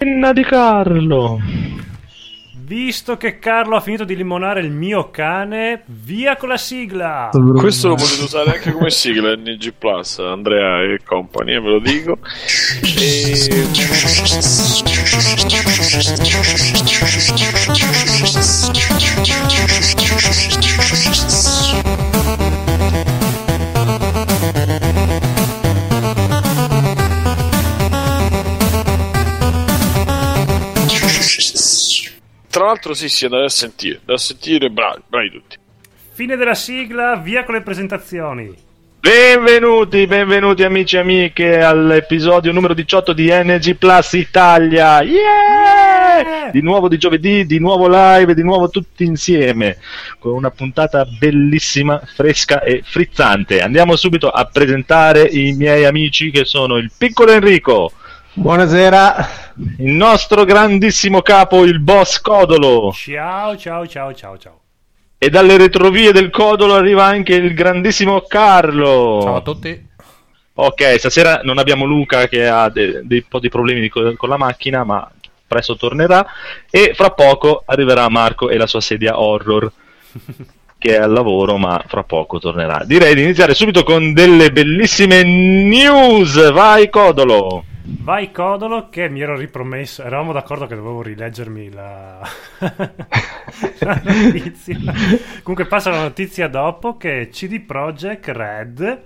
Penna di Carlo. Visto che Carlo ha finito di limonare il mio cane, via con la sigla! Questo lo potete usare anche come sigla NG Plus, Andrea e compagnia, ve lo dico. E... Tra l'altro sì, sì, andate a sentire, da sentire, bravi, bravi tutti. Fine della sigla, via con le presentazioni. Benvenuti, benvenuti amici e amiche all'episodio numero 18 di NG Plus Italia. Yeah! Di nuovo di giovedì, di nuovo live, di nuovo tutti insieme con una puntata bellissima, fresca e frizzante. Andiamo subito a presentare i miei amici che sono il piccolo Enrico. Buonasera. Il nostro grandissimo capo, il boss Codolo. Ciao, ciao, ciao, ciao, ciao. E dalle retrovie del Codolo arriva anche il grandissimo Carlo. Ciao a tutti. Ok, stasera non abbiamo Luca che ha de- dei po' di problemi co- con la macchina, ma presto tornerà. E fra poco arriverà Marco e la sua sedia horror, che è al lavoro, ma fra poco tornerà. Direi di iniziare subito con delle bellissime news. Vai, Codolo. Vai Codolo che mi ero ripromesso, eravamo d'accordo che dovevo rileggermi la, la notizia. Comunque passa la notizia dopo che CD Projekt Red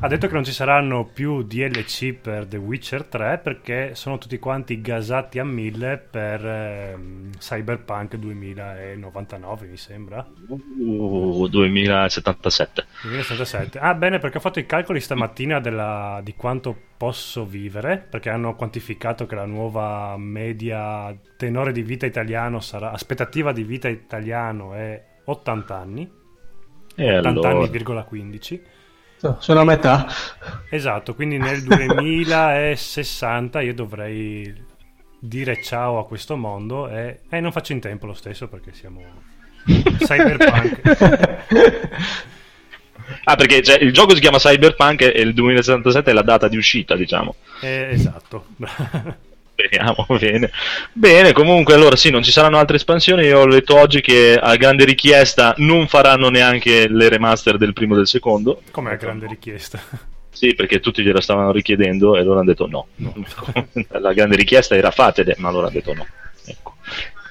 ha detto che non ci saranno più DLC per The Witcher 3 perché sono tutti quanti gasati a mille per ehm, Cyberpunk 2099 mi sembra. Uh, 2077. 2077. Ah, bene, perché ho fatto i calcoli stamattina della- di quanto posso vivere, perché hanno quantificato che la nuova media tenore di vita italiano sarà, aspettativa di vita italiano è 80 anni, E 80 allora? anni,15. 15. Sono a metà. Esatto, quindi nel 2060 io dovrei dire ciao a questo mondo e, e non faccio in tempo lo stesso perché siamo cyberpunk. Ah, perché cioè, il gioco si chiama Cyberpunk e il 2077 è la data di uscita, diciamo. Eh, esatto. Speriamo, bene. Bene, comunque, allora sì, non ci saranno altre espansioni. Io ho letto oggi che a grande richiesta non faranno neanche le remaster del primo e del secondo. Com'è grande richiesta? Sì, perché tutti glielo stavano richiedendo e loro hanno detto no. La grande richiesta era fatele, ma loro hanno detto no. Ecco.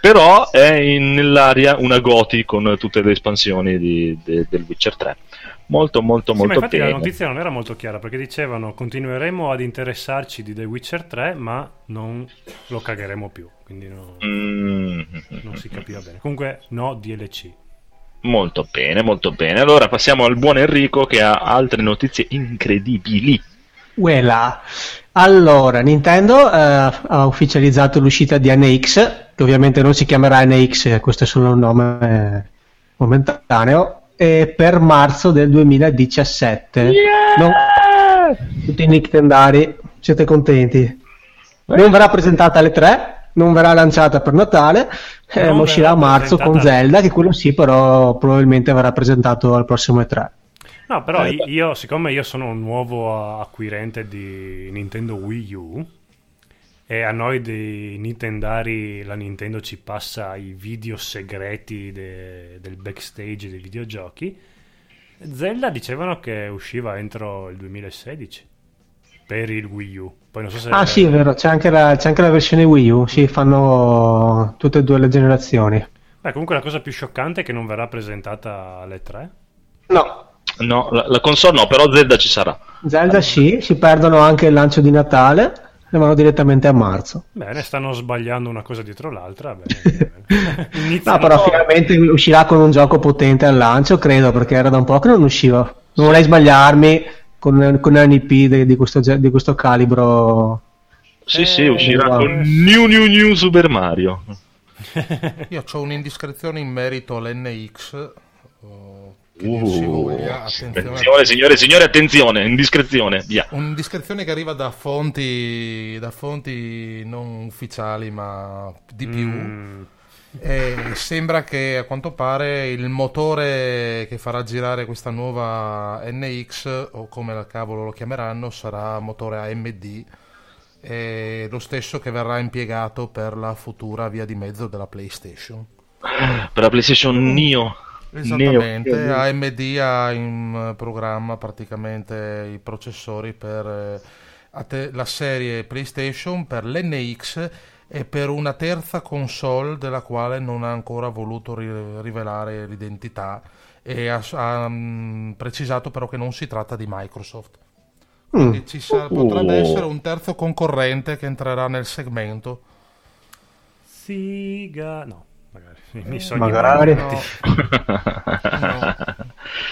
Però è in- nell'aria una Goti con tutte le espansioni di- de- del Witcher 3. Molto, molto, Sì, ma molto infatti la bene. notizia non era molto chiara perché dicevano continueremo ad interessarci di The Witcher 3 ma non lo cagheremo più, quindi no- Mm. non si capiva bene. Comunque no DLC. Molto bene, molto bene. Allora passiamo al buon Enrico che ha altre notizie incredibili. Uela. Allora, Nintendo eh, ha ufficializzato l'uscita di NX, che ovviamente non si chiamerà NX, questo è solo un nome eh, momentaneo, e per marzo del 2017. Non- Tutti i Nintendari, siete contenti? Non verrà presentata alle 3, non verrà lanciata per Natale, eh, ma uscirà a marzo con Zelda, che quello sì, però probabilmente verrà presentato al prossimo E3. No, però Eh, io, siccome io sono un nuovo acquirente di Nintendo Wii U e a noi dei Nintendari la Nintendo ci passa i video segreti de- del backstage dei videogiochi, Zelda dicevano che usciva entro il 2016 per il Wii U. Poi non so se Ah sì, è vero, c'è anche, la, c'è anche la versione Wii U, sì, fanno tutte e due le generazioni. Beh, comunque la cosa più scioccante è che non verrà presentata alle 3. No, No, la, la console no, però Zelda ci sarà. Zelda sì, si perdono anche il lancio di Natale e vanno direttamente a marzo. Bene, stanno sbagliando una cosa dietro l'altra. Bene, bene. No, però finalmente uscirà con un gioco potente al lancio, credo, perché era da un po' che non usciva. Non vorrei sbagliarmi con, con un IP di, di questo, di questo calibro. Sì, Eh, sì, uscirà wow. con New New New Super Mario. Io ho un'indiscrezione in merito all'NX. Uh. Attenzione. attenzione, signore e signori, attenzione, indiscrezione, via. Un'indiscrezione che arriva da fonti, da fonti non ufficiali, ma di più. Mm, E sembra che a quanto pare il motore che farà girare questa nuova NX, o come la cavolo lo chiameranno, sarà motore AMD. lo stesso che verrà impiegato per la futura via di mezzo della PlayStation. Per la PlayStation Neo. Esattamente, Neo. AMD ha in programma praticamente i processori per eh, la serie PlayStation, per l'NX e per una terza console della quale non ha ancora voluto ri- rivelare l'identità e ha, ha, mm, precisato però che non si tratta di Microsoft. Mm. Quindi ci sa- potrebbe Oh. essere un terzo concorrente che entrerà nel segmento. Siga... No. I miei sogni Magari. malati.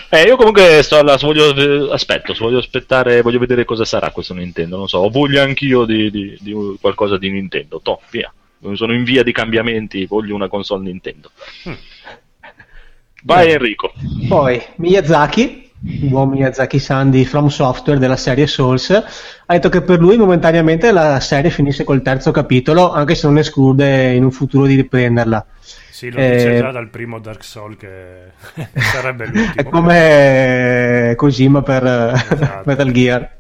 Eh, io comunque sto alla, voglio, aspetto, voglio aspettare, voglio vedere cosa sarà questo Nintendo, non so, ho voglia anch'io di, di- di qualcosa di Nintendo, to, via. Sono in via di cambiamenti, voglio una console Nintendo. Vai Enrico. Poi Miyazaki, il buon Miyazaki-san di From Software della serie Souls, ha detto che per lui momentaneamente la serie finisce col terzo capitolo, anche se non esclude in un futuro di riprenderla. Sì, lo dice Eh, già dal primo Dark Soul che sarebbe l'ultimo. È come Kojima per Esatto. Metal Gear.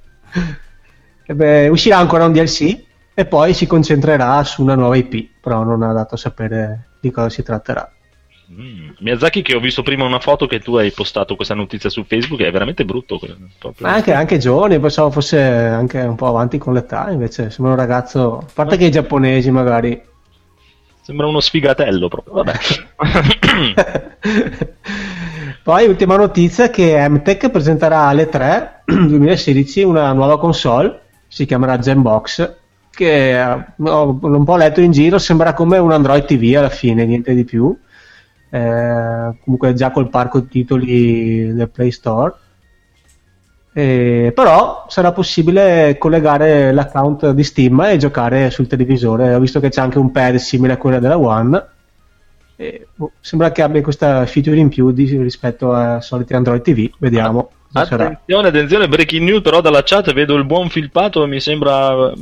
E beh, uscirà ancora un DLC e poi si concentrerà su una nuova IP, però non ha dato a sapere di cosa si tratterà. Mm, Miyazaki che ho visto prima una foto che tu hai postato questa notizia su Facebook, è veramente brutto. proprio. Anche, anche giovane, pensavo fosse anche un po' avanti con l'età, invece sembra un ragazzo, a parte che i giapponesi magari. Sembra uno sfigatello proprio. Vabbè. Poi ultima notizia che MTech presenterà alle 3 2016 una nuova console, si chiamerà Zenbox, che eh, ho un po' letto in giro, sembra come un Android TV alla fine, niente di più. Eh, comunque già col parco titoli del Play Store. Eh, però sarà possibile collegare l'account di Steam e giocare sul televisore. Ho visto che c'è anche un pad simile a quello della One. E, boh, sembra che abbia questa feature in più di- rispetto a soliti Android TV. Vediamo. cosa sarà. Attenzione, attenzione, breaking news, però dalla chat vedo il buon filpato mi sembra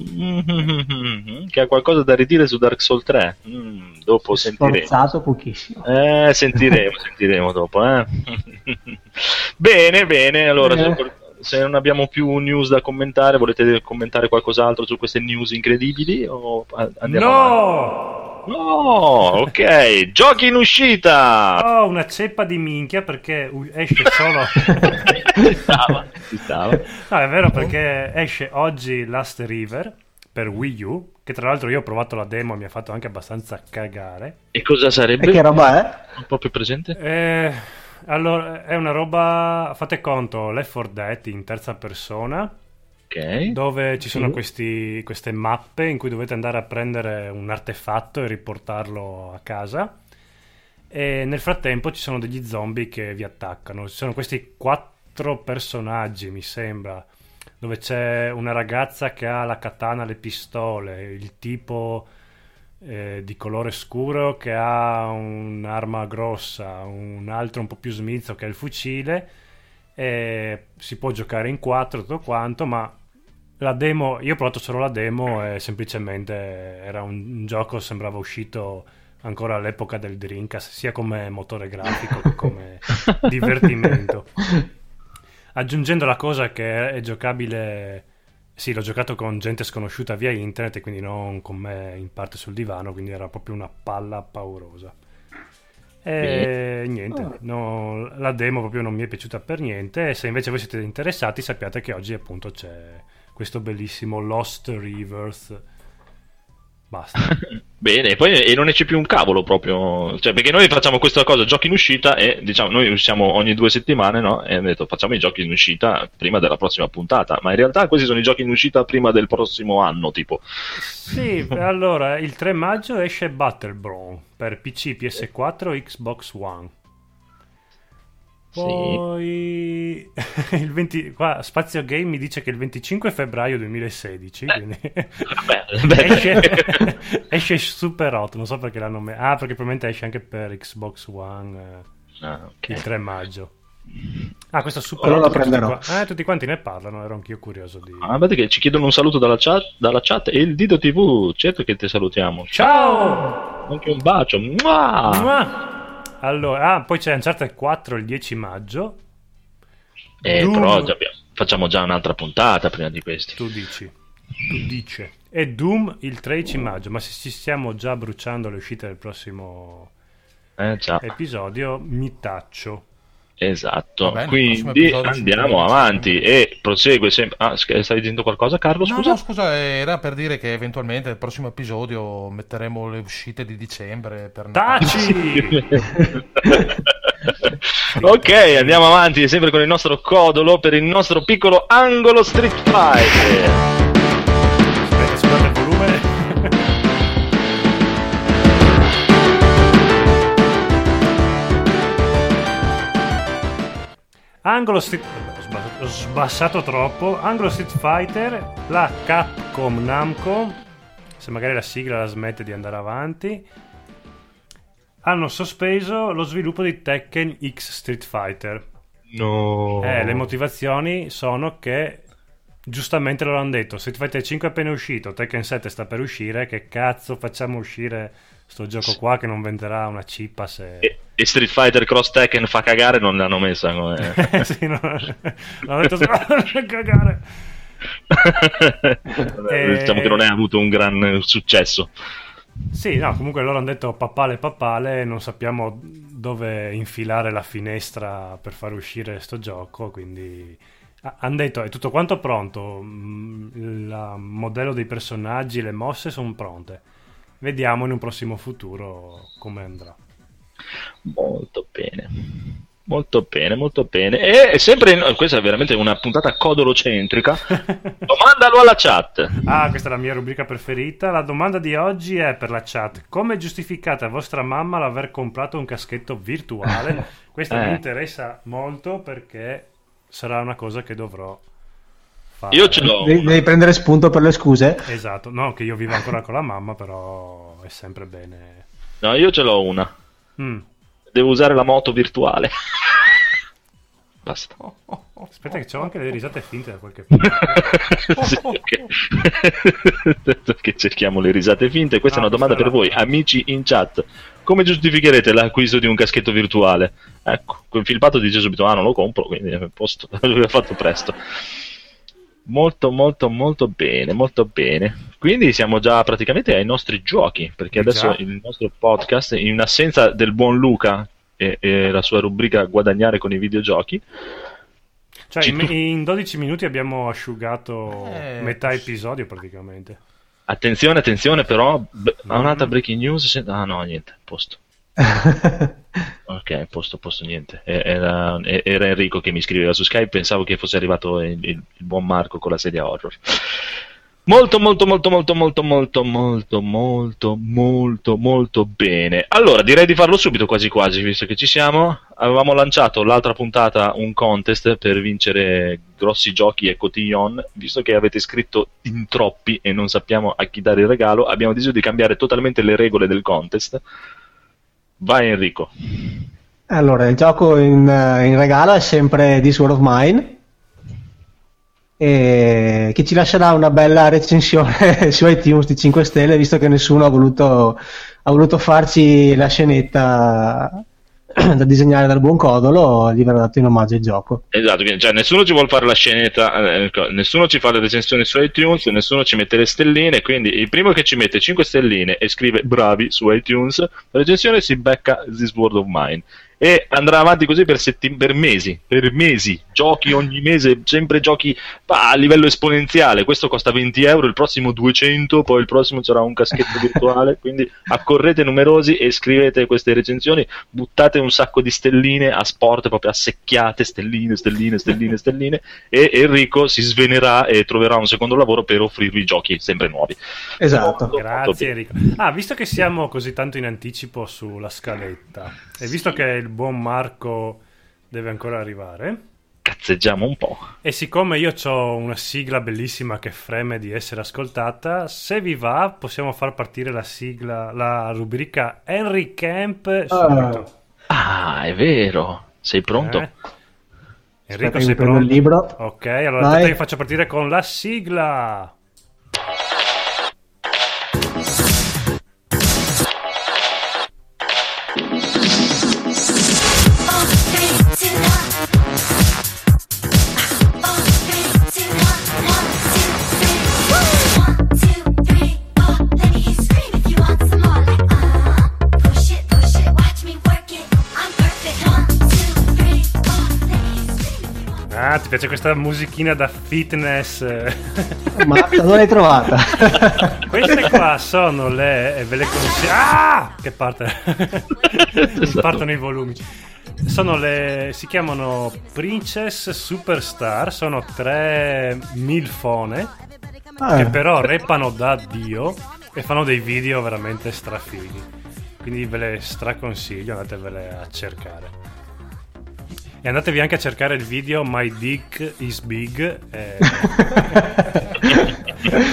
che ha qualcosa da ridire su Dark Souls 3. Mm, dopo sentiremo. Sforzato pochissimo. Eh, sentiremo, sentiremo dopo. Eh. bene, bene, allora Bene. Se, non abbiamo più news da commentare, volete commentare qualcos'altro su queste news incredibili? O andiamo avanti? No! No, ok, giochi in uscita! Oh, una ceppa di minchia perché esce solo... ci stava, ci stava. No, è vero perché esce oggi Last River per Wii U, che tra l'altro io ho provato la demo e mi ha fatto anche abbastanza cagare. E cosa E sarebbe? che roba è? Un po' più presente? Eh, allora, è una roba, fate conto, Left 4 Dead in terza persona, Ok. dove ci sono Sì. questi- queste mappe in cui dovete andare a prendere un artefatto e riportarlo a casa. E nel frattempo ci sono degli zombie che vi attaccano. Ci sono questi quattro personaggi, mi sembra, dove c'è una ragazza che ha la katana, le pistole, il tipo eh, di colore scuro che ha un'arma grossa, un altro un po' più smizzo che ha il fucile. E si può giocare in quattro tutto quanto, ma la demo, io ho provato solo la demo e semplicemente era un, un gioco, sembrava uscito ancora all'epoca del Dreamcast, sia come motore grafico che come divertimento. Aggiungendo la cosa che è giocabile, sì, l'ho giocato con gente sconosciuta via internet e quindi non con me in parte sul divano, quindi era proprio una palla paurosa. E niente, no, la demo proprio non mi è piaciuta per niente. Se invece voi siete interessati, sappiate che oggi appunto c'è questo bellissimo Lost Rivers. Basta. Bene, e poi e non ne c'è più un cavolo proprio, cioè perché noi facciamo questa cosa, giochi in uscita e diciamo noi usciamo ogni due settimane, no? E hanno detto facciamo i giochi in uscita prima della prossima puntata, ma in realtà questi sono i giochi in uscita prima del prossimo anno, tipo. Sì, allora il 3 maggio esce Battleborn per PC, PS4 e Xbox One. Poi il 20, qua Spazio Game mi dice che il 25 febbraio 2016 quindi Vabbè, beh. esce, esce Super Hot, non so perché l'hanno messo. Ah, perché probabilmente esce anche per Xbox One eh, Ah, ok. il 3 maggio. Ah, questo Super Allora Hot, lo tutti prenderò. qua- eh, tutti quanti ne parlano, ero anch'io curioso di... Ah, guardate che ci chiedono un saluto dalla chat, dalla chat e il Dito TV, certo che ti salutiamo. Ciao! Anche un bacio. Mua! Mua! Allora, ah, poi c'è Uncharted 4 il 10 maggio. Eh, Doom. però già abbiamo- facciamo già un'altra puntata prima di questi. Tu dici. Tu dice. E Doom il 13 maggio, ma se ci stiamo già bruciando le uscite del prossimo Eh già, episodio, mi taccio. Esatto. Bene, Quindi andiamo avanti e prosegue sempre. Ah, stai dicendo qualcosa, Carlo? No, Scusa. no, scusa, era per dire che eventualmente nel prossimo episodio metteremo le uscite di dicembre per. Taci! ok, andiamo avanti sempre con il nostro codolo per il nostro piccolo angolo Street Fighter. Angolo Street... Ho sbassato, troppo. Angolo Street Fighter, la Capcom Namco, se magari la sigla la smette di andare avanti, hanno sospeso lo sviluppo di Tekken X Street Fighter. No. Eh, le motivazioni sono che giustamente loro hanno detto Street Fighter 5 è appena uscito, Tekken 7 sta per uscire, che cazzo facciamo uscire sto gioco qua che non venderà una cippa se... E, e Street Fighter Cross Tekken fa cagare non l'hanno messa come... sì, no, l'hanno detto solo cagare. Eh, diciamo che non è avuto un gran successo. Sì, no, comunque loro hanno detto papale papale, non sappiamo dove infilare la finestra per far uscire sto gioco, quindi hanno detto è tutto quanto pronto, mm, il modello dei personaggi, le mosse sono pronte. Vediamo in un prossimo futuro come andrà. Molto bene. Molto bene, molto bene. E sempre, in- questa è veramente una puntata codolocentrica. Domandalo alla chat. Ah, questa è la mia rubrica preferita. La domanda di oggi è per la chat: come giustificate a vostra mamma l'aver comprato un caschetto virtuale? Questa Eh. mi interessa molto perché sarà una cosa che dovrò fare. Io ce l'ho. Devi, devi prendere spunto per le scuse. Esatto, no, che io vivo ancora con la mamma, però è sempre bene. No, io ce l'ho una. Mm. Devo usare la moto virtuale. Basta. Aspetta, che c'ho anche le risate finte da qualche parte. Sì. Perché cerchiamo le risate finte. Questa Ah, è una domanda per questa voi, amici in chat. Come giustificherete l'acquisto di un caschetto virtuale? Ecco, quel filpato dice subito: Ah, non lo compro, quindi posto. L'ho fatto presto. Molto, molto, molto bene, molto bene. Quindi siamo già praticamente ai nostri giochi, perché adesso già. il nostro podcast, in assenza del buon Luca e, e la sua rubrica Guadagnare con i videogiochi, Cioè, in, in 12 minuti abbiamo asciugato Eh, metà episodio praticamente. Attenzione, attenzione, però. b- No, un'altra breaking news. se- Ah, no, niente, posto. Ok, posto, posto, niente. Era, era Enrico che mi scriveva su Skype. Pensavo che fosse arrivato il, il- il buon Marco con la sedia horror. Molto, molto, molto, molto, molto, molto, molto, molto, molto, molto bene. Allora, direi di farlo subito, quasi quasi, visto che ci siamo. Avevamo lanciato l'altra puntata un contest per vincere grossi giochi e cotillon. Visto che avete scritto in troppi e non sappiamo a chi dare il regalo, abbiamo deciso di cambiare totalmente le regole del contest. Vai Enrico. Allora, il gioco in, eh, in regalo è sempre This War of Mine. E che ci lascerà una bella recensione su iTunes di 5 stelle, visto che nessuno ha voluto, ha voluto farci la scenetta da disegnare dal buon Codolo, gli verrà dato in omaggio il gioco. Esatto, cioè, nessuno ci vuole fare la scenetta, eh, ecco, nessuno ci fa le recensioni su iTunes, nessuno ci mette le stelline, quindi il primo che ci mette 5 stelline e scrive bravi su iTunes, la recensione si becca This World of Mine. E andrà avanti così per, setti- per mesi, per mesi, giochi ogni mese, sempre giochi bah, a livello esponenziale. Questo costa 20 euro, il prossimo 200, poi il prossimo sarà un caschetto virtuale. Quindi accorrete numerosi e scrivete queste recensioni, buttate un sacco di stelline a sport, proprio a secchiate, stelline, stelline, stelline, stelline. E Enrico si svenerà e troverà un secondo lavoro per offrirvi giochi sempre nuovi. Esatto. Molto Grazie bene. Enrico. Ah, visto che siamo così tanto in anticipo sulla scaletta e visto che il buon Marco deve ancora arrivare Cazzeggiamo un po'. e siccome io ho una sigla bellissima che freme di essere ascoltata, se vi va possiamo far partire la sigla, la rubrica Henry Camp subito. Ah, è vero. Sei pronto? Eh? Enrico Aspetta sei mi prendo il pronto? libro. Ok, allora Vai. aspetta che faccio partire con la sigla. Ti piace questa musichina da fitness? Ma dove l'hai trovata? Queste qua sono le. e ve le consiglio. Ah! Che parte. Partono i volumi. Sono le. si chiamano Princess Superstar. Sono tre milfone. Ah, Che però repano da Dio e fanno dei video veramente strafighi. Quindi ve le straconsiglio, andatevele a cercare. E andatevi anche a cercare il video My Dick is Big. eh,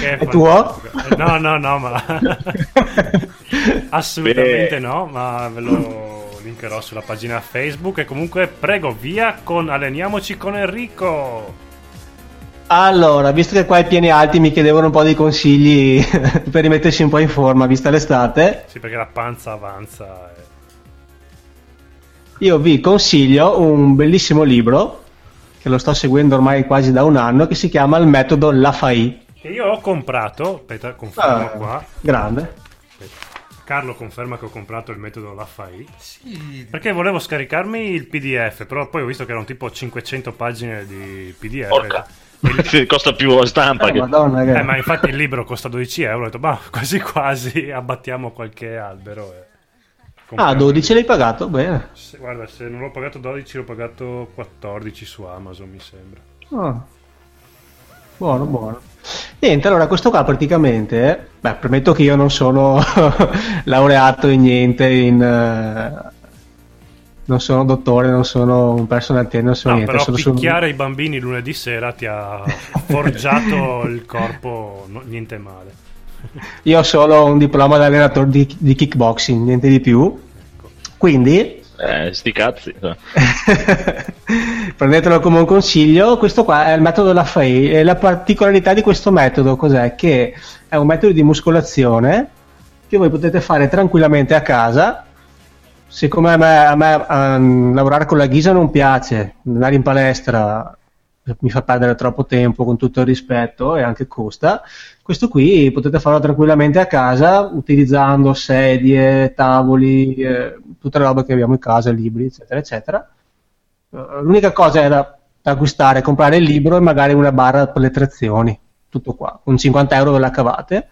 che È tuo? No, no, no, ma assolutamente Beh. no, ma ve lo linkerò sulla pagina Facebook e comunque prego via con alleniamoci con Enrico. Allora, visto che qua i pieni alti mi chiedevano un po' di consigli per rimettersi un po' in forma, vista l'estate, Sì, perché la panza avanza. e- io vi consiglio un bellissimo libro che lo sto seguendo ormai quasi da un anno che si chiama Il metodo Lafay. Che io ho comprato, aspetta, confermo Ah, qua. grande. Aspetta. Carlo conferma che ho comprato il metodo Lafay Sì, perché volevo scaricarmi il PDF, però poi ho visto che erano tipo 500 pagine di PDF. Porca. Sì, costa più la stampa Eh, che... Madonna, che... Eh, ma infatti il libro costa 12 euro. Ho detto, ma quasi quasi abbattiamo qualche albero. E Ah, compriamo 12 l'hai pagato? Bene. Se- guarda, se non l'ho pagato 12, l'ho pagato 14 su Amazon, mi sembra. Ah. Buono, buono. Niente, allora questo qua praticamente, beh, premetto che io non sono laureato in niente, in, eh, non sono dottore, non sono un personal trainer, non sono No, niente. però sono solo- picchiare i bambini lunedì sera ti ha forgiato il corpo, no- niente male. Io ho solo un diploma da allenatore di, di kickboxing, niente di più. Quindi, Eh, sti cazzi. prendetelo come un consiglio. Questo qua è il metodo Lafay la particolarità di questo metodo cos'è? Che è un metodo di muscolazione che voi potete fare tranquillamente a casa. Siccome a me, a me, ehm, lavorare con la ghisa non piace, andare in palestra mi fa perdere troppo tempo con tutto il rispetto e anche costa. Questo qui potete farlo tranquillamente a casa utilizzando sedie, tavoli, eh, tutte le robe che abbiamo in casa, libri, eccetera, eccetera. Eh, L'unica cosa era da acquistare, comprare il libro e magari una barra per le trazioni, tutto qua, con 50 euro ve la cavate.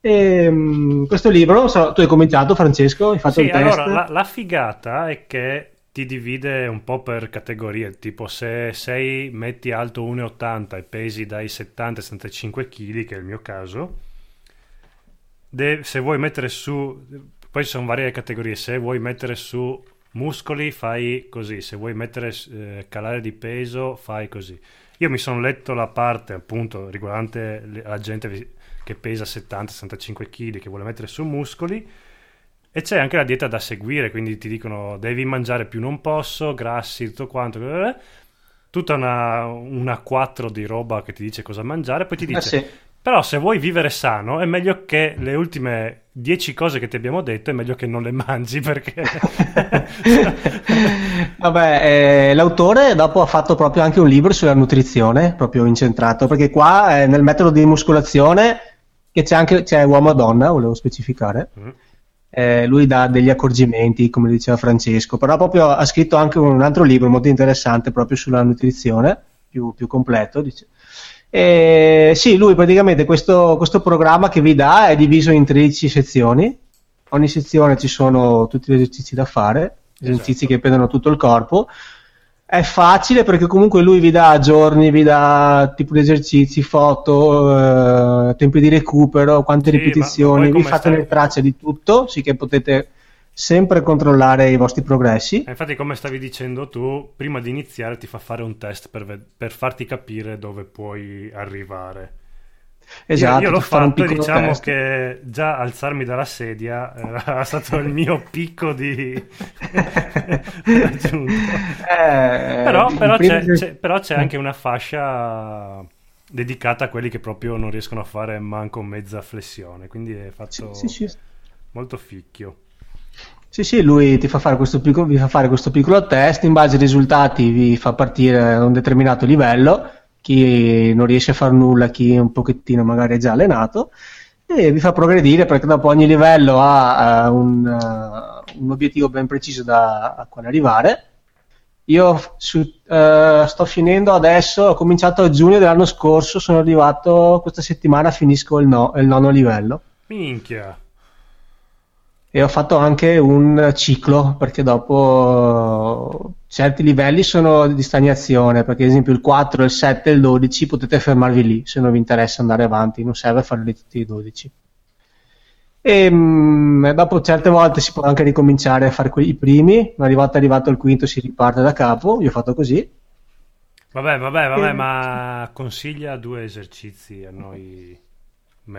E, mm, questo libro, tu hai cominciato Francesco, hai fatto Sì, il test? allora la, la figata è che ti divide un po' per categorie, tipo se sei metti alto 1,80 e pesi dai 70 ai 75 kg, che è il mio caso, de- se vuoi mettere su, poi ci sono varie categorie, se vuoi mettere su muscoli fai così, se vuoi mettere eh, calare di peso fai così. Io mi sono letto la parte appunto riguardante la gente che pesa 70-65 kg che vuole mettere su muscoli e c'è anche la dieta da seguire, quindi ti dicono devi mangiare più non posso, grassi, tutto quanto. Tutta una, una 4 di roba che ti dice cosa mangiare, poi ti Eh, dice sì. però se vuoi vivere sano è meglio che le ultime 10 cose che ti abbiamo detto è meglio che non le mangi perché... Vabbè, eh, l'autore dopo ha fatto proprio anche un libro sulla nutrizione, proprio incentrato, perché qua eh, nel metodo di muscolazione, che c'è anche c'è uomo-donna, volevo specificare, Mm. Eh, lui dà degli accorgimenti, come diceva Francesco, però proprio ha scritto anche un altro libro molto interessante proprio sulla nutrizione, più, più completo, dice. E sì, lui praticamente questo, questo programma che vi dà è diviso in 13 sezioni, ogni sezione ci sono tutti gli esercizi da fare, esercizi Esatto. che prendono tutto il corpo. È facile perché comunque lui vi dà giorni, vi dà tipo di esercizi, foto, eh, tempi di recupero, quante Sì, ripetizioni, vi fate stai- le tracce di tutto, sì che potete sempre controllare i vostri progressi. E infatti come stavi dicendo tu, prima di iniziare ti fa fare un test per, ve- per farti capire dove puoi arrivare. Io- Esatto, io, l'ho fa un fatto diciamo test. che già alzarmi dalla sedia era stato il mio picco di raggiunto. Eh, Però, però c'è, c'è- però c'è anche una fascia dedicata a quelli che proprio non riescono a fare manco mezza flessione, quindi è fatto Sì, sì, sì. molto ficchio. Sì, sì, lui ti fa fare questo piccolo, vi fa fare questo piccolo test, in base ai risultati vi fa partire a un determinato livello, chi non riesce a fare nulla, chi è un pochettino magari già allenato, e vi fa progredire perché dopo ogni livello ha eh, un, eh, un obiettivo ben preciso da, a quale arrivare, Io su, eh, sto finendo adesso, ho cominciato a giugno dell'anno scorso, sono arrivato questa settimana, finisco il, no- il nono livello. Minchia. E ho fatto anche un ciclo, perché dopo certi livelli sono di stagnazione, perché ad esempio il 4, il 7 e il 12 potete fermarvi lì se non vi interessa andare avanti, non serve farli tutti i 12. E mh, dopo certe volte si può anche ricominciare a fare i primi, una volta arrivato al quinto si riparte da capo, io ho fatto così. Vabbè, vabbè, vabbè, E- ma consiglia due esercizi a noi.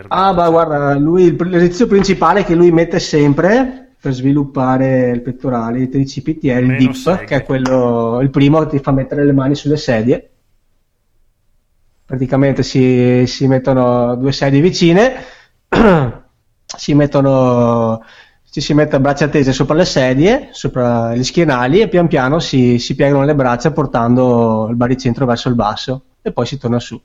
Ah, ma guarda, lui il l'esercizio principale che lui mette sempre per sviluppare il pettorale, i tricipiti è il dip, seghe. che è quello, il primo che ti fa mettere le mani sulle sedie. Praticamente si, si mettono due sedie vicine, si mettono, ci si mette a braccia tese sopra le sedie, sopra gli schienali e pian piano si, si piegano le braccia portando il baricentro verso il basso e poi si torna su.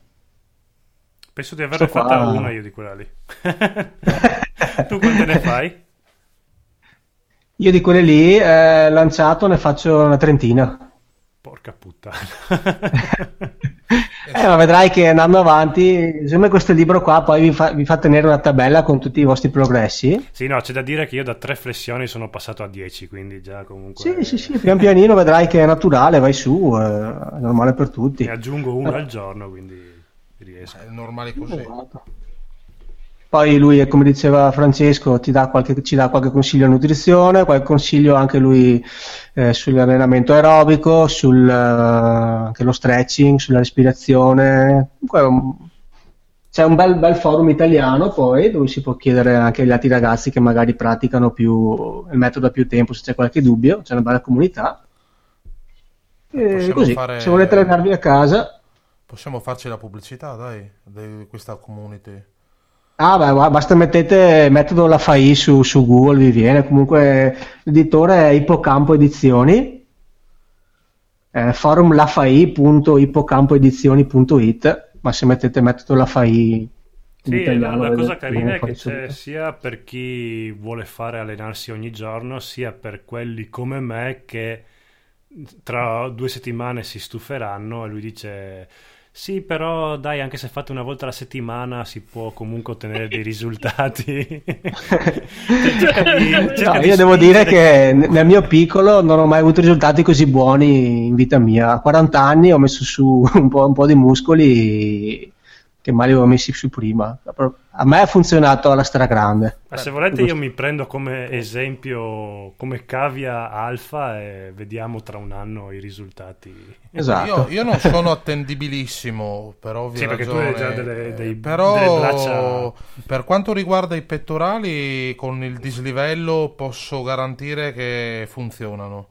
Penso di averne Sto qua- fatta una io di quella lì. tu quante ne fai? Io di quelle lì, eh, lanciato, ne faccio una trentina. Porca puttana. Eh, ma vedrai che andando avanti, me questo libro qua poi vi fa, vi fa tenere una tabella con tutti i vostri progressi. sì, no, c'è da dire che io da tre flessioni sono passato a 10, quindi già comunque... Sì, sì, sì, pian pianino vedrai che è naturale, vai su, eh, è normale per tutti. Ne aggiungo uno al giorno, quindi. È normale così. Esatto. Poi lui, come diceva Francesco, ti dà qualche, ci dà qualche consiglio a nutrizione, qualche consiglio anche lui eh, sull'allenamento aerobico, sul, eh, anche lo stretching, sulla respirazione. Comunque, c'è un bel, bel forum italiano poi dove si può chiedere anche agli altri ragazzi che magari praticano più il metodo da più tempo se c'è qualche dubbio, c'è una bella comunità. E Possiamo così, fare- se volete allenarvi a casa, Possiamo farci la pubblicità, dai, di questa community. Ah, beh, basta mettete metodo La Fai su, su Google, vi viene. Comunque l'editore è Ippocampo Edizioni, eh, forum lafai.ippocampoedizioni.it, ma se mettete metodo La Fai Sì, italiano, la, la cosa carina è che c'è sia per chi vuole fare allenarsi ogni giorno, sia per quelli come me che tra due settimane si stuferanno e lui dice sì, però dai, anche se fate una volta alla settimana si può comunque ottenere dei risultati. Cerca di- cerca No, io devo dire che nel mio piccolo non ho mai avuto risultati così buoni in vita mia. A 40 anni ho messo su un po', un po' di muscoli che mai li avevo messi su prima. A me ha funzionato alla stragrande. Ma se volete io mi prendo come esempio, come cavia alfa e vediamo tra un anno i risultati. Esatto. Io, io non sono attendibilissimo, per ovvie Sì, perché tu ragioni. hai già delle- dei- Eh, però delle braccia- per quanto riguarda i pettorali, con il dislivello posso garantire che funzionano.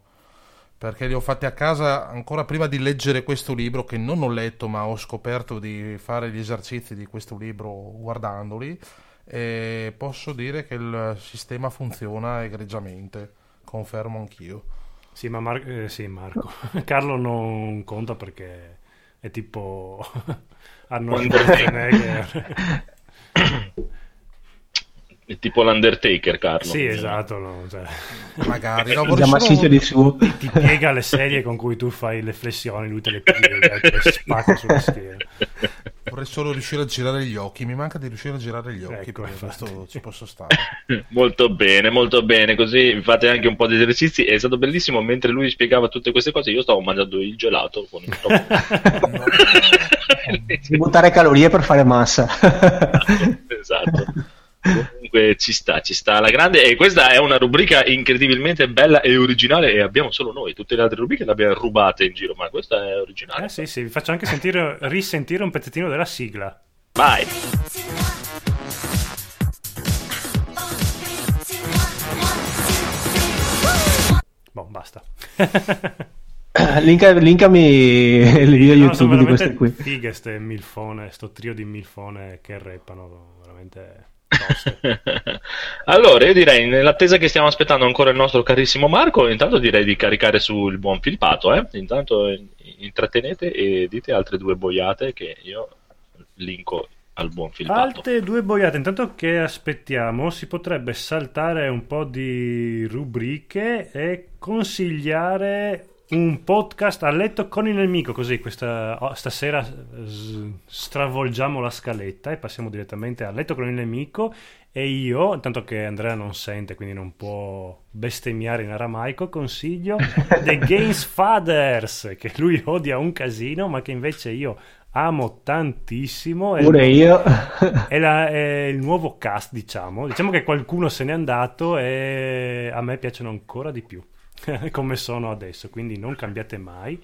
Perché li ho fatti a casa ancora prima di leggere questo libro, che non ho letto, ma ho scoperto di fare gli esercizi di questo libro guardandoli. E posso dire che il sistema funziona egregiamente. Confermo anch'io. Sì, ma Mar- eh, sì, Marco. Carlo non conta perché è tipo Arnold Schwarzenegger. È tipo l'Undertaker, Carlo. sì, esatto. no, cioè, Magari no, solo- di su. ti piega le serie con cui tu fai le flessioni, lui te le piega e te le spacca sulla schiena. Vorrei solo riuscire a girare gli occhi. Mi manca di riuscire a girare gli occhi. Ecco, questo ci posso stare. Molto bene, molto bene. Così fate anche un po' di esercizi. È stato bellissimo mentre lui spiegava tutte queste cose. Io stavo mangiando il gelato con il troppo. Devi buttare calorie per fare massa. esatto. Comunque ci sta, ci sta alla grande. E questa è una rubrica incredibilmente bella e originale. E abbiamo solo noi. Tutte le altre rubriche le abbiamo rubate in giro, ma questa è originale. Eh sì, sì, vi faccio anche sentire, risentire un pezzettino della sigla. Vai. Boh, basta. Linka- linkami il video No, YouTube di queste qui. fighe ste milfone, sto trio di milfone che rappano, veramente. allora, io direi, nell'attesa che stiamo aspettando ancora il nostro carissimo Marco, intanto direi di caricare sul buon Filpato. Eh? Intanto intrattenete e dite altre due boiate che io linko al buon Filpato. Altre due boiate, intanto che aspettiamo si potrebbe saltare un po' di rubriche e consigliare un podcast a letto con il nemico, così questa, oh, stasera s- stravolgiamo la scaletta e passiamo direttamente a letto con il nemico e io, tanto che Andrea non sente, quindi non può bestemmiare in aramaico, consiglio The Games Fathers, che lui odia un casino, ma che invece io amo tantissimo. È Pure il- io. È, la- è il nuovo cast, diciamo. Diciamo che qualcuno se n'è andato e a me piacciono ancora di più come sono adesso, quindi non cambiate mai.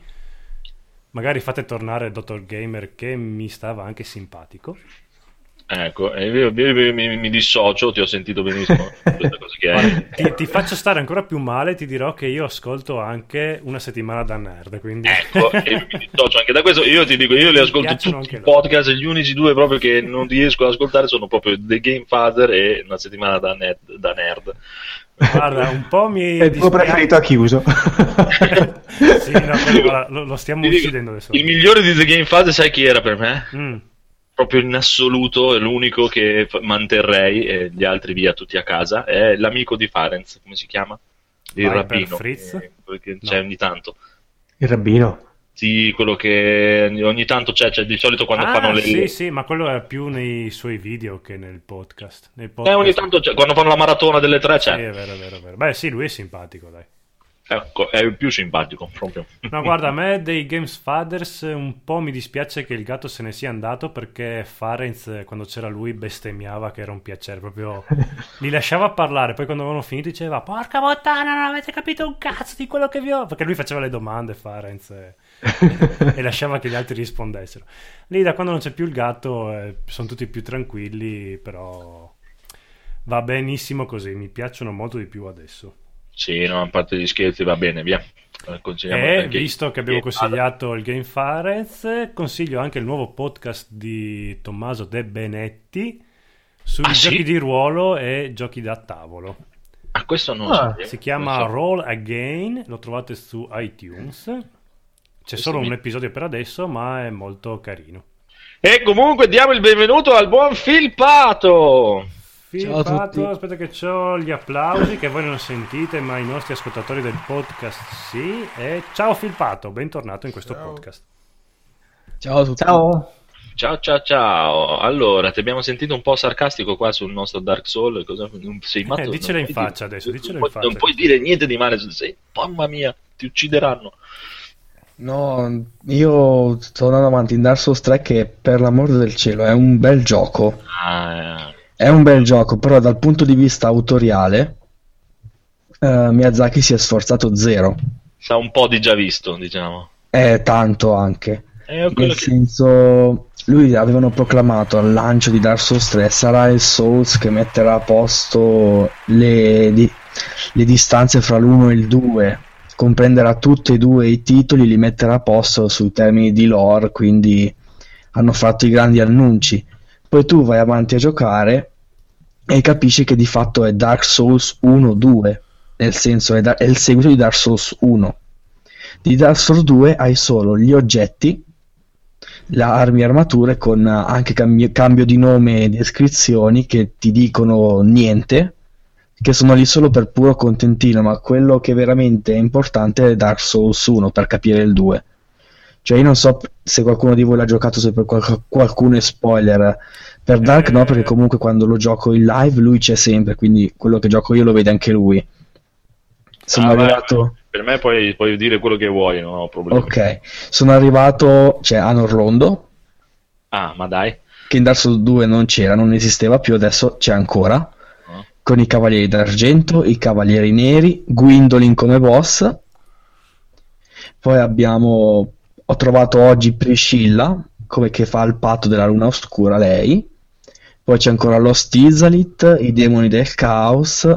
Magari fate tornare Dottor Gamer che mi stava anche simpatico. Ecco, io, io- io mi, mi dissocio, ti ho sentito benissimo ti, ti faccio stare ancora più male, ti dirò che io ascolto anche una settimana da nerd, quindi Ecco, e mi dissocio anche da questo. Io ti dico, io li ascolto tutti i podcast, gli unici due proprio che non riesco ad ascoltare sono proprio The Game Father e Una settimana da, net- da nerd. Guarda, un po' mi È il tuo preferito ha chiuso. Sì, no, guarda, lo, lo stiamo Ti dico, uccidendo adesso. Il migliore di The Game Father, sai chi era per me? Mm. proprio in assoluto è l'unico che manterrei e gli altri via tutti a casa è l'amico di Farenz come si chiama? il Viper rabbino Fritz? eh, quello che No. c'è ogni tanto Il rabbino. Sì quello che ogni tanto c'è, c'è di solito quando Ah, fanno le sì, sì, ma quello è più nei suoi video che nel podcast. Nei eh, podcast ogni tanto c'è, quando fanno la maratona delle tre Sì, c'è è vero, è vero, è vero. Beh, sì, lui è simpatico, dai. ecco è il più simpatico proprio No, guarda, a me dei Games Fathers un po' mi dispiace che il gatto se ne sia andato perché Farenz, eh, quando c'era lui, bestemmiava che era un piacere, proprio li lasciava parlare, poi quando avevano finito diceva porca puttana, non avete capito un cazzo di quello che vi ho... Perché lui faceva le domande, Farenz, e, e lasciava che gli altri rispondessero. Lì da quando non c'è più il gatto eh, sono tutti più tranquilli, però va benissimo così, mi piacciono molto di più adesso. sì no a parte gli scherzi va bene via Eh, E visto che abbiamo consigliato il Game Farenz, consiglio anche il nuovo podcast di Tommaso De Benetti sui Ah, sì? giochi di ruolo e giochi da tavolo. ah questo non Ah, so Si chiama so. Roll Again, lo trovate su iTunes. C'è solo mi- un episodio per adesso, ma è molto carino. e comunque diamo il benvenuto al buon Filpato Ciao a Filpato, tutti. aspetta che ho gli applausi che voi non sentite, ma i nostri ascoltatori del podcast sì. E ciao Filpato, bentornato in questo Ciao. podcast. Ciao a tutti. Ciao. Ciao ciao ciao, allora ti abbiamo sentito un po' sarcastico qua sul nostro Dark Soul, cosa... non sei matto? Eh, dicela Non in puoi faccia dire- adesso, dicela non in puoi- Non faccia. puoi dire niente di male, su- sei... mamma mia, ti uccideranno. No, io sto andando avanti in Dark Souls 3 che per l'amor del cielo è un bel gioco. Ah, È un bel gioco, però dal punto di vista autoriale eh, Miyazaki si è sforzato zero. sa un po' di già visto, diciamo. È tanto anche. Quello Nel che... senso, lui avevano proclamato al lancio di Dark Souls 3 sarà il Souls che metterà a posto le, di- le distanze fra l'1 e il 2, comprenderà tutti e due i titoli, li metterà a posto sui termini di lore, quindi hanno fatto i grandi annunci. Poi tu vai avanti a giocare e capisci che di fatto è Dark Souls 1-2, nel senso è, da- è il seguito di Dark Souls 1. Di Dark Souls 2 hai solo gli oggetti, le armi e armature con anche cambi- cambio di nome e descrizioni che ti dicono niente, che sono lì solo per puro contentino, ma quello che veramente è importante è Dark Souls 1 per capire il 2. Cioè io non so se qualcuno di voi l'ha giocato, se per qual- qualcuno è spoiler. Per Dark no, Eh. perché comunque quando lo gioco in live lui c'è sempre, quindi quello che gioco io lo vede anche lui. Sono Ah, arrivato... Per me puoi, puoi dire quello che vuoi, non ho problemi. Ok, sono arrivato, cioè a Norlondo, Ah, ma dai. che in Dark Souls 2 non c'era, non esisteva più, adesso c'è ancora. Con i Cavalieri d'Argento, i Cavalieri Neri, Gwendolyn come boss, poi abbiamo, ho trovato oggi Priscilla, come che fa il patto della luna oscura lei, poi c'è ancora lo Stizalit, i demoni del caos,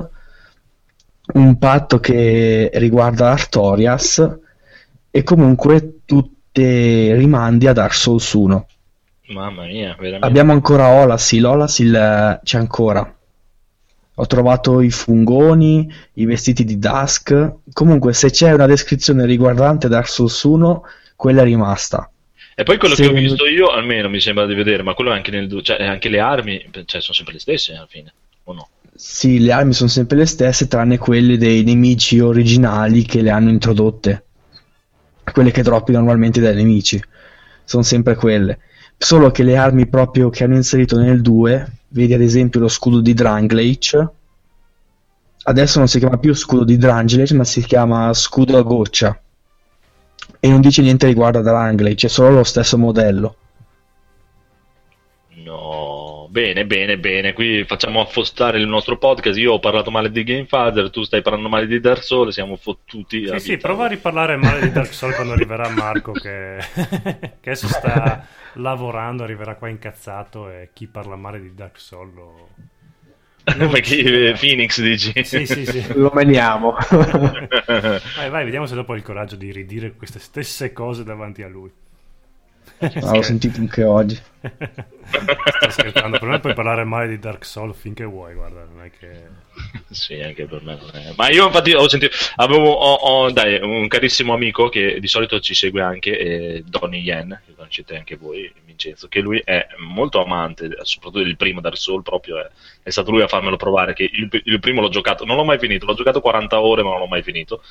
un patto che riguarda Artorias e comunque tutte rimandi a Dark Souls 1. Mamma mia, veramente. Abbiamo ancora Olasil, Olasil eh, c'è ancora. Ho trovato i fungoni, i vestiti di Dusk. Comunque, se c'è una descrizione riguardante Dark Souls 1, quella è rimasta. E poi quello Se- che ho visto io, almeno mi sembra di vedere, ma quello anche nel cioè anche le armi, cioè, sono sempre le stesse alla fine, o no? Sì, le armi sono sempre le stesse, tranne quelle dei nemici originali che le hanno introdotte. quelle che droppi normalmente dai nemici. Sono sempre quelle. Solo che le armi proprio che hanno inserito nel 2, vedi ad esempio lo scudo di Drangleic, adesso non si chiama più scudo di Drangleic, ma si chiama scudo a goccia. E non dice niente riguardo a Drangleic, è solo lo stesso modello. Bene, bene, bene. Qui facciamo affostare il nostro podcast. Io ho parlato male di Game Father, tu stai parlando male di Dark Souls, siamo fottuti. Sì, sì, prova a riparlare male di Dark Souls quando arriverà Marco che, che adesso sta lavorando, arriverà qua incazzato e chi parla male di Dark Souls lo... Perché eh, Phoenix dici? Sì, sì, sì. Lo meniamo. Vai, vai, vediamo se dopo ha il coraggio di ridire queste stesse cose davanti a lui. Ah, l'ho sentito anche oggi. Sto scherzando, per me puoi parlare male di Dark Souls finché vuoi, guarda, non è che... Sì, anche per me non è. Ma io infatti ho sentito. Avevo ho- ho- dai, un carissimo amico che di solito ci segue anche, eh, Donny Yen, che conoscete anche voi, Vincenzo, che lui è molto amante, soprattutto del primo Dark Souls, proprio è, è stato lui a farmelo provare. Che il, il primo l'ho giocato, non l'ho mai finito, l'ho giocato 40 ore, ma non l'ho mai finito.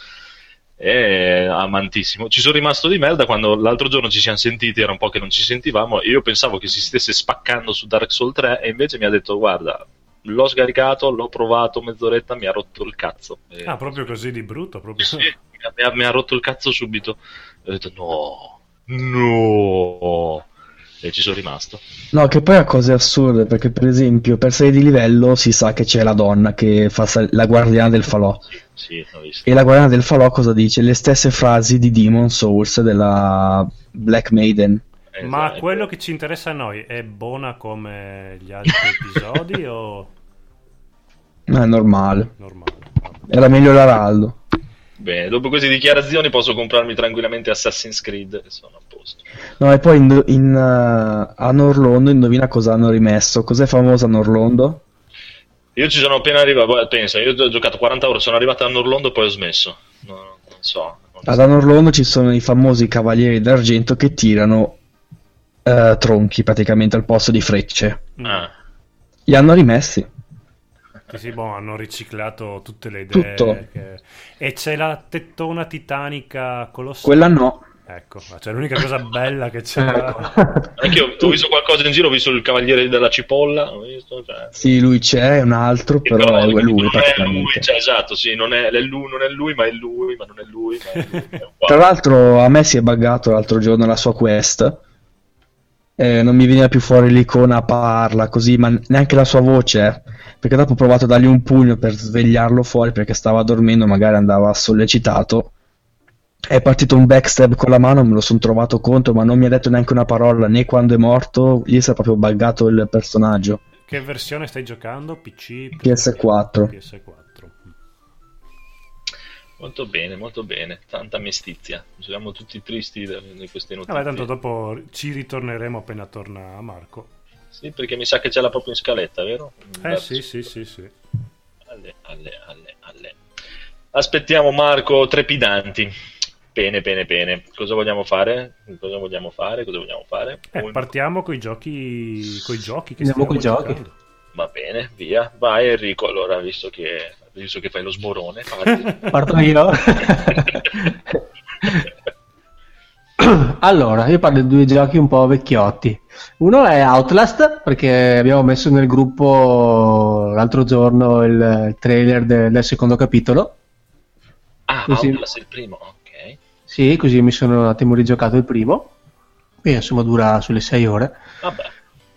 È amantissimo. Ci sono rimasto di merda quando l'altro giorno ci siamo sentiti, era un po' che non ci sentivamo. E io pensavo che si stesse spaccando su Dark Souls 3, e invece mi ha detto: Guarda, l'ho scaricato, l'ho provato mezz'oretta, mi ha rotto il cazzo. E- Ah, proprio così di brutto, proprio... sì, mi ha, mi ha rotto il cazzo subito. E ho detto: No, no. E ci sono rimasto. No, che poi ha cose assurde, perché per esempio per salire di livello si sa che c'è la donna che fa sal- la guardiana del falò. Sì, visto. E la guardiana del falò cosa dice? Le stesse frasi di Demon Souls della Black Maiden. Ma Esatto. quello che ci interessa a noi è buona come gli altri episodi o Ma è normale. normale? Era meglio l'Araldo. Bene, dopo queste dichiarazioni posso comprarmi tranquillamente Assassin's Creed sono posto. No, e poi in, in, eh, a Norlondo, indovina cosa hanno rimesso? Cos'è famoso a Norlondo? Io ci sono appena arrivato, boh, pensa, io ho giocato 40 ore, sono arrivato a Norlondo e poi ho smesso. No, non so. non Ad. Anorlondo ci sono i famosi cavalieri d'argento che tirano eh, tronchi praticamente al posto di frecce. Ah, Li hanno rimessi. Sì, sì, boh, hanno riciclato tutte le idee. Tutto. che- E c'è la tettona titanica colossale. Quella no. Ecco, c'è l'unica cosa bella che c'è. Ecco. anche io ho visto qualcosa in giro, ho visto il cavaliere della cipolla, ho visto, cioè... Sì, lui c'è, è un altro, però è non lui è lui, cioè, esatto, sì, non è, è lui, non è lui, ma è lui, ma non è lui, ma è lui. Tra l'altro a me si è buggato l'altro giorno la sua quest. Eh, non mi veniva più fuori l'icona parla così, ma neanche la sua voce. eh. Perché dopo ho provato a dargli un pugno per svegliarlo fuori perché stava dormendo, magari andava sollecitato. È partito un backstab con la mano, me lo sono trovato contro, ma non mi ha detto neanche una parola né quando è morto. Gli si è proprio buggato il personaggio. Che versione stai giocando? PC? PS4. PS4. Molto bene, molto bene, tanta mestizia. Siamo tutti tristi di queste notizie. Vabbè, tanto dopo ci ritorneremo appena torna Marco. Sì, perché mi sa che ce l'ha proprio in scaletta, vero? Eh sì, sì, sì, sì. Alle, alle, alle, alle. Aspettiamo Marco trepidanti. Bene, bene, bene. Cosa vogliamo fare? Cosa vogliamo fare? Cosa vogliamo fare? Eh, Un- partiamo con i giochi, coi giochi che Andiamo stiamo coi giochi. giocando. Va bene, via. Vai Enrico, allora, visto che, visto che fai lo sborone. Parto io. allora, io parlo di due giochi un po' vecchiotti. Uno è Outlast, perché abbiamo messo nel gruppo l'altro giorno il, il trailer de- del secondo capitolo. Ah, Così. Outlast è il primo, ok. Sì, così mi sono un attimo rigiocato il primo. E insomma dura sulle 6 ore. Vabbè.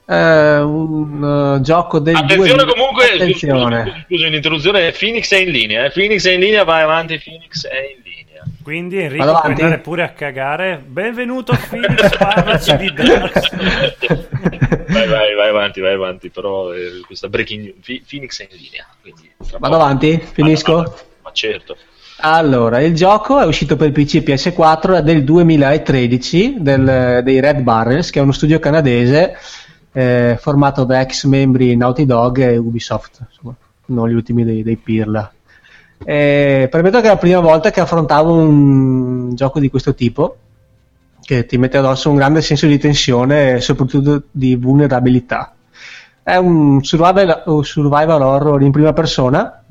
È un eh, gioco del Attenzione 2000 comunque, Attenzione. scusa, l'interruzione, Phoenix è in linea, eh. Phoenix è in linea, vai avanti, Phoenix è in linea. Quindi Enrico Vado puoi avanti? andare pure a cagare. Benvenuto Phoenix, parlaci di Dark Souls. vai, vai, vai avanti, vai avanti, però eh, questa breaking news, Phoenix è in linea, quindi Vado poco- avanti? Finisco? Vada, vada. Ma certo. Allora, il gioco è uscito per PC e PS4 è del 2013 del- dei Red Barrels, che è uno studio canadese eh, formato da ex membri Naughty Dog e Ubisoft, insomma, non gli ultimi dei, dei Pirla. Eh, permetto che è la prima volta che affrontavo un gioco di questo tipo, che ti mette addosso un grande senso di tensione e soprattutto di vulnerabilità. È un survival, un survival horror in prima persona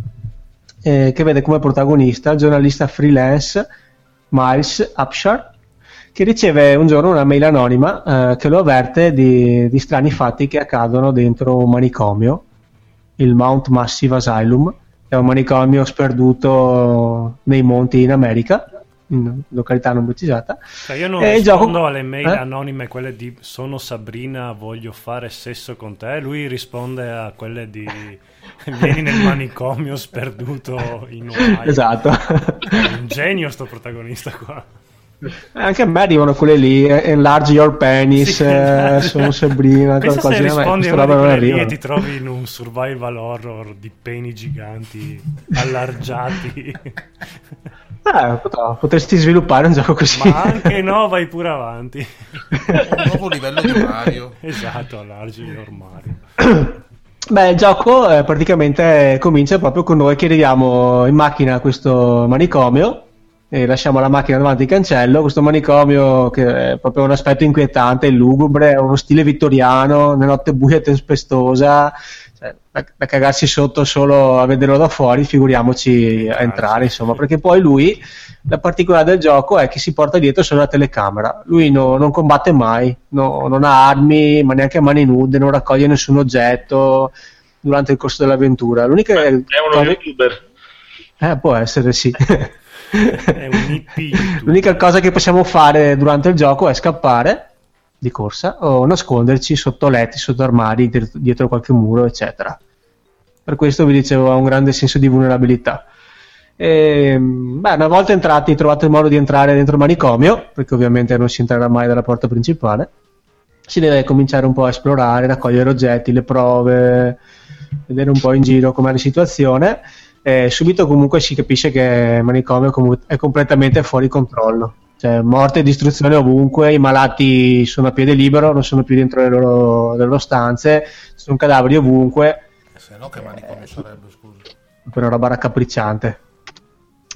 eh, che vede come protagonista il giornalista freelance Miles Upshar che riceve un giorno una mail anonima eh, che lo avverte di, di strani fatti che accadono dentro un manicomio, il Mount Massive Asylum, che è un manicomio sperduto nei monti in America, in località non precisata. Cioè io non E rispondo gioco- alle mail eh? anonime, quelle di sono Sabrina, voglio fare sesso con te. Lui risponde a quelle di vieni nel manicomio sperduto in Ohio. Esatto. È un genio sto protagonista qua. Anche a me arrivano quelle lì, eh, enlarge your penis, Sì, eh, sono Sabrina, qualcosa. me rispondi a una di e ti trovi in un survival horror di peni giganti allargiati. Eh, pot- potresti sviluppare un gioco così. Ma anche no, vai pure avanti. Un nuovo livello di Mario. Esatto, allargi l'armadio. Beh, il gioco eh, praticamente comincia proprio con noi che arriviamo in macchina a questo manicomio e lasciamo la macchina davanti al cancello. Questo manicomio che è proprio un aspetto inquietante, lugubre, uno stile vittoriano, una notte buia e tempestosa, da, da cagarsi sotto solo a vederlo da fuori, figuriamoci a entrare, insomma, perché poi lui, la particolarità del gioco è che si porta dietro solo la telecamera. Lui no- non combatte mai, no- non ha armi, ma neanche a mani nude, non raccoglie nessun oggetto durante il corso dell'avventura. L'unica È uno cosa- youtuber. eh, può essere sì. L'unica cosa che possiamo fare durante il gioco è scappare di corsa o nasconderci sotto letti, sotto armadi, dietro, qualche muro, eccetera. Per questo vi dicevo ha un grande senso di vulnerabilità. E, beh, una volta entrati, trovate il modo di entrare dentro il manicomio, perché ovviamente non si entrerà mai dalla porta principale. Si deve cominciare un po' a esplorare, raccogliere oggetti, le prove, vedere un po' in giro com'è la situazione. E subito comunque si capisce che il manicomio è completamente fuori controllo. Cioè, morte e distruzione ovunque, i malati sono a piede libero, non sono più dentro le loro, le loro stanze, ci sono cadaveri ovunque, Se no che manicomio sarebbe, scusa. per una roba raccapricciante.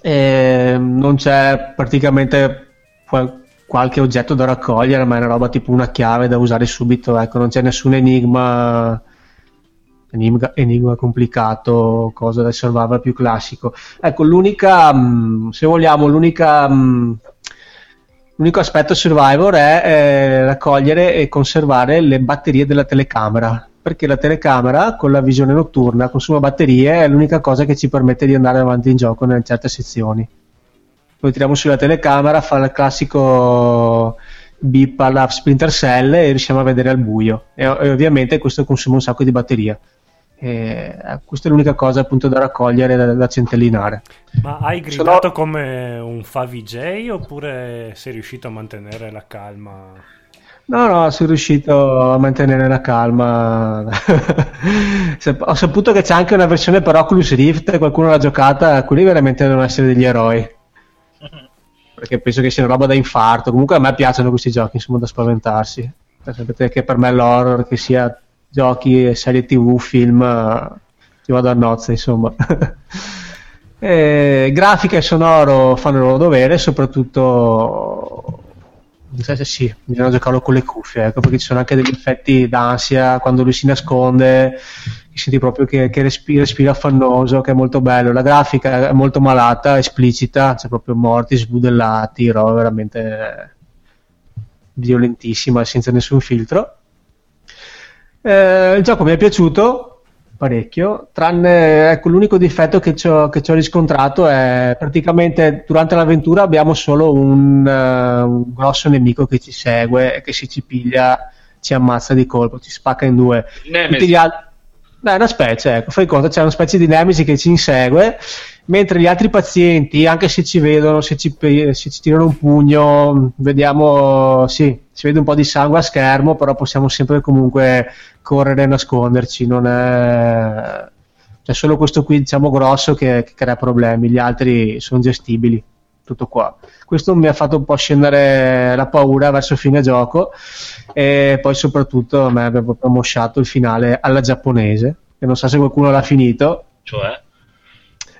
E non c'è praticamente qual- qualche oggetto da raccogliere, ma è una roba tipo una chiave da usare subito. Ecco, non c'è nessun enigma, enigma, enigma complicato, cosa del survival più classico. Ecco, l'unica, mh, se vogliamo, l'unica. L'unico aspetto survivor è eh, raccogliere e conservare le batterie della telecamera, perché la telecamera con la visione notturna consuma batterie, è l'unica cosa che ci permette di andare avanti in gioco in certe sezioni. Poi tiriamo sulla telecamera, fa il classico beep alla Splinter Cell e riusciamo a vedere al buio. E, e ovviamente questo consuma un sacco di batteria. E, eh, questa è l'unica cosa appunto da raccogliere, da, da centellinare. Ma hai gridato come un fa VJ oppure sei riuscito a mantenere la calma? No, no, sono riuscito a mantenere la calma. Ho saputo che c'è anche una versione per Oculus Rift, qualcuno l'ha giocata, quelli veramente devono essere degli eroi. Perché penso che sia una roba da infarto. Comunque a me piacciono questi giochi, insomma, da spaventarsi. Sapete che per me l'horror, che sia giochi, serie tv, film, eh, ci vado a nozze, insomma. Eh, grafica e sonoro fanno il loro dovere, soprattutto se sì, bisogna giocarlo con le cuffie, ecco, perché ci sono anche degli effetti d'ansia quando lui si nasconde, che senti proprio che, che respira, respira affannoso, che è molto bello. La grafica è molto malata, esplicita, c'è proprio morti, sbudellati, roba veramente violentissima, senza nessun filtro. Eh, il gioco mi è piaciuto parecchio, tranne ecco, l'unico difetto che ci ho, che ci ho riscontrato è praticamente durante l'avventura abbiamo solo un, eh, un grosso nemico che ci segue e che se ci piglia ci ammazza di colpo, ci spacca in due. Nemesis. Tutti gli altri... Beh, è una specie, ecco, fai conto, c'è una specie di Nemesi che ci insegue, mentre gli altri pazienti, anche se ci vedono, se ci, se ci tirano un pugno, vediamo, sì, si vede un po' di sangue a schermo, però possiamo sempre comunque correre e nasconderci, non è... C'è solo questo qui, diciamo, grosso che, che crea problemi, gli altri sono gestibili, tutto qua. Questo mi ha fatto un po' scendere la paura verso fine gioco e poi soprattutto a me aveva proprio il finale alla giapponese, che non so se qualcuno l'ha finito, Cioè?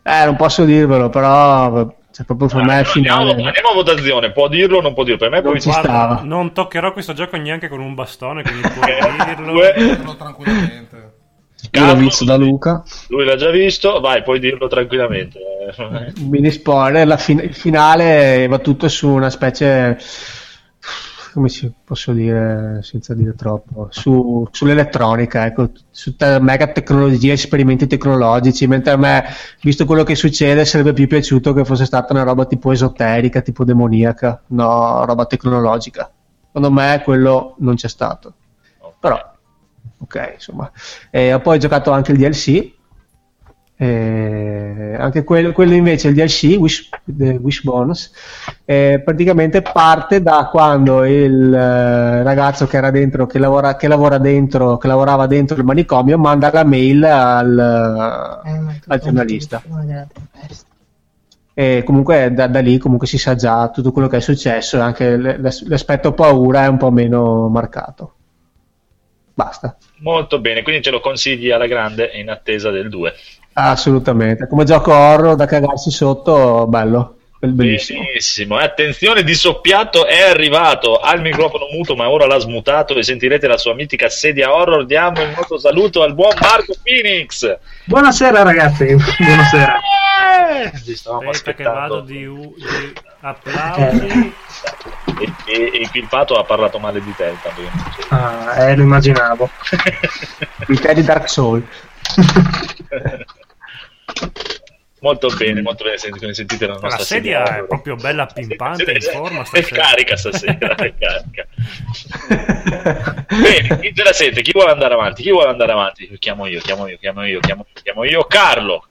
Eh, non posso dirvelo, però cioè, proprio per me il andiamo, finale andiamo a votazione, può dirlo o non può dirlo? Per me Non poi ci Guarda, stava. non toccherò questo gioco neanche con un bastone, quindi puoi dirlo. Dirlo tranquillamente. Io l'ho visto da Luca. Lui l'ha già visto, vai, puoi dirlo tranquillamente. mini spoiler, la fin- il finale va tutto su una specie come si posso dire senza dire troppo, su, sull'elettronica, ecco, su te- mega tecnologie, esperimenti tecnologici, mentre a me, visto quello che succede, sarebbe più piaciuto che fosse stata una roba tipo esoterica, tipo demoniaca, no, roba tecnologica. Secondo me quello non c'è stato. Però, ok, insomma. E ho poi giocato anche il DLC, eh, anche quello, quello, invece il DLC Wish, Wish Bonus eh, praticamente parte da quando il eh, ragazzo che era dentro che lavora, che lavora dentro che lavorava dentro il manicomio manda la mail al, eh, al giornalista. e comunque da, da, lì comunque si sa già tutto quello che è successo e anche l'aspetto paura è un po' meno marcato. Basta. Molto bene quindi ce lo consigli alla grande in attesa del 2 Assolutamente, come gioco horror da cagarsi sotto, bello. Bellissimo. Benissimo. Attenzione, di soppiatto è arrivato al microfono muto, ma ora l'ha smutato e sentirete la sua mitica sedia horror. Diamo il nostro saluto al buon Marco Phoenix. Buonasera, ragazzi. Buonasera. Eh, stavamo Aspetta che vado di, u- di applausi. E, e, e il pato ha parlato male di te. Ah, eh, lo immaginavo. di te di Dark Souls. molto bene, molto bene. Senti, come sentite la nostra la sedia, sedia è proprio bella pimpante in forma. È carica stasera, è carica. bene, chi te la sente? Chi vuole andare avanti? Chi vuole andare avanti? Chiamo io, chiamo io, chiamo io, chiamo io, chiamo io. Carlo.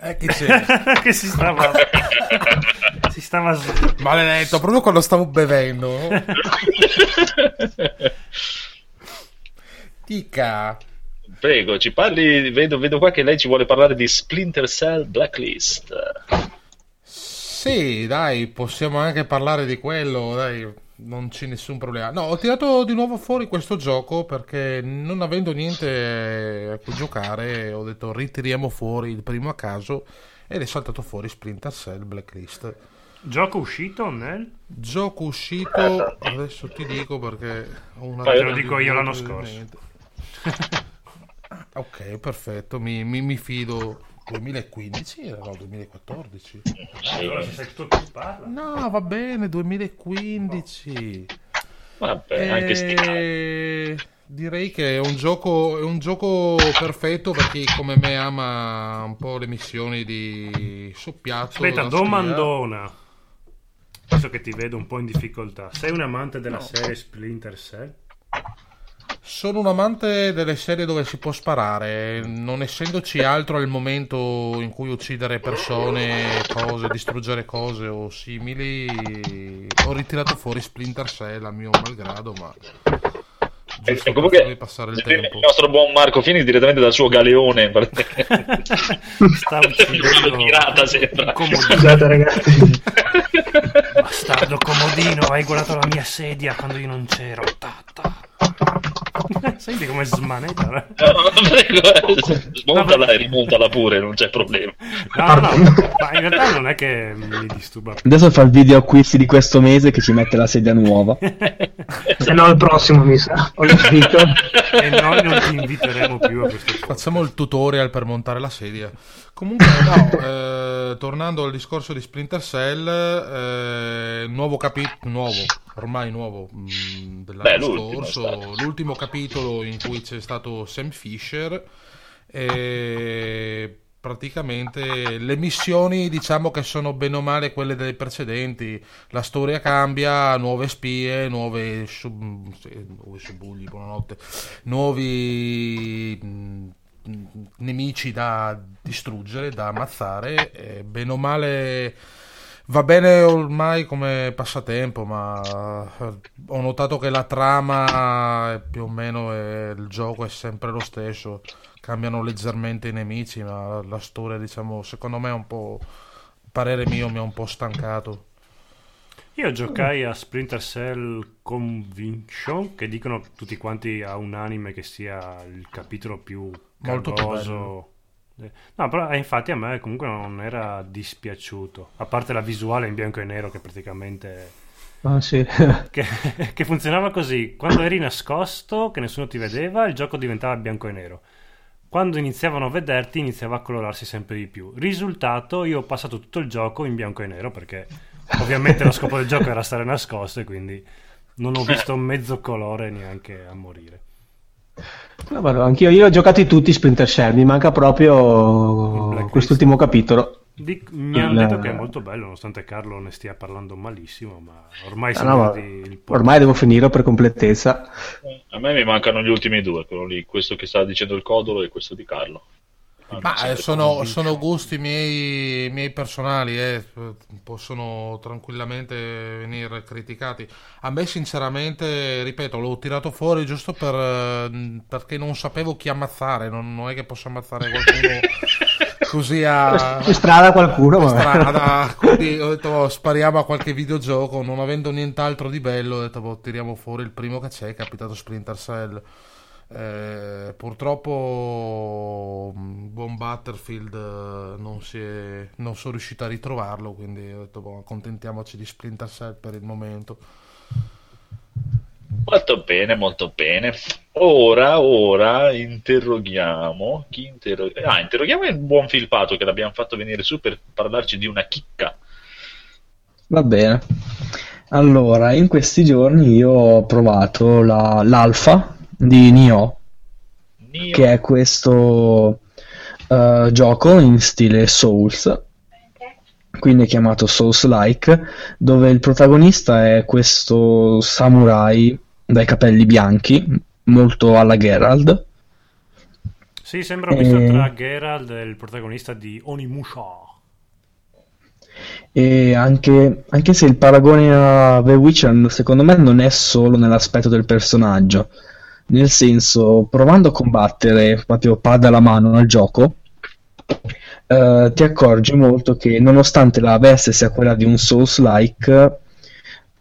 Eh, che c'è? che si stava si stava maledetto proprio quando stavo bevendo Tica Prego, ci parli, vedo, vedo qua che lei ci vuole parlare di Splinter Cell Blacklist. Sì, dai, possiamo anche parlare di quello, dai, non c'è nessun problema. No, ho tirato di nuovo fuori questo gioco perché non avendo niente a cui giocare, ho detto ritiriamo fuori il primo a caso ed è saltato fuori Splinter Cell Blacklist. Gioco uscito nel? Gioco uscito, adesso ti dico perché ho una... Te lo dico io l'anno scorso. Ok, perfetto, mi, mi, mi fido. 2015 era no 2014 allora se sei tu che parla. No va bene 2015 vabbè e... anche sti direi che è un, gioco, è un gioco perfetto per chi come me ama un po' le missioni di soppiatto aspetta domandona. Adesso che ti vedo un po' in difficoltà. Sei un amante della no. serie Splinter Cell sono un amante delle serie dove si può sparare, non essendoci altro al momento in cui uccidere persone, cose, distruggere cose o simili, ho ritirato fuori Splinter Cell a mio malgrado, ma giusto comunque passare il, tempo. il nostro buon Marco Fini direttamente dal suo galeone sta uccidendo pirata sembra. scusate ragazzi. Bastardo comodino hai guardato la mia sedia quando io non c'ero. Ta, ta. Senti come smanetta. No, prego, smontala e rimontala pure, non c'è problema. No, no, ma in realtà non è che mi disturba. Adesso fa il video acquisti di questo mese che ci mette la sedia nuova. Se no, il prossimo mi sa. Ho l'invito. e noi non ti inviteremo più a questo. Facciamo il tutorial per montare la sedia. Comunque, no, eh, tornando al discorso di Splinter Cell, eh, nuovo capitolo, nuovo, ormai nuovo, mh, mm, dell'anno Beh, scorso, l'ultimo capitolo in cui c'è stato Sam Fisher e praticamente le missioni diciamo che sono bene o male quelle delle precedenti. La storia cambia nuove spie nuove, sub, nuovi subugli buonanotte. Nuovi mm, nemici da distruggere, da ammazzare, e bene o male va bene ormai come passatempo, ma eh, ho notato che la trama più o meno è, il gioco è sempre lo stesso, cambiano leggermente i nemici, ma la storia diciamo secondo me è un po' parere mio mi ha un po' stancato. Io giocai a Splinter Cell Conviction, che dicono tutti quanti a un anime che sia il capitolo più molto cargoso. No, però eh, infatti a me comunque non era dispiaciuto, a parte la visuale in bianco e nero che praticamente... Ah, sì. che, che, funzionava così, quando eri nascosto, che nessuno ti vedeva, il gioco diventava bianco e nero. Quando iniziavano a vederti, iniziava a colorarsi sempre di più. Risultato, io ho passato tutto il gioco in bianco e nero perché ovviamente lo scopo del gioco era stare nascosto e quindi non ho visto mezzo colore neanche a morire. No, guarda, anch'io io ho giocati tutti Splinter Cell, mi manca proprio quest'ultimo capitolo. Dic- mi hanno detto che è molto bello, nonostante Carlo ne stia parlando malissimo, ma ormai Ah, no, po- ormai devo finire per completezza. A me mi mancano gli ultimi due, quello lì, questo che stava dicendo il Codolo e questo di Carlo. Ma sempre eh, sono, sono gusti miei, miei personali, eh, possono tranquillamente venire criticati. A me, sinceramente, ripeto, l'ho tirato fuori giusto per, eh, perché non sapevo chi ammazzare. Non, non è che posso ammazzare qualcuno così a, Per strada qualcuno, ma... strada. Quindi ho detto, boh, spariamo a qualche videogioco. Non avendo nient'altro di bello, ho detto, boh, tiriamo fuori il primo che c'è. È capitato Splinter Cell. Eh, purtroppo mh, buon Battlefield eh, non, si è- non sono riuscito a ritrovarlo quindi ho detto boh, accontentiamoci di Splinter Cell per il momento Molto bene, molto bene. Ora, ora interroghiamo. Chi interro- Ah, interroghiamo il buon Filpato che l'abbiamo fatto venire su per parlarci di una chicca. Va bene. Allora, in questi giorni io ho provato la- l'alfa di Nioh, Nio- che è questo eh, gioco in stile Souls, quindi chiamato Souls-like, dove il protagonista è questo samurai dai capelli bianchi, molto alla Geralt. Sì, sembra un misto tra Geralt e il protagonista di Onimusha. E anche, anche se il paragone a The Witcher secondo me non è solo nell'aspetto del personaggio, nel senso, provando a combattere proprio pada alla mano al gioco, eh, ti accorgi molto che nonostante la veste sia quella di un Souls-like,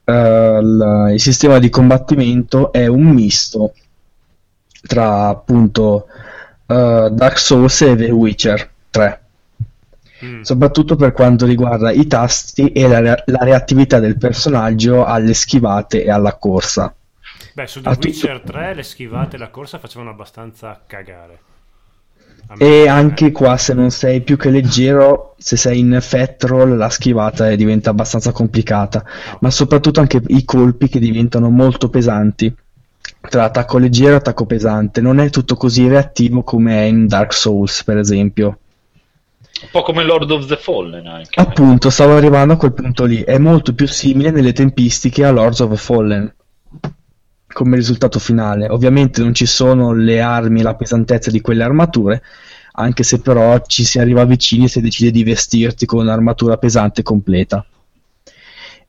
eh, il, il sistema di combattimento è un misto tra appunto eh, Dark Souls e The Witcher 3 Mm. soprattutto per quanto riguarda i tasti e la, re- la reattività del personaggio alle schivate e alla corsa. Beh, su The a tutto- Witcher 3 le schivate e la corsa facevano abbastanza cagare. E anche qua, se non sei più che leggero, se sei in Fettrol, la schivata eh, diventa abbastanza complicata, ma soprattutto anche i colpi che diventano molto pesanti. Tra attacco leggero e attacco pesante, non è tutto così reattivo come è in Dark Souls, per esempio. Un po' come Lord of the Fallen anche. Appunto, stavo arrivando a quel punto lì. È molto più simile nelle tempistiche a Lords of the Fallen come risultato finale. Ovviamente non ci sono le armi e la pesantezza di quelle armature, anche se però ci si arriva vicini se decidi di vestirti con un'armatura pesante completa.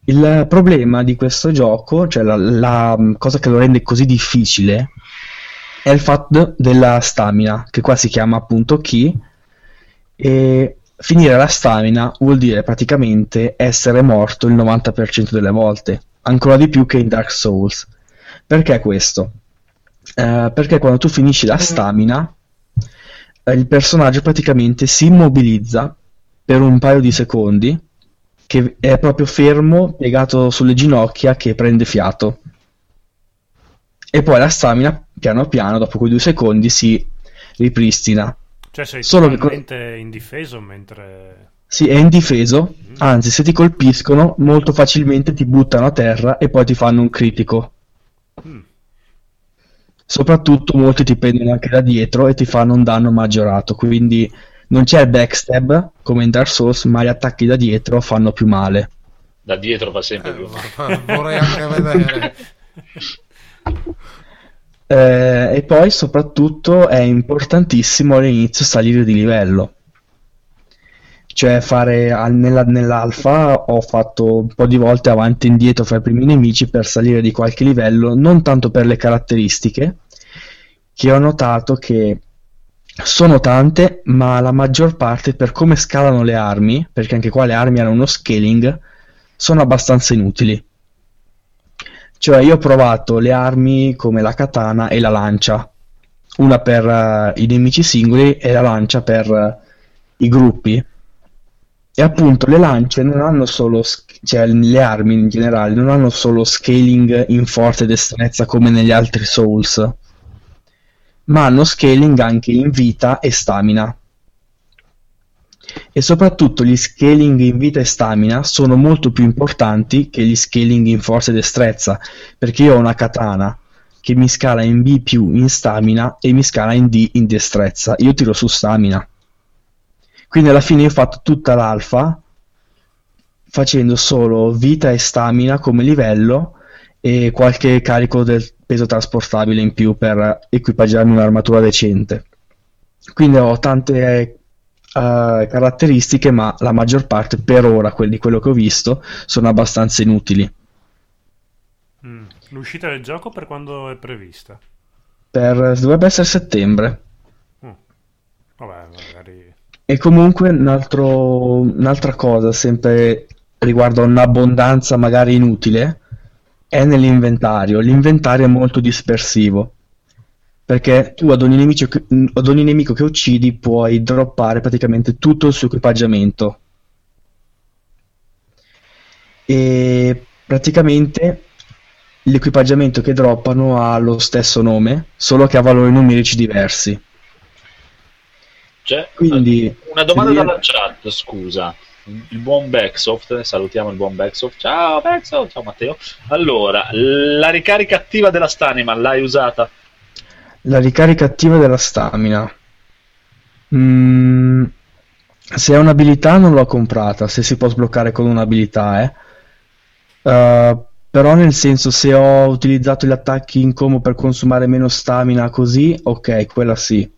Il problema di questo gioco, cioè la, la cosa che lo rende così difficile, è il fatto della stamina, che qua si chiama appunto Ki, e finire la stamina vuol dire praticamente essere morto il 90% delle volte, ancora di più che in Dark Souls. Perché questo? Eh, perché quando tu finisci la stamina, eh, il personaggio praticamente si immobilizza per un paio di secondi, che è proprio fermo, piegato sulle ginocchia, che prende fiato. E poi la stamina, piano piano, dopo quei due secondi, si ripristina. Cioè sei Solo che- totalmente indifeso mentre... Sì, è indifeso, anzi, se ti colpiscono, molto facilmente ti buttano a terra e poi ti fanno un critico. Mm. Soprattutto molti ti prendono anche da dietro e ti fanno un danno maggiorato, quindi non c'è il backstab come in Dark Souls, ma gli attacchi da dietro fanno più male. Da dietro fa sempre Eh, più male. vorrei anche vedere Eh, e poi soprattutto è importantissimo all'inizio salire di livello. Cioè fare al- nella- nell'alfa ho fatto un po' di volte avanti e indietro fra i primi nemici per salire di qualche livello, non tanto per le caratteristiche, che ho notato che sono tante, ma la maggior parte per come scalano le armi, perché anche qua le armi hanno uno scaling, sono abbastanza inutili. Cioè, io ho provato le armi come la katana e la lancia, una per eh, i nemici singoli e la lancia per eh, i gruppi. E appunto le lance non hanno solo, cioè le armi in generale, non hanno solo scaling in forza e destrezza come negli altri Souls, ma hanno scaling anche in vita e stamina. e soprattutto gli scaling in vita e stamina sono molto più importanti che gli scaling in forza e destrezza, perché io ho una katana che mi scala in B più in stamina e mi scala in D in destrezza. Io tiro su stamina. Quindi alla fine ho fatto tutta l'alfa facendo solo vita e stamina come livello e qualche carico del peso trasportabile in più per equipaggiarmi un'armatura decente. Quindi ho tante Uh, caratteristiche, ma la maggior parte per ora, quelli, quello che ho visto, sono abbastanza inutili. Mm. L'uscita del gioco per quando è prevista? Per, dovrebbe essere settembre. Mm. Vabbè, magari... E comunque un altro, un'altra cosa, sempre riguardo a un'abbondanza magari inutile, è nell'inventario. L'inventario è molto dispersivo perché tu ad ogni, nemico che, ad ogni nemico che uccidi puoi droppare praticamente tutto il suo equipaggiamento. E praticamente l'equipaggiamento che droppano ha lo stesso nome, solo che ha valori numerici diversi. Cioè, Quindi, una domanda dalla chat, scusa. Il buon Backsoft, salutiamo il buon Backsoft. Ciao Backsoft, ciao Matteo. Allora, la ricarica attiva della Stanima l'hai usata? La ricarica attiva della stamina. Mm, se è un'abilità non l'ho comprata, se si può sbloccare con un'abilità, eh. Uh, però nel senso se ho utilizzato gli attacchi in combo per consumare meno stamina così, ok, quella sì.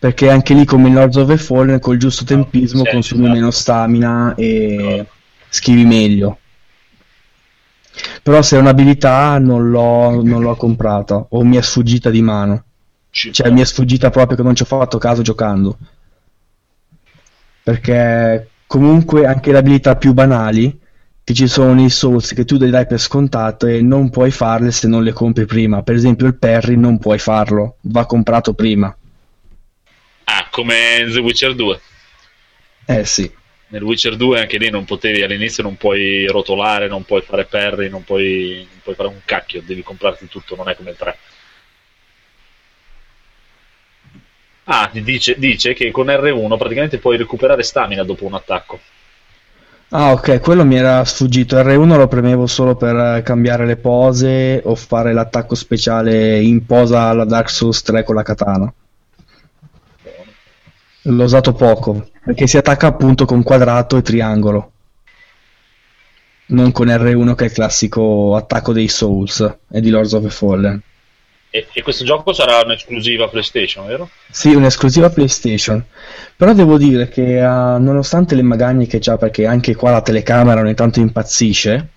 Perché anche lì come in Lords of the Fallen col giusto tempismo sì, consumi esatto. meno stamina e schivi meglio. Però se è un'abilità non l'ho, non l'ho comprata o mi è sfuggita di mano. Ci- Cioè mi è sfuggita proprio che non ci ho fatto caso giocando. Perché comunque anche le abilità più banali che ci sono nei Souls che tu le dai per scontato e non puoi farle se non le compri prima. Per esempio il parry non puoi farlo, va comprato prima. Ah, come The Witcher 2. Eh sì. Nel Witcher 2 anche lì non potevi all'inizio non puoi rotolare, non puoi fare parry, non puoi, non puoi fare un cacchio, devi comprarti tutto, non è come il 3. Ah, dice, dice che con R1 praticamente puoi recuperare stamina dopo un attacco. Ah ok, quello mi era sfuggito. R1 lo premevo solo per eh, cambiare le pose o fare l'attacco speciale in posa alla Dark Souls 3 con la katana. L'ho usato poco, perché si attacca appunto con quadrato e triangolo. Non con R1 che è il classico attacco dei Souls e di Lords of the Fallen. E, e questo gioco sarà un'esclusiva PlayStation, vero? Sì, un'esclusiva PlayStation. Però devo dire che eh, nonostante le magagne che c'ha, perché anche qua la telecamera ogni tanto impazzisce,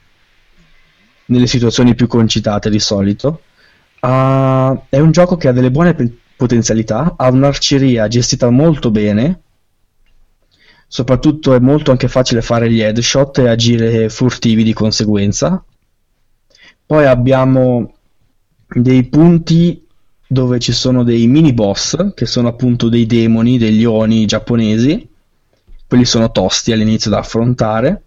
nelle situazioni più concitate di solito, ah, è un gioco che ha delle buone potenzialità, ha un'arceria gestita molto bene, soprattutto è molto anche facile fare gli headshot e agire furtivi di conseguenza. Poi abbiamo dei punti dove ci sono dei mini boss che sono appunto dei demoni, degli oni giapponesi. Quelli sono tosti all'inizio da affrontare.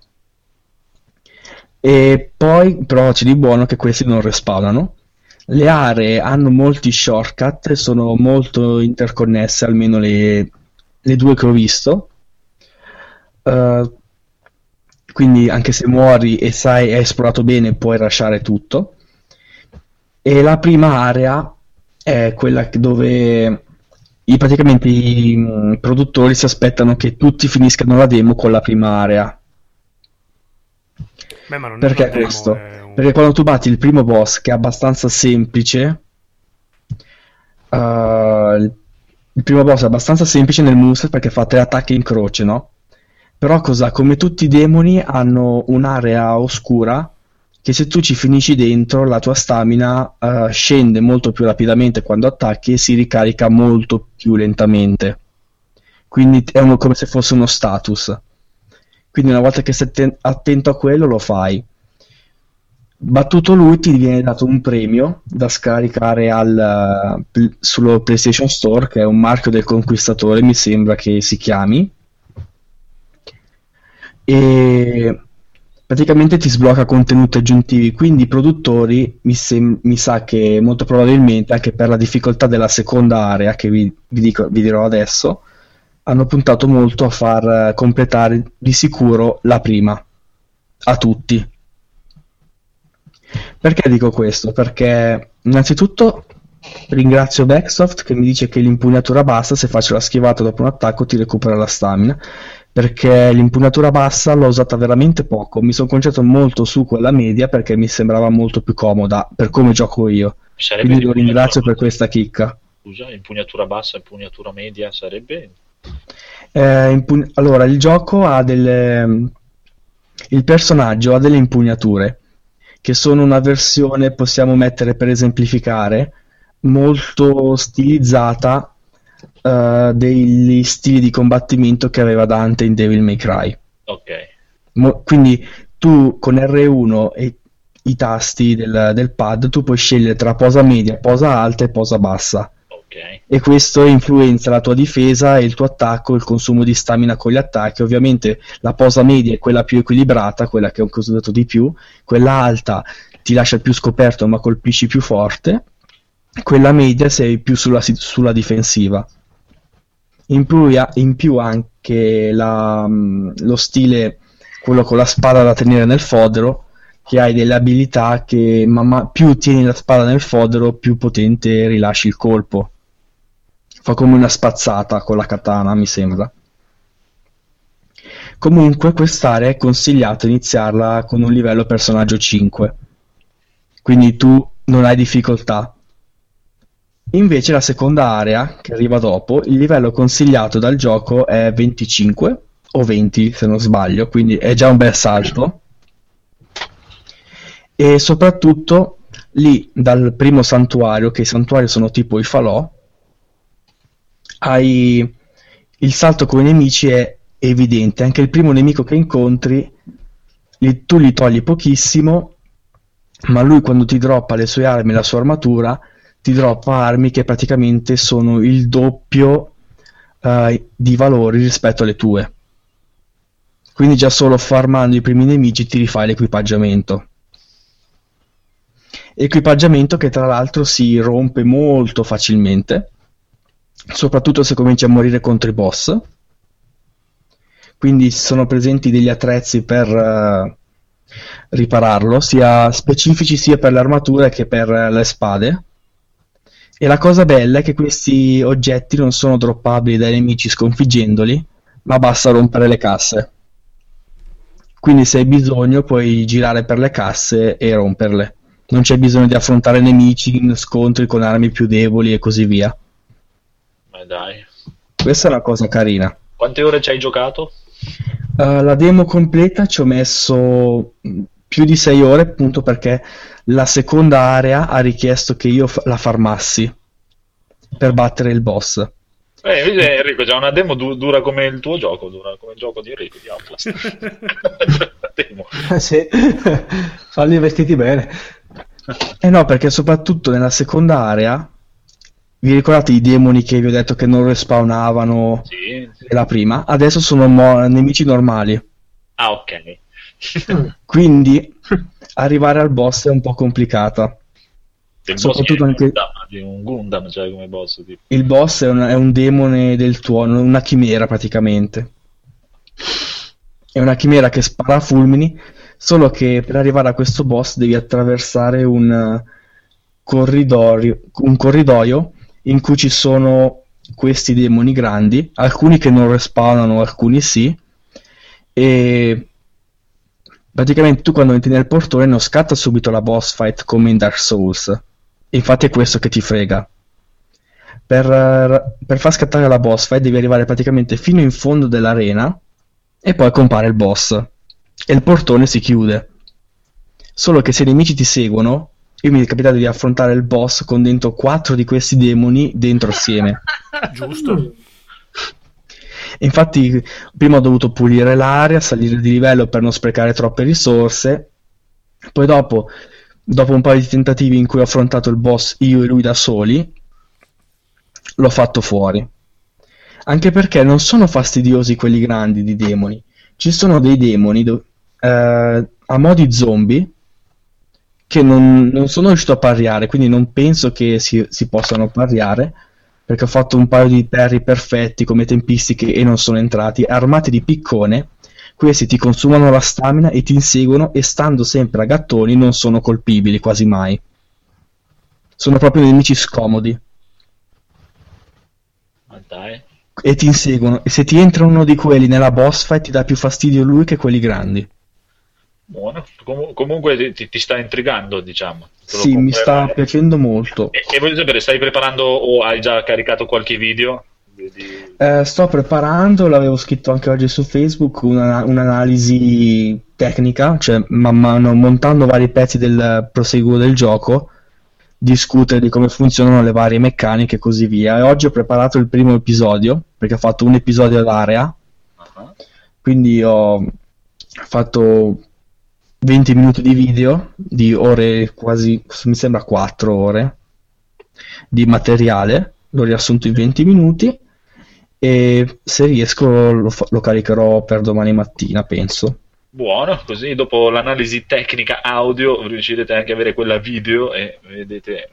E poi però c'è di buono che questi non respawnano. Le aree hanno molti shortcut, sono molto interconnesse, almeno le, le due che ho visto. Uh, quindi anche se muori e sai hai esplorato bene puoi lasciare tutto. E la prima area è quella dove i, praticamente i mm, produttori si aspettano che tutti finiscano la demo con la prima area. Beh, ma non Perché questo? un- Perché quando tu batti il primo boss, che è abbastanza semplice, uh, il il primo boss è abbastanza semplice nel moveset perché fa tre attacchi in croce, no? Però cosa? Come tutti i demoni hanno un'area oscura che se tu ci finisci dentro la tua stamina uh, scende molto più rapidamente quando attacchi e si ricarica molto più lentamente. Quindi è uno- come se fosse uno status. Quindi una volta che sei atten- attento a quello lo fai. Battuto lui ti viene dato un premio da scaricare al, pl- sullo PlayStation Store, che è un marchio del conquistatore, mi sembra che si chiami. E praticamente ti sblocca contenuti aggiuntivi, quindi i produttori mi, sem- mi sa che molto probabilmente anche per la difficoltà della seconda area, che vi, vi dico- vi dirò adesso, hanno puntato molto a far eh, completare di sicuro la prima a tutti. Perché dico questo? Perché innanzitutto ringrazio Backsoft che mi dice che l'impugnatura bassa, se faccio la schivata dopo un attacco ti recupera la stamina, perché l'impugnatura bassa l'ho usata veramente poco, mi sono concentrato molto su quella media perché mi sembrava molto più comoda per come gioco io. Sarebbe Quindi lo ringrazio per questa chicca. Scusa, impugnatura bassa, impugnatura media sarebbe? Eh, impugn- allora, il gioco ha delle... Il personaggio ha delle impugnature che sono una versione, possiamo mettere per esemplificare, molto stilizzata eh, degli stili di combattimento che aveva Dante in Devil May Cry. Ok. Mo- quindi tu con R1 e i tasti del, del pad tu puoi scegliere tra posa media, posa alta e posa bassa Ok. e questo influenza la tua difesa e il tuo attacco, il consumo di stamina con gli attacchi. Ovviamente la posa media è quella più equilibrata, quella che ho considerato di più, quella alta ti lascia più scoperto ma colpisci più forte, quella media sei più sulla, sulla difensiva. In più, in più anche la- lo stile, quello con la spada da tenere nel fodero, che hai delle abilità che man ma- più tieni la spada nel fodero, più potente rilasci il colpo. Fa come una spazzata con la katana, mi sembra. Comunque, quest'area è consigliato iniziarla con un livello personaggio 5. Quindi tu non hai difficoltà. Invece la seconda area, che arriva dopo, il livello consigliato dal gioco è 25 o 20 se non sbaglio, quindi è già un bel salto. E soprattutto lì dal primo santuario, che i santuari sono tipo i falò, hai il salto con i nemici è evidente, anche il primo nemico che incontri li- tu gli togli pochissimo, ma lui quando ti droppa le sue armi e la sua armatura, ti droppa armi che praticamente sono il doppio eh, di valori rispetto alle tue. Quindi già solo farmando i primi nemici ti rifai l'equipaggiamento. Equipaggiamento che tra l'altro si rompe molto facilmente, soprattutto se cominci a morire contro i boss. Quindi sono presenti degli attrezzi per eh, ripararlo, sia specifici sia per le armature che per eh, le spade. E la cosa bella è che questi oggetti non sono droppabili dai nemici sconfiggendoli, ma basta rompere le casse. Quindi se hai bisogno puoi girare per le casse e romperle. Non c'è bisogno di affrontare nemici in scontri con armi più deboli e così via. Ma dai. Questa è una cosa carina. Quante ore ci hai giocato? Uh, la demo completa ci ho messo più di 6 ore appunto perché la seconda area ha richiesto che io fa- la farmassi per battere il boss. Eh, invece Enrico, c'è una demo du- dura come il tuo gioco, dura come il gioco di Enrico di Outlast. La demo. sì, falli vestiti bene. Eh no, perché soprattutto nella seconda area, vi ricordate i demoni che vi ho detto che non respawnavano Sì, sì. la prima? Adesso sono mo- nemici normali. Ah, ok. Quindi arrivare al boss è un po' complicata. Il boss Soprattutto è un anche- Gundam, un Gundam, cioè come boss. Tipo. Il boss è un, è un demone del tuono, una chimera praticamente. È una chimera che spara fulmini, solo che per arrivare a questo boss devi attraversare un eh, corridoio, un corridoio in cui ci sono questi demoni grandi, alcuni che non respawnano, alcuni sì, e praticamente tu quando entri nel portone non scatta subito la boss fight come in Dark Souls. Infatti è questo che ti frega. Per, per far scattare la boss fight devi arrivare praticamente fino in fondo dell'arena e poi compare il boss e il portone si chiude. Solo che se i nemici ti seguono, io mi è capitato di affrontare il boss con dentro quattro di questi demoni dentro assieme. Giusto. Infatti, prima ho dovuto pulire l'area, salire di livello per non sprecare troppe risorse. Poi dopo, dopo un paio di tentativi in cui ho affrontato il boss io e lui da soli, l'ho fatto fuori. Anche perché non sono fastidiosi quelli grandi di demoni. Ci sono dei demoni do- eh, a mo' di zombie che non, non sono riuscito a parriare, quindi non penso che si, si possano parriare. perché ho fatto un paio di perri perfetti come tempistiche e non sono entrati, armati di piccone. Questi ti consumano la stamina e ti inseguono e stando sempre a gattoni non sono colpibili quasi mai. Sono proprio nemici scomodi Ma dai. e ti inseguono e se ti entra uno di quelli nella boss fight ti dà più fastidio lui che quelli grandi. Buono. Com- comunque ti- ti, sta intrigando, diciamo. Sì, mi sta piacendo molto. E, e voglio sapere, stai preparando o hai già caricato qualche video? Di- Eh, sto preparando, l'avevo scritto anche oggi su Facebook, una- un'analisi tecnica, cioè man mano montando vari pezzi del proseguo del gioco, discutere di come funzionano le varie meccaniche e così via. E oggi ho preparato il primo episodio, perché ho fatto un episodio all'area, Ah, quindi ho fatto 20 minuti di video, di ore quasi, mi sembra 4 ore di materiale, l'ho riassunto in 20 minuti e se riesco lo, lo caricherò per domani mattina, penso. Buono, così dopo l'analisi tecnica audio riuscirete anche a avere quella video e vedete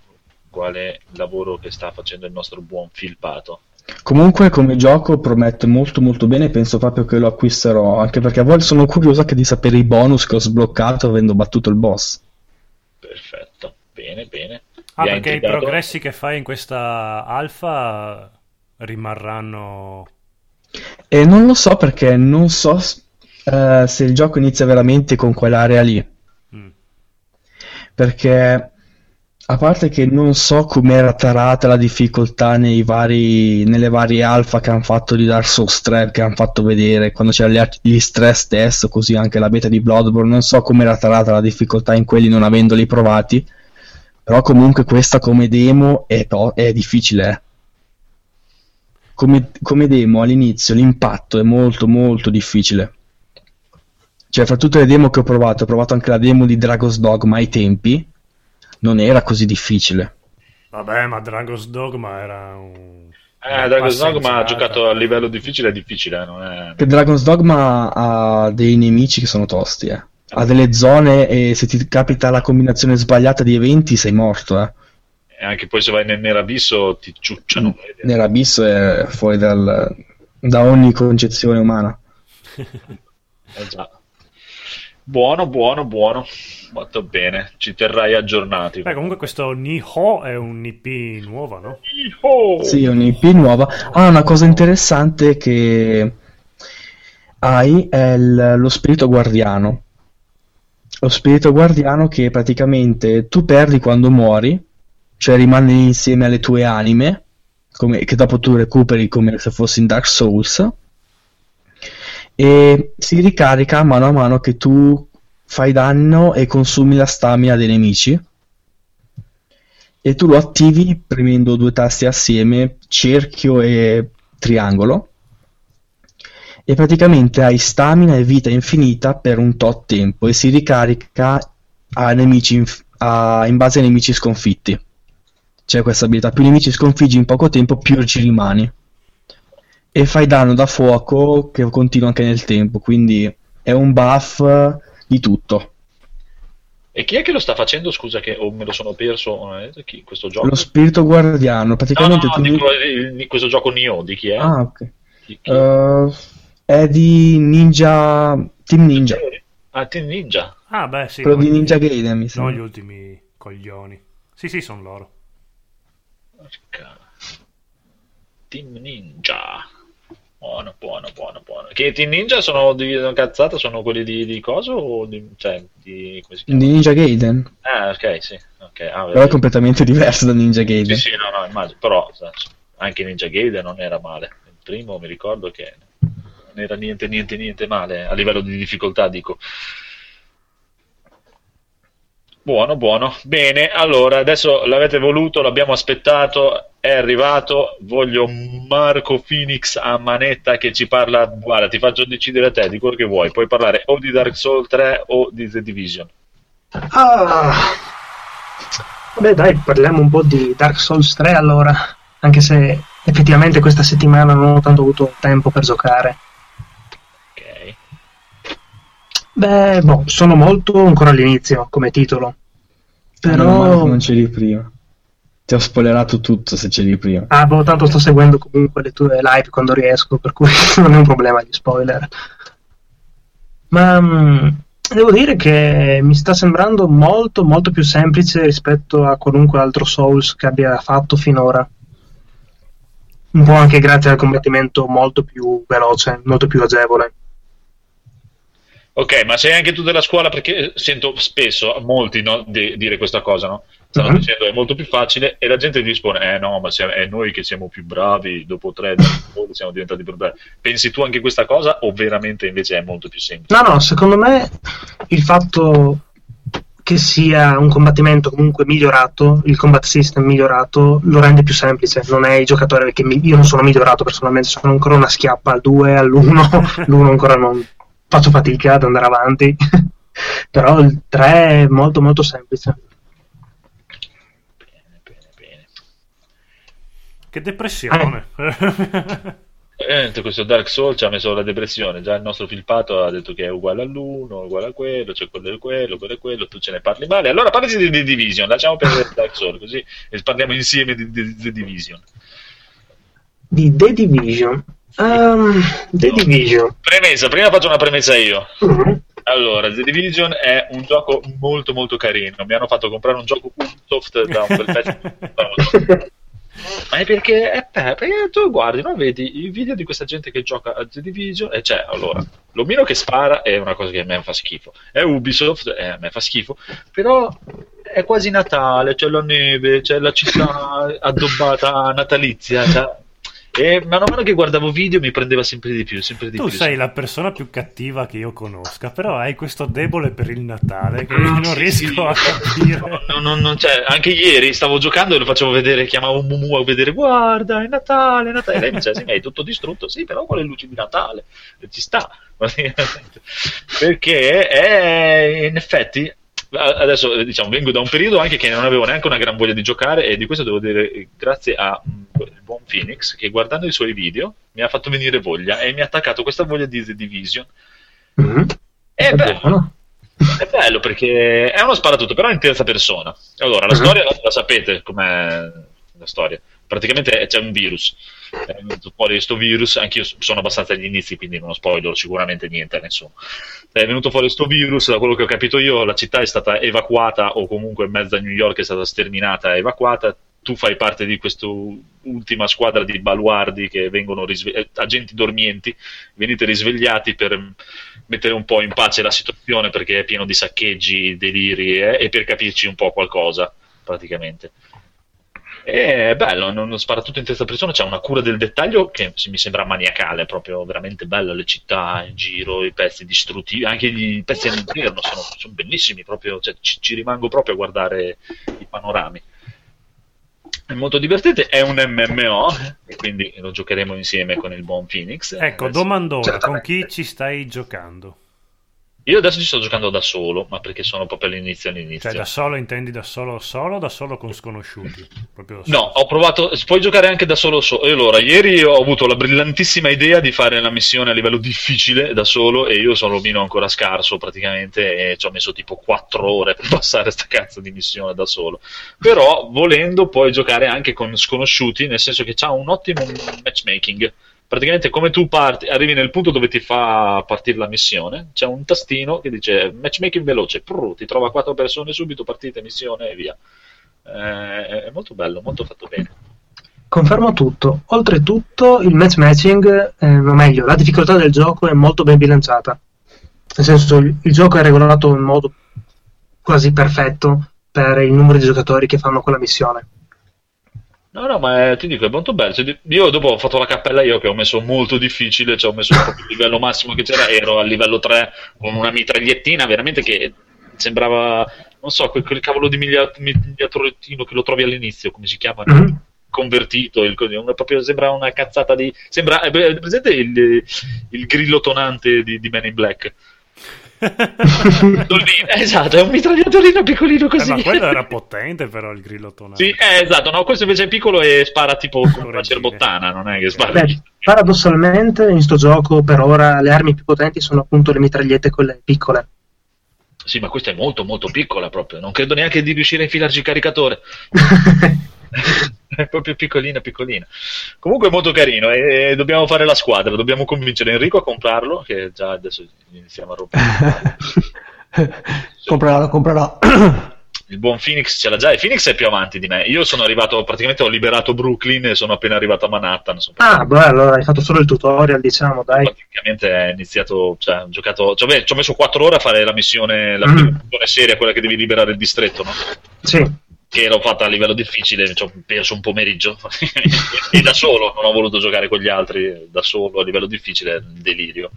quale lavoro che sta facendo il nostro buon Filpato. Comunque come gioco promette molto molto bene, penso proprio che lo acquisterò, anche perché a volte sono curioso anche di sapere i bonus che ho sbloccato avendo battuto il boss. Perfetto, bene, bene. Ah, Vi perché i progressi che fai in questa alfa rimarranno... E non lo so perché non so eh, se il gioco inizia veramente con quell'area lì. Mm. Perché a parte che non so com'era tarata la difficoltà vari, nelle varie alfa che hanno fatto di Dark Souls 3, che hanno fatto vedere quando c'erano gli stress test, così anche la beta di Bloodborne, non so com'era tarata la difficoltà in quelli non avendoli provati. Però comunque questa come demo è, to- è difficile. eh. Come, come demo all'inizio l'impatto è molto molto difficile. Cioè, fra tutte le demo che ho provato, ho provato anche la demo di Dragon's Dogma ai tempi, non era così difficile. Vabbè, ma Dragon's Dogma era un... Eh, Dragon's Dogma ha giocato a livello difficile, è difficile, eh, non è... Che Dragon's Dogma ha dei nemici che sono tosti, eh. Ha delle zone e se ti capita la combinazione sbagliata di eventi sei morto, eh. E anche poi se vai nel Nerabisso ti ciucciano. Nell'abisso è fuori dal- da ogni concezione umana. Eh già. Buono, buono, buono. Molto bene. Ci terrai aggiornati. Beh, comunque questo Niho è un IP nuovo, no? Oh! Sì, è un'IP nuova. Ah, una cosa interessante che hai è il- lo spirito guardiano. Lo spirito guardiano che praticamente tu perdi quando muori, cioè rimani insieme alle tue anime, come- che dopo tu recuperi come se fossi in Dark Souls, e si ricarica mano a mano che tu fai danno e consumi la stamina dei nemici e tu lo attivi premendo due tasti assieme, cerchio e triangolo, e praticamente hai stamina e vita infinita per un tot tempo e si ricarica a nemici inf- a- in base ai nemici sconfitti. C'è questa abilità, più nemici sconfiggi in poco tempo, più ci rimani. E fai danno da fuoco che continua anche nel tempo, quindi è un buff di tutto. E chi è che lo sta facendo? Scusa, che o me lo sono perso. eh, Chi, questo gioco? Lo spirito guardiano, No, praticamente no, tu... dico, il- il- questo gioco Nioh di chi è? Ah, ok. Chi- chi- Eh, è di Ninja Team Ninja, Ah, Team Ninja. Ah, beh, sì. quello di Ninja Gaiden mi Non sembra. gli ultimi coglioni. Sì, sì, sono loro. Porca. Team Ninja. Buono, buono, buono, buono. Che Team Ninja sono di cazzata? Sono quelli di, di coso? O di, cioè, di, Di? Ninja Gaiden, Ah, ok, sì. Ok, ah, però è completamente diverso da Ninja Sì, Gaiden. sì, no, no, immagino. Però sai, anche Ninja Gaiden non era male. Il primo mi ricordo che non era niente, niente, niente male a livello di difficoltà, dico. Buono, buono. Bene, allora adesso l'avete voluto, l'abbiamo aspettato, è arrivato. Voglio Marco Phoenix a manetta che ci parla. Guarda, ti faccio decidere a te di quello che vuoi. Puoi parlare o di Dark Souls 3 o di The Division. Ah, vabbè, dai, parliamo un po' di Dark Souls 3 allora. Anche se effettivamente questa settimana non ho tanto avuto tempo per giocare. Ok. Beh, boh, sono molto ancora all'inizio come titolo. Però, non c'eri prima. Ti Ti ho spoilerato tutto se c'eri prima. Ah, boh, tanto sto seguendo comunque le tue live quando riesco, per cui non è un problema gli spoiler. Ma mh, devo dire che mi sta sembrando molto, molto più semplice rispetto a qualunque altro Souls che abbia fatto finora. Un po' anche grazie al combattimento molto più veloce, molto più agevole. Ok, ma sei anche tu della scuola perché sento spesso molti no, di, dire questa cosa, no? Stanno Mhm. dicendo è molto più facile e la gente risponde, eh no, ma siamo- è noi che siamo più bravi, dopo tre anni siamo diventati più bravi. Pensi tu anche questa cosa o veramente invece è molto più semplice? No, no, secondo me il fatto che sia un combattimento comunque migliorato, il combat system migliorato, lo rende più semplice. Non è il giocatore che mi- io non sono migliorato personalmente, sono ancora una schiappa al 2, all'1, l'1 ancora non faccio fatica ad andare avanti. Però il 3 è molto molto semplice. Bene, bene, bene. Che depressione. Eh, questo Dark Souls ci ha messo la depressione. Già il nostro filpato ha detto che è uguale all'uno, uguale a quello, c'è quello e quello, quello e quello, tu ce ne parli male. Allora parlaci di The Division, lasciamo perdere Dark Souls così e parliamo insieme di The Division. Di The Division. Ehm, The. Division. Premessa, prima faccio una premessa io. Mhm. Allora, The Division è un gioco molto molto carino. Mi hanno fatto comprare un gioco Ubisoft da un bel pezzo. Ma è perché, eh, beh, perché tu guardi, no? vedi i video di questa gente che gioca a The Division e c'è, allora, l'omino che spara è una cosa che a me fa schifo. È Ubisoft, e a me fa schifo, però è quasi Natale, c'è la neve, c'è la città addobbata natalizia, cioè- e mano a mano che guardavo video mi prendeva sempre di più, sempre di tu più. sei la persona più cattiva che io conosca, però hai questo debole per il Natale che Ah, non sì, riesco sì. a capire. No, no, no, cioè, anche ieri stavo giocando e lo facevo vedere, chiamavo Mumu a vedere, guarda, è Natale, è Natale. E lei mi diceva, sì, ma hai tutto distrutto, sì, però con le luci di Natale, ci sta. Perché è, in effetti, adesso eh, diciamo, vengo da un periodo anche che non avevo neanche una gran voglia di giocare e di questo devo dire eh, grazie a mm, il buon Phoenix che guardando i suoi video mi ha fatto venire voglia e mi ha attaccato questa voglia di The Division. Mhm. E È beh, buono. è bello perché è uno sparatutto, però in terza persona. Allora, la Mhm. storia la, la sapete com'è la storia. Praticamente c'è un virus. È venuto fuori questo virus, anch'io sono abbastanza agli inizi, quindi non spoiler sicuramente niente a nessuno. È venuto fuori questo virus, da quello che ho capito io, la città è stata evacuata o comunque mezza New York è stata sterminata, evacuata. Tu fai parte di questa ultima squadra di baluardi che vengono risve- eh, agenti dormienti, venite risvegliati per mettere un po' in pace la situazione perché è pieno di saccheggi, deliri eh, e per capirci un po' qualcosa, praticamente. E è bello, non, spara tutto in terza persona, c'è una cura del dettaglio che mi sembra maniacale, proprio veramente bella, le città in giro, i pezzi distrutti, anche i pezzi all'interno sono, sono bellissimi, proprio, cioè, ci, ci rimango proprio a guardare i panorami. È molto divertente, è un MMO, e quindi lo giocheremo insieme con il buon Phoenix. Ecco, Adesso- domandona, con Certamente. chi ci stai giocando? Io adesso ci sto giocando da solo, ma perché sono proprio all'inizio all'inizio. Cioè da solo intendi da solo solo o da solo con sconosciuti? Da No, solo. ho provato, puoi giocare anche da solo. So- e allora, ieri ho avuto la brillantissima idea di fare la missione a livello difficile da solo e io sono meno ancora scarso praticamente e ci ho messo tipo 4 ore per passare sta cazzo di missione da solo. Però, volendo, puoi giocare anche con sconosciuti, nel senso che c'ha un ottimo matchmaking. Praticamente come tu parti, arrivi nel punto dove ti fa partire la missione, c'è un tastino che dice matchmaking veloce, prrr, ti trova quattro persone subito, partite, missione e via. Eh, è molto bello, molto fatto bene. Confermo tutto. Oltretutto, il matchmatching, eh, o meglio, la difficoltà del gioco è molto ben bilanciata. Nel senso, il, il gioco è regolato in modo quasi perfetto per il numero di giocatori che fanno quella missione. No, no, ma è- ti dico, è molto bello. Cioè, io dopo ho fatto la cappella io che ho messo molto difficile, cioè ho messo proprio il livello massimo che c'era, ero al livello 3 con una mitragliettina veramente che sembrava, non so, quel, quel cavolo di miglia- migliatorettino che lo trovi all'inizio, come si chiama? Mhm. Convertito, il, una- proprio sembra una cazzata di... Sembra, è presente il, il grillo tonante di, di Men in Black? Esatto, è un mitragliatorino piccolino Eh, così. ma quello era potente però il grillo tonale. Sì, eh, esatto, no, questo invece è piccolo e spara tipo con una cerbottana, non è che spara. Beh, paradossalmente, in sto gioco, per ora, le armi più potenti sono appunto le mitragliette, quelle piccole. Sì, ma questa è molto molto piccola proprio, non credo neanche di riuscire a infilarci il caricatore. è proprio piccolina, piccolina. Comunque è molto carino e dobbiamo fare la squadra, dobbiamo convincere Enrico a comprarlo, che già adesso iniziamo a rompere. comprerò, comprerò. Il buon Phoenix ce l'ha già e Phoenix è più avanti di me. Io sono arrivato, praticamente ho liberato Brooklyn e sono appena arrivato a Manhattan. Ah, beh, allora hai fatto solo il tutorial, diciamo, dai. Praticamente è iniziato, cioè, ho giocato, cioè, beh, ci ho messo 4 ore a fare la missione, la mm. missione seria, quella che devi liberare il distretto, no? Sì che l'ho fatta a livello difficile, ci ho perso un pomeriggio e da solo, non ho voluto giocare con gli altri, da solo a livello difficile, delirio.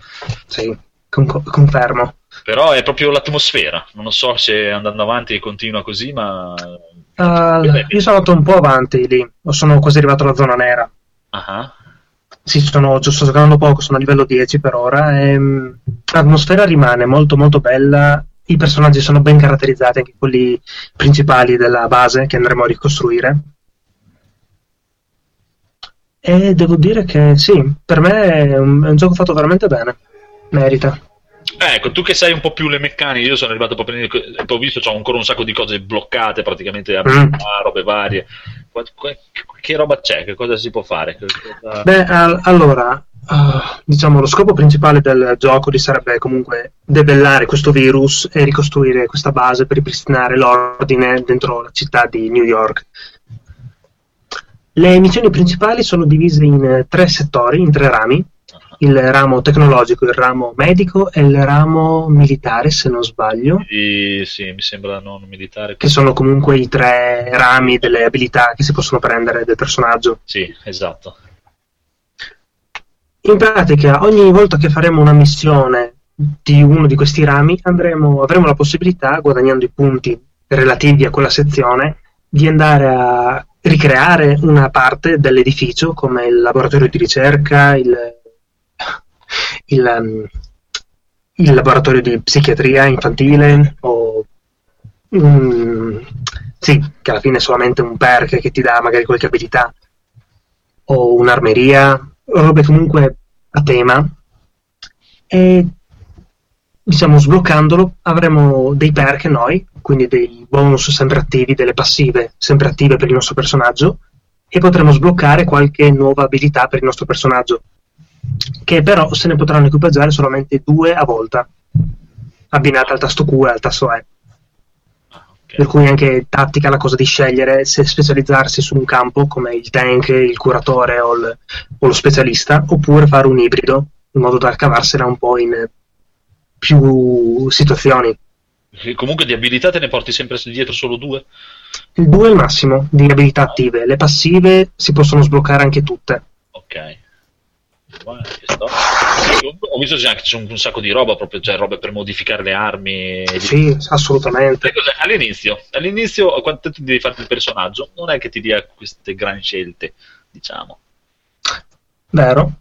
Sì, con- confermo. Però è proprio l'atmosfera, non so se andando avanti continua così, ma... Uh, io sono andato un po' avanti lì, sono quasi arrivato alla zona nera. Uh-huh. Sì, sono, sto giocando poco, sono a livello 10 per ora. E, um, l'atmosfera rimane molto molto bella i personaggi sono ben caratterizzati, anche quelli principali della base che andremo a ricostruire. E devo dire che sì, per me è un, è un gioco fatto veramente bene. Merita. Ecco, tu che sai un po' più le meccaniche, io sono arrivato proprio ho visto c'ho ancora un sacco di cose bloccate, praticamente mm. robe varie. Che roba c'è? Che cosa si può fare? Cosa... Beh, al- allora, Uh, diciamo, lo scopo principale del gioco sarebbe comunque debellare questo virus e ricostruire questa base per ripristinare l'ordine dentro la città di New York. Le missioni principali sono divise in tre settori, in tre rami, il ramo tecnologico, il ramo medico e il ramo militare, se non sbaglio. E, sì, mi sembra non militare. Che sono comunque i tre rami delle abilità che si possono prendere del personaggio. Sì, esatto. In pratica, ogni volta che faremo una missione di uno di questi rami, andremo, avremo la possibilità, guadagnando i punti relativi a quella sezione, di andare a ricreare una parte dell'edificio, come il laboratorio di ricerca, il, il, um, il laboratorio di psichiatria infantile, o um, sì, che alla fine è solamente un perk che ti dà magari qualche abilità, o un'armeria, robe comunque a tema. E diciamo sbloccandolo avremo dei perk noi, quindi dei bonus sempre attivi, delle passive sempre attive per il nostro personaggio e potremo sbloccare qualche nuova abilità per il nostro personaggio che però se ne potranno equipaggiare solamente due a volta abbinate al tasto Q e al tasto E per cui anche tattica la cosa di scegliere se specializzarsi su un campo come il tank, il curatore o, il, o lo specialista, oppure fare un ibrido in modo da cavarsela un po' in più situazioni. Comunque di abilità te ne porti sempre dietro solo due? Il 2 è il massimo di abilità attive, le passive si possono sbloccare anche tutte. Ok ho visto che c'è un, un, sacco di roba, proprio, cioè robe per modificare le armi. Sì, assolutamente. All'inizio, all'inizio, quando ti devi fare il personaggio, non è che ti dia queste grandi scelte, diciamo. Vero,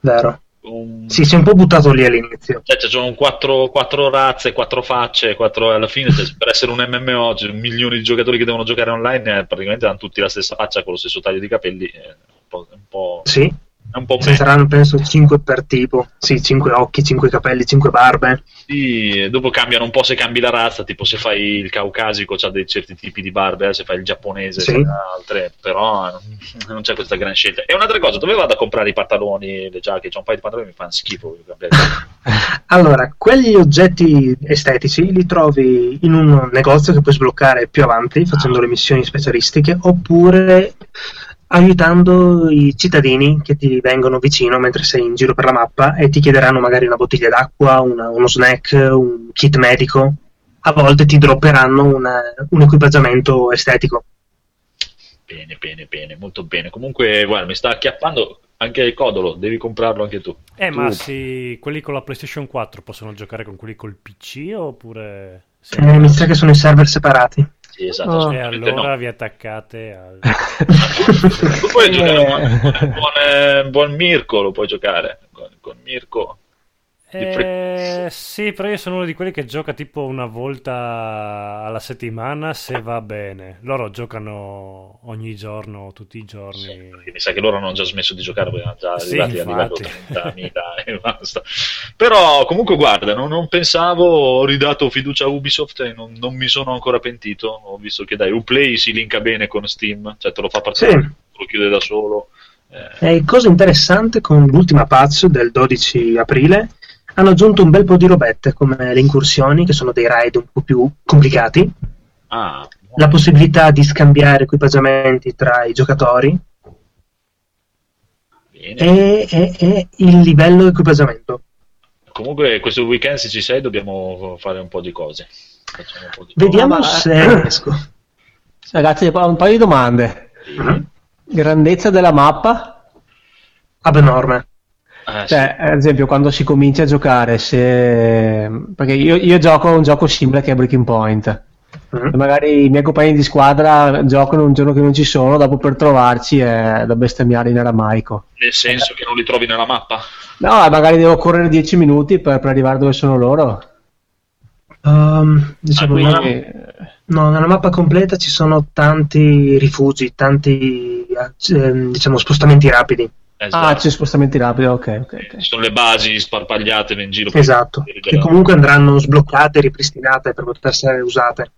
vero. Um... Sì, si è un po' buttato lì all'inizio. Cioè, ci sono quattro, quattro, razze, quattro facce, quattro... alla fine cioè, per essere un MMO, cioè, milioni di giocatori che devono giocare online, eh, praticamente hanno tutti la stessa faccia con lo stesso taglio di capelli. Eh, un po', un po'... Sì, un po' Ce saranno penso 5 per tipo, sì, 5 occhi, 5 capelli, 5 barbe. Sì, dopo cambiano un po' se cambi la razza, tipo se fai il caucasico c'ha dei certi tipi di barbe, eh, se fai il giapponese sì. altre, però non c'è questa gran scelta. E un'altra cosa, dove vado a comprare i pantaloni, le giacche? C'è un paio di pantaloni che mi fanno schifo. allora, quegli oggetti estetici li trovi in un negozio che puoi sbloccare più avanti facendo ah. le missioni specialistiche, oppure aiutando i cittadini che ti vengono vicino mentre sei in giro per la mappa e ti chiederanno magari una bottiglia d'acqua, una, uno snack, un kit medico. A volte ti dropperanno una, un equipaggiamento estetico. Bene, bene, bene, molto bene. Comunque, guarda, mi sta acchiappando anche il Codolo, devi comprarlo anche tu. Eh, tu. ma sì, quelli con la PlayStation 4 possono giocare con quelli col PC oppure... Eh, mi sa che sono i server separati. Sì, esatto. Oh. E allora no. vi attaccate al... tu puoi giocare con buon, buon, Mirko, lo puoi giocare con, con Mirko. Eh, sì, però io sono uno di quelli che gioca tipo una volta alla settimana se va bene. Loro giocano ogni giorno, tutti i giorni. Sì, mi sa che loro hanno già smesso di giocare perché erano già Sì, arrivati a livello infatti. 30.000 e basta. Però comunque guarda, non, non pensavo, ho ridato fiducia a Ubisoft e non, non mi sono ancora pentito. Ho visto che dai, Uplay si linka bene con Steam, cioè te lo fa partire, Sì. lo chiude da solo. Eh, E cosa interessante, con l'ultima patch del 12 aprile hanno aggiunto un bel po' di robette come le incursioni, che sono dei raid un po' più complicati, ah, la possibilità di scambiare equipaggiamenti tra i giocatori bene. e, e- e il livello di equipaggiamento. Comunque questo weekend se ci sei dobbiamo fare un po' di cose. Po' di Vediamo Ah, ma- se riesco. Ragazzi, un paio di domande. cose. Grandezza della mappa? Abnorme. Eh, sì. Cioè, ad esempio, quando si comincia a giocare, se... perché io, io gioco a un gioco simile che è Breaking Point. Mhm. E magari i miei compagni di squadra giocano un giorno che non ci sono, dopo per trovarci è da bestemmiare in aramaico. Nel senso che non li trovi nella mappa? No, magari devo correre 10 minuti per, per arrivare dove sono loro. Um, diciamo, Quindi, nella- no, nella mappa completa ci sono tanti rifugi, tanti ehm, diciamo, spostamenti rapidi. Esatto. Ah, c'è spostamenti rapidi, ok, ok. ok. Ci sono le basi sparpagliate in giro. per- Esatto, che comunque andranno sbloccate e ripristinate per poter essere usate.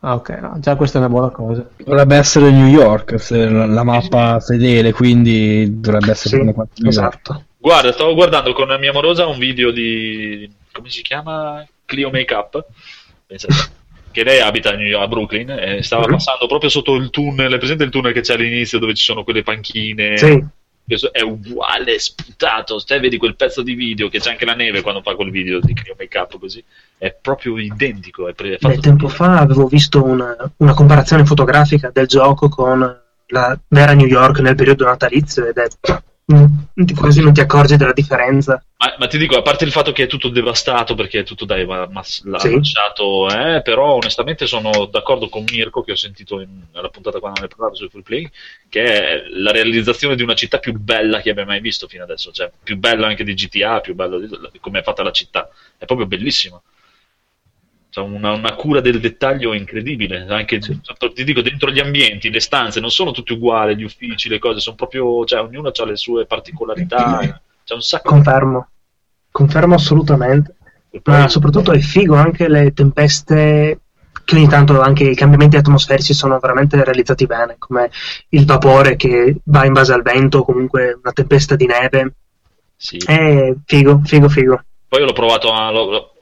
Ah, ok, no, già questa è una buona cosa. Dovrebbe essere New York, se la, la mappa fedele, quindi dovrebbe essere Sì, come quanto New York. esatto. Guarda, stavo guardando con la mia amorosa un video di... come si chiama? Clio Makeup. Pensa te. Che lei abita a, New York- a Brooklyn e stava Mhm. passando proprio sotto il tunnel. È presente il tunnel che c'è all'inizio dove ci sono quelle panchine? Sì, È uguale, sputato. Te vedi quel pezzo di video che c'è anche la neve quando fa quel video di Clio Makeup così. È proprio identico. È pre- Beh, tempo fa avevo visto una, una comparazione fotografica del gioco con la vera New York nel periodo natalizio ed è mm, quasi non ti accorgi della differenza. Ma, ma ti dico, a parte il fatto che è tutto devastato perché è tutto dai, ma, ma- l'ha Sì. lasciato, eh, però onestamente sono d'accordo con Mirko che ho sentito in- nella puntata quando ne parlavo su Free Play, che è la realizzazizione di una città più bella che abbia mai visto fino adesso, cioè più bella anche di GTA, più bella di come è fatta la città, è proprio bellissima. C'è una, una cura del dettaglio incredibile, anche ti dico dentro gli ambienti, le stanze non sono tutte uguali, gli uffici, le cose, sono proprio, cioè ognuno ha le sue particolarità, c'è un sacco Confermo, confermo assolutamente. Ma soprattutto è figo anche le tempeste che ogni tanto anche i cambiamenti atmosferici sono veramente realizzati bene, come il vapore che va in base al vento, o comunque una tempesta di neve. Sì. È figo, figo, figo. Poi l'ho provato a...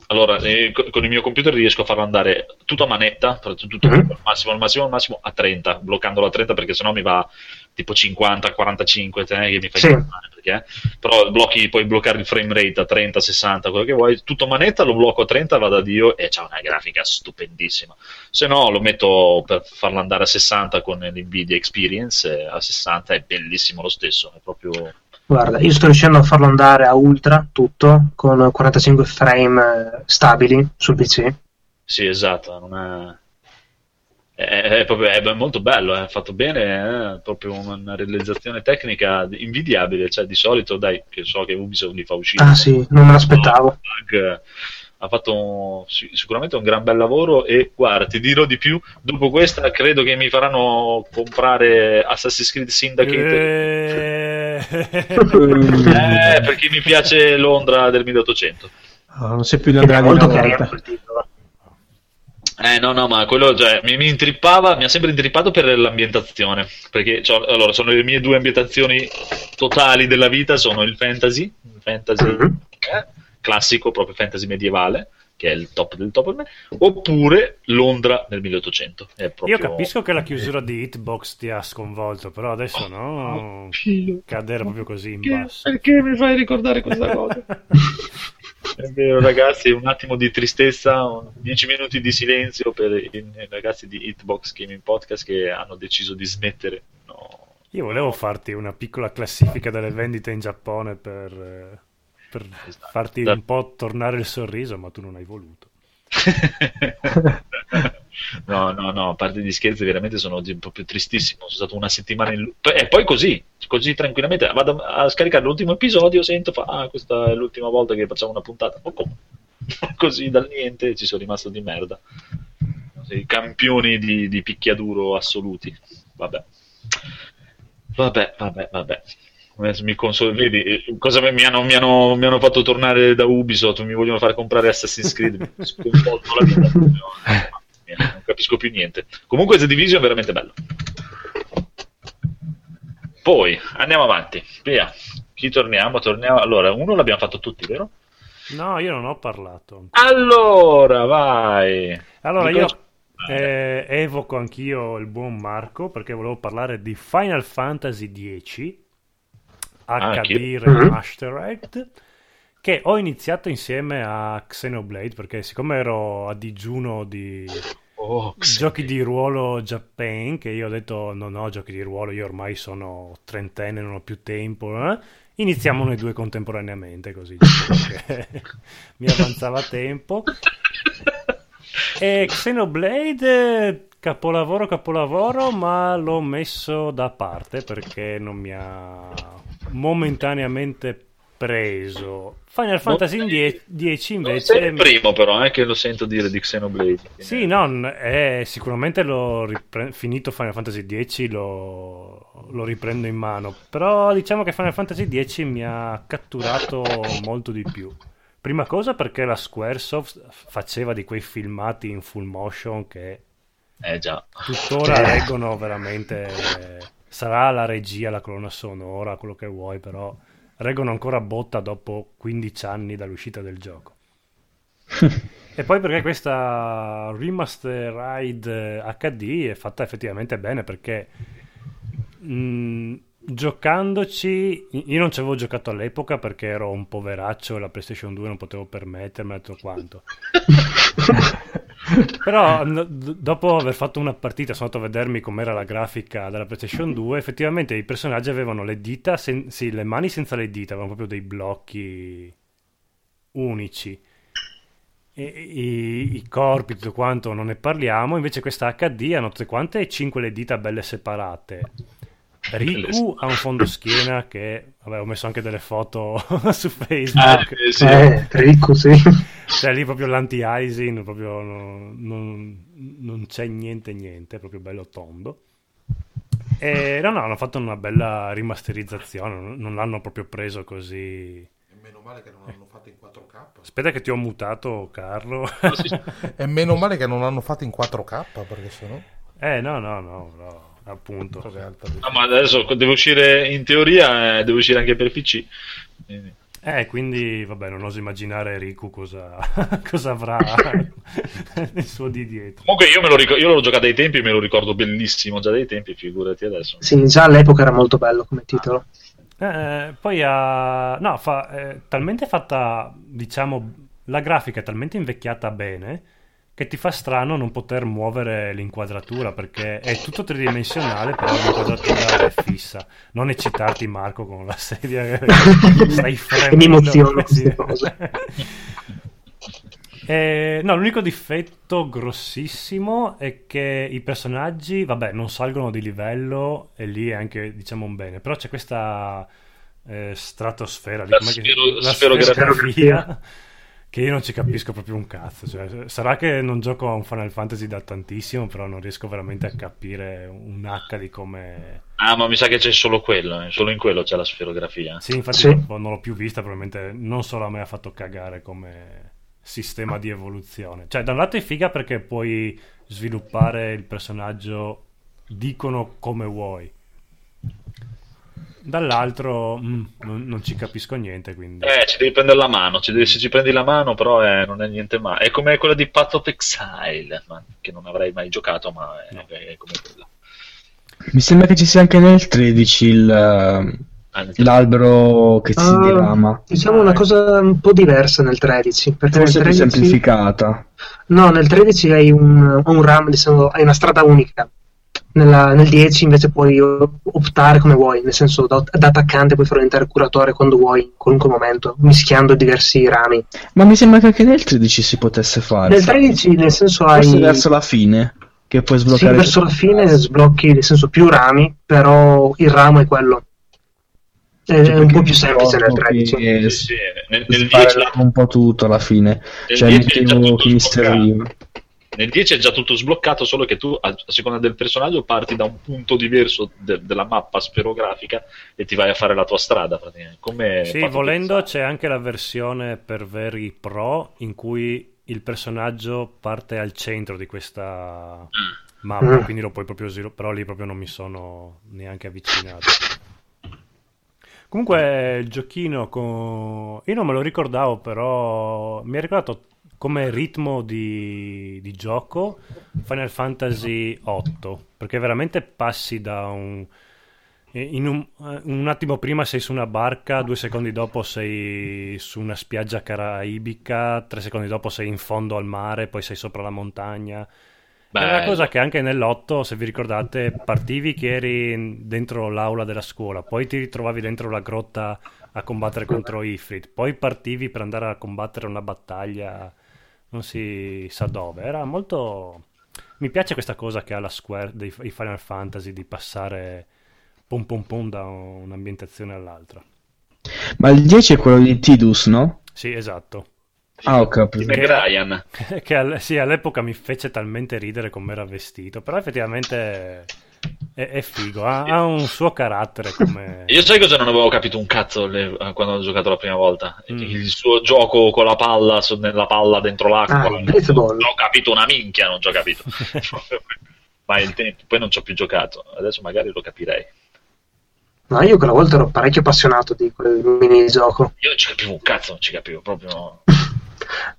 lo- Allora, eh, co- con il mio computer riesco a farlo andare tutto a manetta, tutto Mhm. al massimo, al massimo, al massimo a 30, bloccandolo a 30 perché sennò mi va tipo 50, 45, te, che mi fai Sì. incazzare, perché però blocchi, puoi bloccare il frame rate a 30, 60, quello che vuoi, tutto a manetta, lo blocco a 30, vado a Dio e c'ha una grafica stupendissima. Se no lo metto per farlo andare a 60 con l'Nvidia Experience, e a 60 è bellissimo lo stesso, è proprio... Guarda, io sto riuscendo a farlo andare a ultra tutto con 45 frame eh, stabili sul PC. Sì, esatto, non è... È, è proprio, è molto bello, è fatto bene, è proprio una realizzazione tecnica invidiabile, cioè di solito, dai, che so che Ubisoft li fa uscire. Ah sì, non me l'aspettavo. Bug, ha fatto un- si- sicuramente un gran bel lavoro e guarda, ti dirò di più, dopo questa credo che mi faranno comprare Assassin's Creed Syndicate, Eh, eh, perché mi piace Londra del 1800. Ah, non sei più è l'Andrea di molto una carino volta. Eh no, no, ma quello cioè, mi, mi intrippava, mi ha sempre intrippato per l'ambientazione, perché cioè, allora, sono le mie due ambientazioni totali della vita, sono il fantasy, il fantasy Mhm. eh, classico, proprio fantasy medievale, che è il top del top oppure Londra nel 1800. È proprio... Io capisco che la chiusura di Hitbox ti ha sconvolto, però adesso no, cadere proprio così in basso. Perché mi fai ricordare questa cosa? È vero, ragazzi, un attimo di tristezza, un- 10 minuti di silenzio per i ragazzi di Hitbox Gaming Podcast che hanno deciso di smettere. No. Io volevo farti una piccola classifica delle vendite in Giappone per, eh, per Esatto. farti Da- un po' tornare il sorriso, ma tu non hai voluto. no, no, no, a parte gli scherzi, veramente sono di- proprio tristissimo. Sono stato una settimana in loop. E poi così, così tranquillamente, vado a scaricare l'ultimo episodio, sento, fa, ah, questa è l'ultima volta che facciamo una puntata. Come? così dal niente ci sono rimasto di merda. I campioni di, di picchiaduro assoluti. Vabbè. Vabbè, vabbè, vabbè. Adesso mi consol- vedi eh, cosa mi hanno, mi, hanno, mi hanno, fatto tornare da Ubisoft mi vogliono fare comprare Assassin's Creed la vita non capisco più niente. Comunque The Division è veramente bello. Poi andiamo avanti. Via. Chi torniamo? torniamo allora uno l'abbiamo fatto tutti vero? no io non ho parlato. Allora vai. Allora Dico... io eh, evoco anch'io il buon Marco perché volevo parlare di Final Fantasy X HD ah, Remastered che ho iniziato insieme a Xenoblade perché siccome ero a digiuno di oh, giochi di ruolo Japan che io ho detto non ho giochi di ruolo io ormai sono trentenne non ho più tempo eh? iniziamo noi due contemporaneamente così mi avanzava tempo e Xenoblade capolavoro capolavoro ma l'ho messo da parte perché non mi ha momentaneamente preso. Final Fantasy X invece... è il primo però, eh, che lo sento dire di Xenoblade. Sì, no, è, sicuramente l'ho ripre- finito Final Fantasy X, lo, lo riprendo in mano, però diciamo che Final Fantasy X mi ha catturato molto di più. Prima cosa perché la Squaresoft faceva di quei filmati in full motion che eh già. tuttora reggono veramente sarà la regia, la colonna sonora, quello che vuoi, però reggono ancora botta dopo 15 anni dall'uscita del gioco. e poi perché questa remastered HD è fatta effettivamente bene perché mh, giocandoci io non ci avevo giocato all'epoca perché ero un poveraccio e la PlayStation 2 non potevo permettermi tutto quanto Però d- dopo aver fatto una partita, sono andato a vedermi com'era la grafica della PlayStation 2. Effettivamente i personaggi avevano le dita, sen- sì, le mani senza le dita, avevano proprio dei blocchi unici. E, i, i, corpi, tutto quanto, non ne parliamo. Invece questa HD hanno tutte quante 5 le dita belle separate. Riku ha un fondo schiena che vabbè, ho messo anche delle foto su Facebook. Ah, eh, sì. eh, Riku, sì. Cioè lì proprio l'anti-icing, proprio non, non, non, c'è niente niente, proprio bello tondo. E no, no, hanno fatto una bella rimasterizzazione, non l'hanno proprio preso così. E meno male che non l'hanno fatto in 4K. Aspetta che ti ho mutato, Carlo. e meno male che non l'hanno fatto in 4K, perché sennò... Eh, no, no, no, no appunto. Ah, ma adesso deve uscire in teoria, eh, deve uscire anche per PC. Quindi. Eh, quindi vabbè, non oso immaginare Riku cosa, cosa avrà nel suo di dietro. Comunque io, me lo ricordo, io l'ho giocato ai tempi, me lo ricordo bellissimo già dai tempi, figurati adesso. Sì, già all'epoca era molto bello come titolo. Eh, poi ha... No, fa, è talmente fatta, diciamo, la grafica è talmente invecchiata bene che ti fa strano non poter muovere l'inquadratura perché è tutto tridimensionale però l'inquadratura è fissa. Non eccitarti Marco con la sedia stai fremendo mi cose eh, no, l'unico difetto grossissimo è che i personaggi, vabbè, non salgono di livello e lì è anche, diciamo, un bene. Però c'è questa eh, stratosfera, la, sfero, la sferografia che io non ci capisco proprio un cazzo. Cioè, sarà che non gioco a un Final Fantasy da tantissimo, però non riesco veramente a capire un H di come. Ah, ma mi sa che c'è solo quello, eh. solo in quello c'è la sferografia. Sì, infatti sì. Non, non l'ho più vista, probabilmente non solo a me ha fatto cagare come sistema di evoluzione. Cioè, da un lato è figa perché puoi sviluppare il personaggio, dicono come vuoi dall'altro mm, non, non, ci capisco niente quindi. Eh ci devi prendere la mano ci devi, se ci prendi la mano però eh, non è niente male è come quella di Path of Exile ma, che non avrei mai giocato ma è, no. è, come quella. Mi sembra che ci sia anche nel 13 il, ah, l'albero che si uh, dirama. diciamo una cosa un po' diversa nel 13 perché forse nel 13... più semplificata. No nel 13 hai un, un RAM diciamo, hai una strada unica nella, nel 10 invece puoi optare come vuoi, nel senso da, da, attaccante puoi fare diventare curatore quando vuoi, in qualunque momento, mischiando diversi rami. Ma mi sembra che anche nel 13 si potesse fare. Nel 13 nel senso hai... Forse verso la fine, che puoi sbloccare... Sì, verso la fine sblocchi nel senso più rami, però il ramo è quello. È, è un po' più semplice nel ricordo 13. che Sì, sì, nel, nel 10 sparava un po' tutto alla fine. Nel Cioè 10 è già mettevo tutto chi mi sbloccato. serviva. Nel 10 è già tutto sbloccato, solo che tu, a, a seconda del personaggio, parti da un punto diverso de- della mappa sferografica e ti vai a fare la tua strada. praticamente. Come Sì, volendo Exile. c'è anche la versione per veri pro in cui il personaggio parte al centro di questa mappa, Mm. quindi lo puoi proprio sviluppare, però lì proprio non mi sono neanche avvicinato. Comunque il giochino con... Io non me lo ricordavo, però mi ha ricordato come ritmo di, di gioco Final Fantasy VIII, perché veramente passi da un... In un, un attimo prima sei su una barca, due secondi dopo sei su una spiaggia caraibica, tre secondi dopo sei in fondo al mare, poi sei sopra la montagna. È una cosa che anche nell'otto, se vi ricordate, partivi che eri dentro l'aula della scuola, poi ti ritrovavi dentro la grotta a combattere contro Ifrit, poi partivi per andare a combattere una battaglia non si sa dove. Era molto... Mi piace questa cosa che ha la Square dei Final Fantasy di passare pom pom pom da un'ambientazione all'altra. Ma il 10 è quello di Tidus, no? Sì, esatto. Ah, ho capito. Meg Ryan. che al- sì, all'epoca mi fece talmente ridere come era vestito, però effettivamente è, è figo, ha, ha un suo carattere come... Io sai cosa non avevo capito un cazzo le- quando ho giocato la prima volta? Mm. Il suo gioco con la palla, su- nella palla dentro l'acqua. Ah. Non ho capito una minchia, non ci ho capito. Ma il tempo, poi non ci ho più giocato. Adesso magari lo capirei. No, io quella volta ero parecchio appassionato di quel minigioco. Io non ci capivo un cazzo, non ci capivo proprio.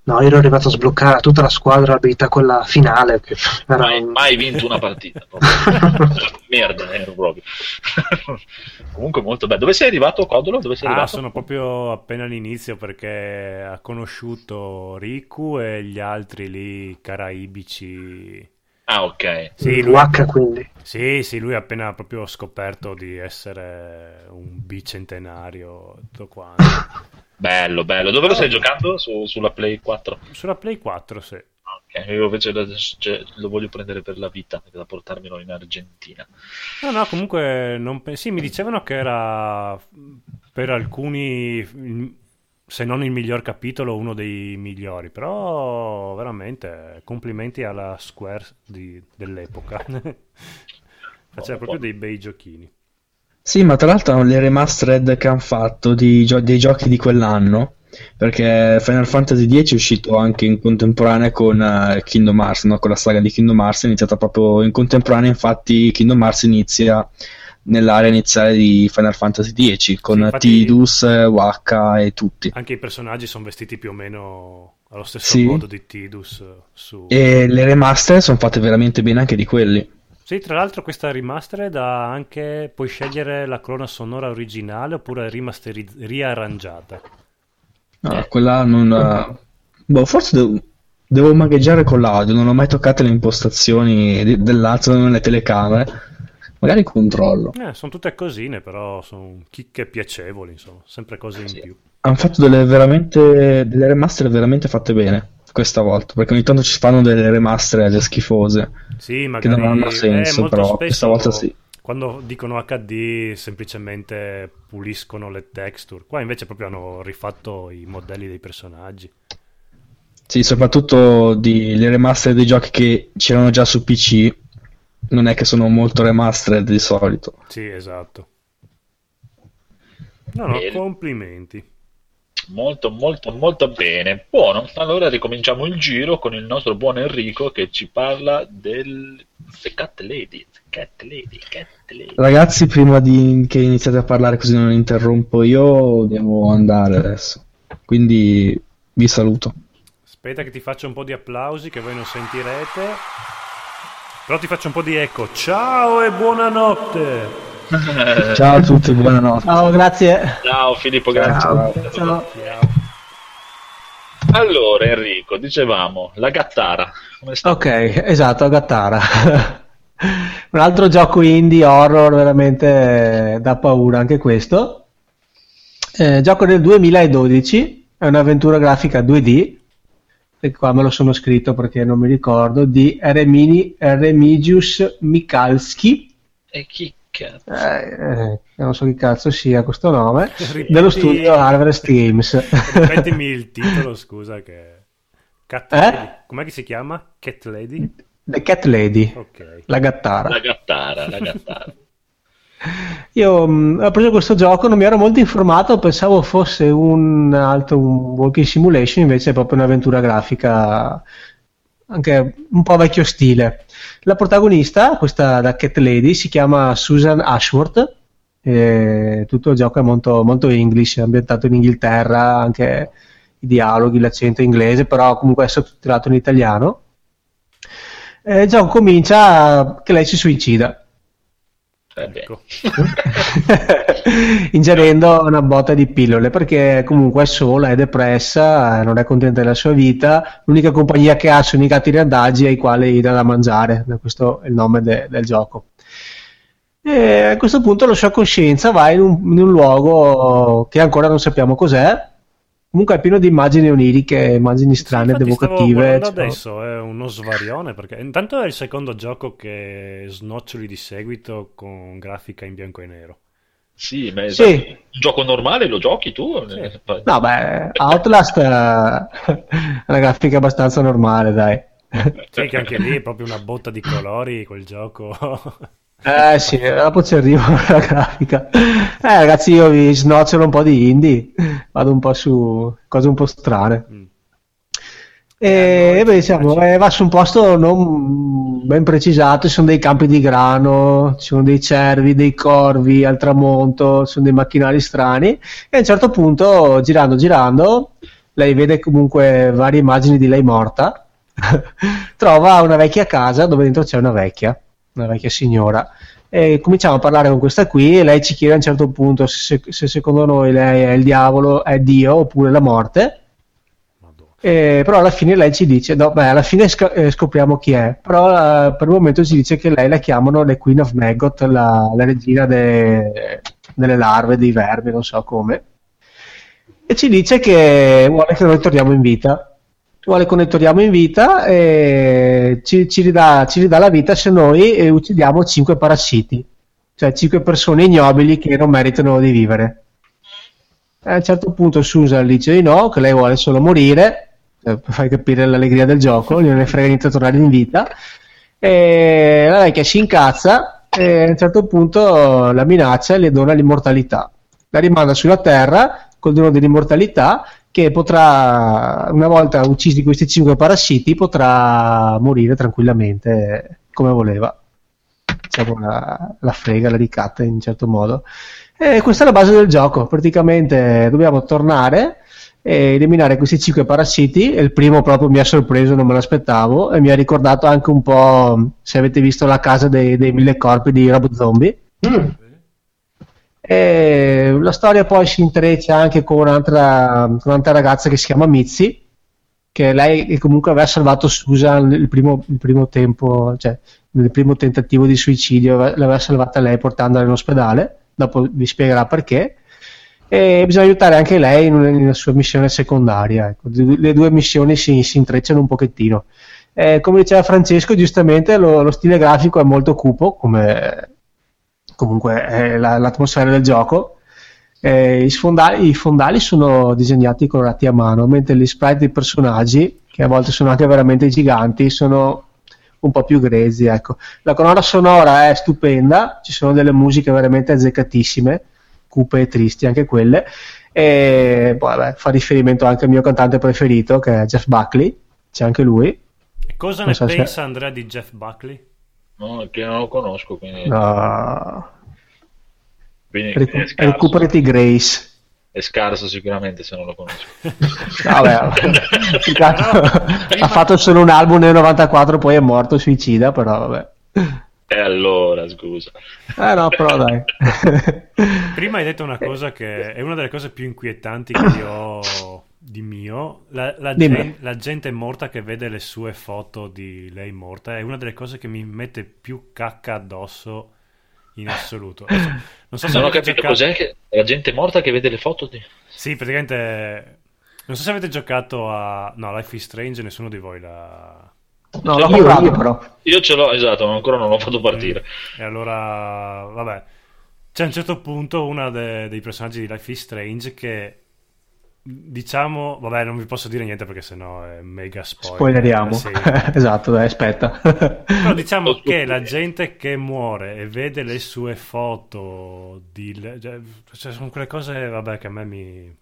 No, io ero arrivato a sbloccare tutta la squadra l'abilità quella finale. Che era Mai, un- mai vinto una partita. Merda, ero proprio. Comunque molto bello. Dove sei arrivato, Codolo? Dove sei Ah, arrivato? sono proprio appena all'inizio perché ha conosciuto Riku e gli altri lì caraibici. Ah, ok. Sì, lui, Waka, quindi. sì, sì, lui ha appena proprio scoperto di essere un bicentenario, tutto quanto. Bello, bello. Dove lo stai giocando? Su- sulla Play 4? Sulla Play 4, sì. Ok, io invece lo, cioè, lo voglio prendere per la vita, da portarmelo in Argentina. No, no, comunque non pe- sì, mi dicevano che era per alcuni, se non il miglior capitolo, uno dei migliori, però veramente complimenti alla Square di- dell'epoca. Faceva proprio dei bei giochini. Sì, ma tra l'altro le remastered che hanno fatto di dei giochi di quell'anno, perché Final Fantasy X è uscito anche in contemporanea con eh, Kingdom Hearts, no? Con la saga di Kingdom Hearts è iniziata proprio in contemporanea, infatti Kingdom Hearts inizia nell'area iniziale di Final Fantasy X con Sì, Tidus, eh, Waka e tutti. Anche i personaggi sono vestiti più o meno allo stesso Sì. modo di Tidus su... E le remaster sono fatte veramente bene anche di quelli. Sì, tra l'altro questa remastered ha anche... puoi scegliere la colonna sonora originale oppure rimasteriz- riarrangiata. No, quella non... Boh, forse devo, devo magheggiare con l'audio, non ho mai toccato le impostazioni di- dell'audio nelle telecamere. Magari controllo. Eh, sono tutte cosine, però sono chicche piacevoli, insomma, sempre cose in più. Hanno fatto delle veramente delle remaster veramente fatte bene questa volta, perché ogni tanto ci fanno delle remaster schifose. Sì, Che magari non hanno eh, senso, molto però questa volta sì. Quando dicono HD semplicemente puliscono le texture. Qua invece proprio hanno rifatto i modelli dei personaggi. Sì, soprattutto di, le remaster dei giochi che c'erano già su PC, non è che sono molto remastered di solito. Sì, esatto. No, no, Bene. complimenti. Molto, molto, molto bene. Buono, allora ricominciamo il giro con il nostro buon Enrico che ci parla del The Cat Lady. The Cat Lady, Cat Lady. Ragazzi, prima di che iniziate a parlare così non interrompo io, devo andare adesso. Quindi vi saluto. Aspetta che ti faccio un po' di applausi che voi non sentirete. Però ti faccio un po' di eco. Ciao e buonanotte. Ciao a tutti, buonanotte. Ciao, grazie. Ciao Filippo, grazie. Ciao. Ciao. Allora Enrico, dicevamo, la gattara. Ok, esatto, Gattara. Un altro gioco indie horror veramente da paura anche questo. Eh, gioco del 2012, è un'avventura grafica 2D, e qua me lo sono scritto perché non mi ricordo, di Remini, Remigius Mikalski. E chi Cazzo. eh, eh, non so che cazzo sia questo nome, Ripeti- dello studio Harvest Games. Ripetimi il titolo, scusa, che... Cat Eh? Lady. Com'è che si chiama? Cat Lady? The Cat Lady, Ok. la gattara. La gattara, la gattara. Io mh, ho preso questo gioco, non mi ero molto informato, pensavo fosse un altro un walking simulation, invece è proprio un'avventura grafica anche un po' vecchio stile. La protagonista, questa da Cat Lady, si chiama Susan Ashworth. e tutto il gioco è molto, molto English, è ambientato in Inghilterra, anche i dialoghi, l'accento inglese, però comunque è sottotitolato in italiano. E il gioco comincia che lei si suicida. Eh. Ecco. ingerendo una botta di pillole perché comunque è sola, è depressa, non è contenta della sua vita. L'unica compagnia che ha sono i gatti randaggi ai quali dà da mangiare. Questo è il nome de- del gioco. E a questo punto la sua coscienza va in un, in un luogo che ancora non sappiamo cos'è. Comunque è pieno di immagini oniriche, immagini strane, Sì, evocative. cioè- adesso è uno svarione perché intanto è il secondo gioco che snoccioli di seguito con grafica in bianco e nero. Sì, ma è Sì. esatto. un gioco normale lo giochi tu? Eh, No, beh, Outlast è una grafica abbastanza normale, dai. Sì, che anche lì è proprio una botta di colori quel gioco. Eh sì, dopo ci arrivo alla grafica. Eh ragazzi, io vi snocciolo un po' di indie, vado un po' su cose un po' strane. Mm. E Eh, beh, diciamo, eh, va su un posto non ben precisato, ci sono dei campi di grano, ci sono dei cervi, dei corvi al tramonto, ci sono dei macchinari strani e a un certo punto, girando, girando, lei vede comunque varie immagini di lei morta, trova una vecchia casa dove dentro c'è una vecchia, una vecchia signora. E cominciamo a parlare con questa qui e lei ci chiede a un certo punto se, se secondo noi lei è il diavolo, è Dio oppure la morte. Eh, però alla fine lei ci dice, no, beh, alla fine sc- eh, scopriamo chi è, però eh, per il momento ci dice che lei la chiamano le Queen of Maggot, la, la regina de- delle larve, dei vermi, non so come, e ci dice che vuole che noi torniamo in vita. Vuole che noi torniamo in vita e ci, ci ridà, ci ridà la vita se noi eh, uccidiamo 5 parassiti, cioè 5 persone ignobili che non meritano di vivere. A un certo punto Susan dice di no, che lei vuole solo morire, per far capire l'allegria del gioco, non ne frega niente di tornare in vita. E la vecchia si incazza e a un certo punto la minaccia e le dona l'immortalità. La rimanda sulla terra col dono dell'immortalità che potrà, una volta uccisi questi cinque parassiti, potrà morire tranquillamente come voleva. Diciamo la, la frega, la ricatta in un certo modo. E questa è la base del gioco. Praticamente dobbiamo tornare e eliminare questi cinque parassiti. E il primo proprio mi ha sorpreso, non me l'aspettavo. E mi ha ricordato anche un po', se avete visto la casa dei, dei mille corpi di Robo Zombie. Mm. E la storia poi si intreccia anche con un'altra, con un'altra ragazza che si chiama Mitzi, che lei comunque aveva salvato Susan il primo, il primo tempo, cioè nel primo tentativo di suicidio, ave- l'aveva salvata lei portandola in ospedale, dopo vi spiegherà perché. E bisogna aiutare anche lei in una, in una sua missione secondaria. ecco. Le due missioni si, si intrecciano un pochettino. Eh, come diceva Francesco, giustamente lo, lo stile grafico è molto cupo, come comunque la- l'atmosfera del gioco. Eh, i, sfondali, I fondali sono disegnati colorati a mano, mentre gli sprite dei personaggi, che a volte sono anche veramente giganti, sono un po' più grezzi. Ecco. La colonna sonora è stupenda, ci sono delle musiche veramente azzeccatissime, cupe e tristi anche quelle. E poi, vabbè, fa riferimento anche al mio cantante preferito, che è Jeff Buckley, c'è anche lui. E cosa Non ne so se- pensa Andrea di Jeff Buckley? No, che non lo conosco, quindi, No. quindi recuperati Grace. è scarso sicuramente se non lo conosco. Vabbè, che altro ha fatto solo un album nel 94, poi è morto suicida, però vabbè. E allora, scusa. Eh no, però dai. Prima hai detto una cosa che è una delle cose più inquietanti che io ho di mio. La, la gen- la gente morta che vede le sue foto di lei morta è una delle cose che mi mette più cacca addosso in assoluto. Non so se Non ho avete capito giocato- cos'è che la gente morta che vede le foto di... Sì, praticamente. Non so se avete giocato a. No, Life is Strange, nessuno di voi l'ha. No, l'ho Io- comprato io- però. Io ce l'ho, esatto, ma ancora non l'ho fatto partire. E allora, vabbè, c'è a un certo punto uno dei personaggi di Life is Strange che, diciamo, vabbè, non vi posso dire niente perché sennò è mega spoiler. Spoileriamo. Sì. esatto, dai, aspetta. Però diciamo che la gente che muore e vede le sue foto, di, cioè, cioè, sono quelle cose, vabbè, che a me mi,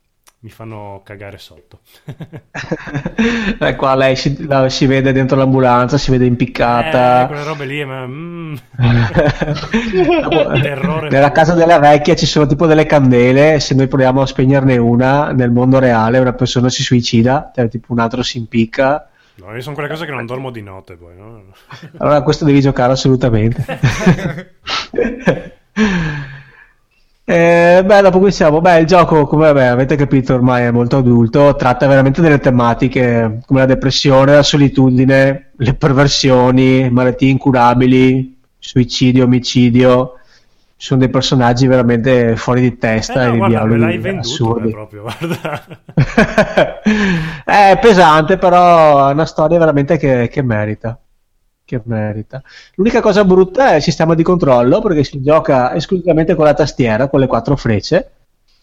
mi fanno cagare sotto. Eh, qua lei si, la- si vede dentro l'ambulanza, si vede Eh, impiccata. quelle robe lì, ma... mm, Nella puro. casa della vecchia ci sono tipo delle candele, se noi proviamo a spegnerne una nel mondo reale una persona si suicida, cioè tipo un altro si impicca. no, io sono quelle cose che non dormo di notte poi, no? Allora questo devi giocare assolutamente. Eh, beh, dopo qui siamo. Beh, il gioco, come vabbè, avete capito, ormai è molto adulto. Tratta veramente delle tematiche come la depressione, la solitudine, le perversioni, malattie incurabili, suicidio, omicidio. Ci sono dei personaggi veramente fuori di testa Eh, e no, di guarda, me l'hai dialoghi venduto eh, assurdi. proprio, guarda. è pesante, però è una storia veramente che, che merita. Che merita. L'unica cosa brutta è il sistema di controllo perché si gioca esclusivamente con la tastiera, con le quattro frecce.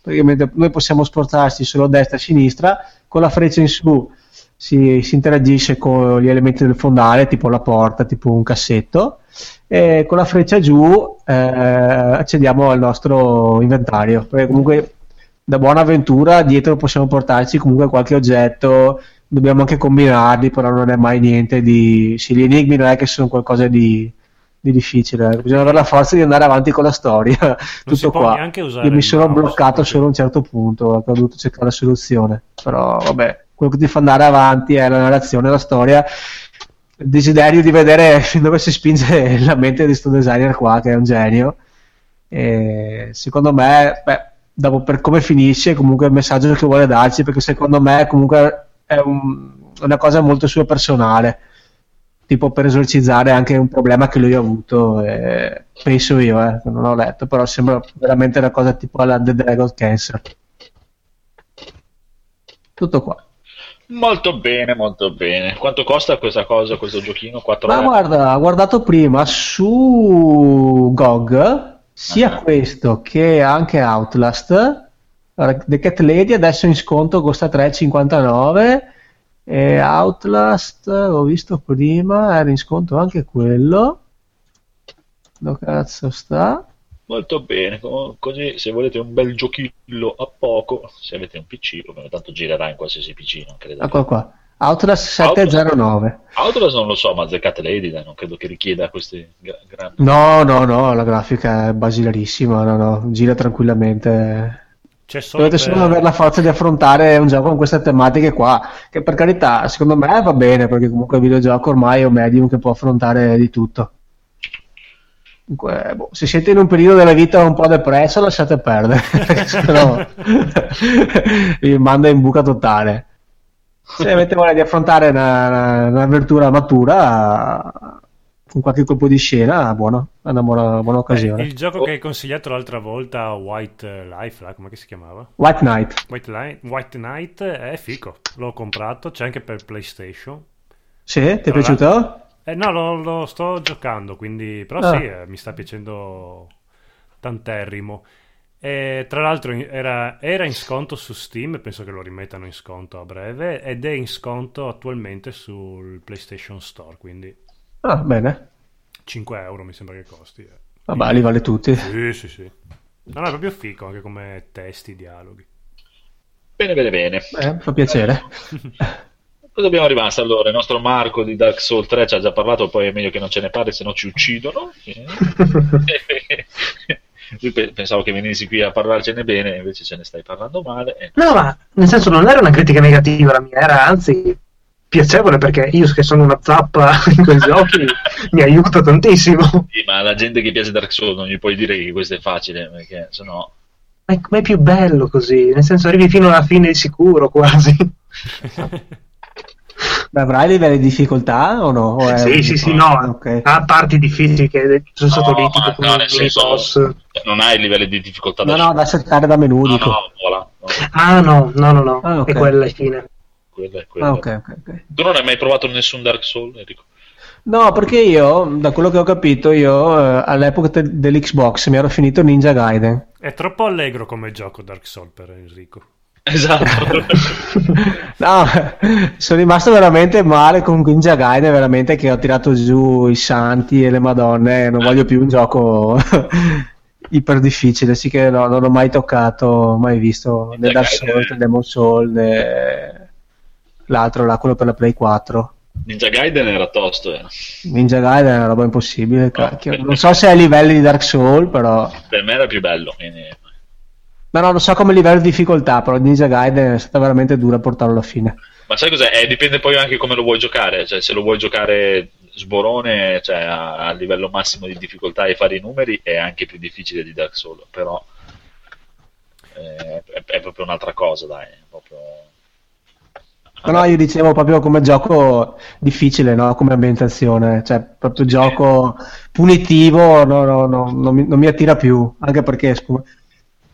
Praticamente noi possiamo spostarci solo destra e sinistra, con la freccia in su si, si interagisce con gli elementi del fondale, tipo la porta, tipo un cassetto, e con la freccia giù eh, accediamo al nostro inventario. Perché comunque da buona avventura dietro possiamo portarci comunque qualche oggetto, dobbiamo anche combinarli, però non è mai niente di... Sì, gli enigmi non è che sono qualcosa di, di difficile, bisogna avere la forza di andare avanti con la storia, si tutto qua. Io mi sono bloccato solo a un certo punto, ho dovuto cercare la soluzione, però vabbè, quello che ti fa andare avanti è la narrazione, la storia, il desiderio di vedere fin dove si spinge la mente di questo designer qua, che è un genio. E secondo me, beh, dopo per come finisce, comunque il messaggio che vuole darci, perché secondo me comunque è un- una cosa molto sua personale, tipo per esorcizzare anche un problema che lui ha avuto, eh, penso io, eh, non ho letto, però sembra veramente una cosa tipo la The Dragon Cancer. Tutto qua. Molto bene, molto bene. Quanto costa questa cosa, questo giochino? 4 Ma euro? guarda, ho guardato prima su GOG sia Ah. questo che anche Outlast. Allora, The Cat Lady adesso in sconto costa 3,59 e Outlast ho visto prima era in sconto anche quello. Dove cazzo sta? Molto bene, co- così se volete un bel giochillo a poco, se avete un PC, come tanto girerà in qualsiasi PC, non credo. Ecco qua. Outlast 709. Outlast non lo so, ma The Cat Lady non credo che richieda questi gra- grandi... No, no, no, la grafica è basilarissima, no, no, gira tranquillamente. Solo Dovete per- solo avere la forza di affrontare un gioco con queste tematiche qua, che per carità, secondo me va bene, perché comunque il videogioco ormai è un medium che può affrontare di tutto. Comunque, boh, se siete in un periodo della vita un po' depresso, lasciate perdere, sennò vi manda in buca totale. Se avete voglia di affrontare una- una- un'avventura matura, con qualche colpo di scena, buono, è una buona, buona Eh, occasione. il gioco che hai consigliato l'altra volta, White Life, là, come che si chiamava? White Knight. White, Li- White Knight è fico, l'ho comprato, c'è anche per PlayStation. Sì, ti è piaciuto? Eh, no, lo, lo sto giocando, quindi però Ah. sì, eh, mi sta piacendo tanterrimo. E, tra l'altro era, era in sconto su Steam, penso che lo rimettano in sconto a breve, ed è in sconto attualmente sul PlayStation Store, quindi Ah, bene. 5 euro mi sembra che costi. eh. Vabbè, li vale tutti. Sì, sì, sì. No, no, è proprio fico anche come testi, dialoghi. Bene, bene, bene. Eh, fa piacere. Cosa abbiamo rimasto allora? Il nostro Marco di Dark Souls 3 ci ha già parlato, poi è meglio che non ce ne parli, se no ci uccidono. Pensavo che venissi qui a parlarcene bene, invece ce ne stai parlando male. Eh, No, ma nel senso non era una critica negativa la mia, era anzi piacevole perché io che sono una zappa in quei giochi mi aiuta tantissimo. sì, ma alla gente che piace Dark Souls non gli puoi dire che questo è facile, perché sennò... Ma è, ma è più bello così, nel senso arrivi fino alla fine di sicuro quasi. Beh, avrai livelli di difficoltà o no? O è sì, sì, sì, no, Ok. ha parti difficili che sono stato No, lì ma tipo con no, i nel senso, boss. non hai livelli di difficoltà No, da no, da settare da menu, no, dico. no, vola, no, Ah no, no, no, no, Ah, ok. è quella alla fine. Quello è quello. Ah, ok, ok, ok. Tu non hai mai provato nessun Dark Souls, Enrico? No, perché io, da quello che ho capito, io eh, all'epoca te- dell'Xbox mi ero finito Ninja Gaiden. È troppo allegro come gioco Dark Souls per Enrico. Esatto. No, sono rimasto veramente male con Ninja Gaiden, veramente che ho tirato giù i santi e le madonne, non voglio più un gioco iper difficile, sì che no, non ho mai toccato, mai visto né Ninja Dark Gaiden. Souls, né Demon Soul, né l'altro là, quello per la Play 4. Ninja Gaiden era tosto, eh. Ninja Gaiden è una roba impossibile, cacchio. Non so se è a livelli di Dark Souls, però... per me era più bello. quindi- No, no, non so come livello di difficoltà, però Ninja Gaiden è stata veramente dura portarlo alla fine. Ma sai cos'è? Eh, dipende poi anche come lo vuoi giocare, cioè se lo vuoi giocare sborone, cioè a, a livello massimo di difficoltà e fare i numeri, è anche più difficile di Dark Souls, però eh, è, è proprio un'altra cosa, dai. è proprio... No, no, io dicevo proprio come gioco difficile, no? Come ambientazione, cioè proprio gioco punitivo, no, no, no, non, mi, non mi attira più, anche perché scu-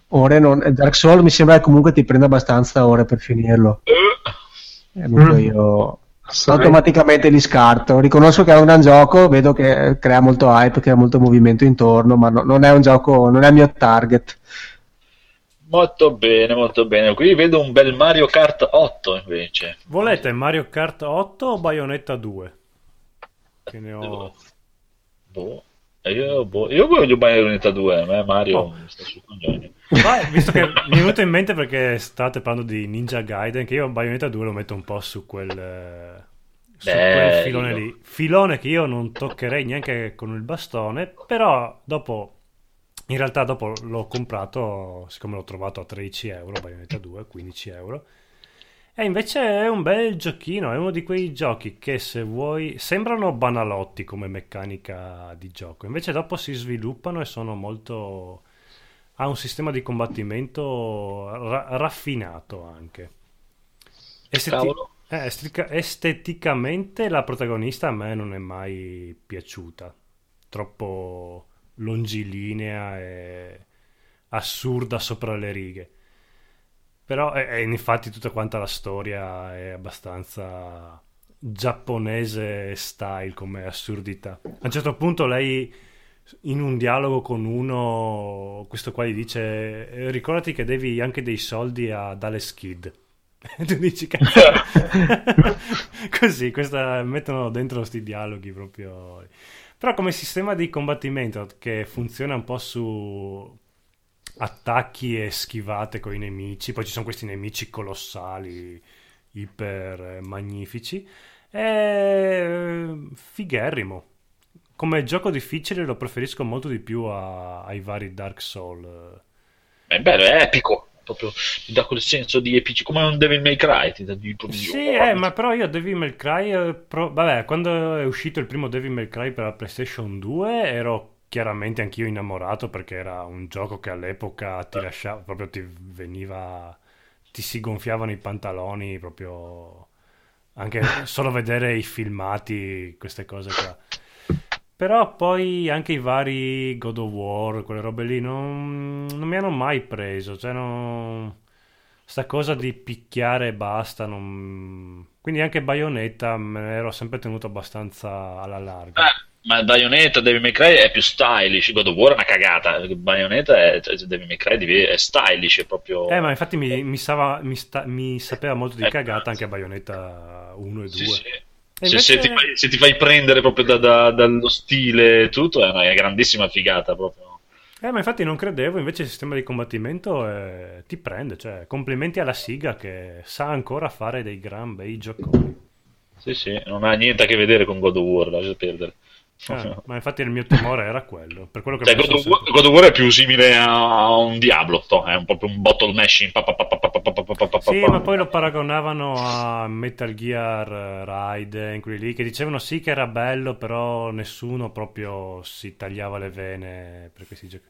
ore non, Dark Souls mi sembra che comunque ti prenda abbastanza ore per finirlo. Eh, E dunque Mm. io automaticamente li scarto. Riconosco che è un gran gioco, vedo che crea molto hype, crea molto movimento intorno, ma no- non è un gioco, non è il mio target. Molto bene, molto bene. Qui vedo un bel Mario Kart 8 invece. Volete Mario Kart 8 o Bayonetta 2? Che ne ho... Boh. Io, boh, io voglio Bayonetta 2, a me Mario Oh. sta sul. Vai, visto che mi è venuto in mente perché state parlando di Ninja Gaiden, che io Bayonetta 2 lo metto un po' su quel, eh, su quel Bello. filone lì. Filone che io non toccherei neanche con il bastone, però dopo, in realtà dopo l'ho comprato, siccome l'ho trovato a 13 euro, Bayonetta 2, 15 euro. E invece è un bel giochino, è uno di quei giochi che se vuoi sembrano banalotti come meccanica di gioco, invece dopo si sviluppano e sono molto ha un sistema di combattimento ra- raffinato anche. Esteti- eh, estica- esteticamente la protagonista a me non è mai piaciuta, troppo longilinea e assurda sopra le righe. Però e, e infatti tutta quanta la storia è abbastanza giapponese style come assurdità. A un certo punto lei in un dialogo con uno, questo qua gli dice "Eh, ricordati che devi anche dei soldi ad Alex Kidd. E tu dici cazzo. Così, questa, mettono dentro questi dialoghi proprio. Però come sistema di combattimento che funziona un po' su attacchi e schivate con i nemici, poi ci sono questi nemici colossali, iper eh, magnifici, è figherrimo. Come gioco difficile lo preferisco molto di più a- ai vari Dark Souls. È bello, è epico. Proprio ti dà quel senso di epici, come un Devil May Cry. Ti dà di, proprio di- Sì, eh, ma però io Devil May Cry, eh, pro- vabbè, quando è uscito il primo Devil May Cry per la PlayStation 2 ero chiaramente anch'io innamorato perché era un gioco che all'epoca ti lasciava, proprio ti veniva, ti si gonfiavano i pantaloni, proprio anche solo vedere i filmati, queste cose qua. Però poi anche i vari God of War, quelle robe lì, non, non mi hanno mai preso, cioè non... Sta cosa di picchiare e basta, non... quindi anche Bayonetta me ne ero sempre tenuto abbastanza alla larga. Eh, ma Bayonetta, Devil May Cry è più stylish. God of War è una cagata. Bayonetta è, cioè, Devil May Cry è stylish, è proprio. Eh, ma infatti mi, mi sava- mi sta- mi sapeva molto di Eh, cagata anche Bayonetta 1 e 2. Sì, sì. E Se, se invece- ti fai, se ti fai prendere proprio da- da- dallo stile e tutto, è una, è una grandissima figata proprio. Eh, ma infatti non credevo, invece il sistema di combattimento eh, ti prende, cioè complimenti alla Siga che sa ancora fare dei gran bei gioconi. Sì, sì, non ha niente a che vedere con God of War, lascia perdere. Ma infatti il mio timore era quello. Per quello che cioè, God, of War, God of War è più simile a un Diablo, è un, proprio un bottle mashing. Pa, pa, pa, sì, ma poi lo paragonavano a Metal Gear Ride, in quelli lì, che dicevano sì che era bello, però nessuno proprio si tagliava le vene perché si gioca.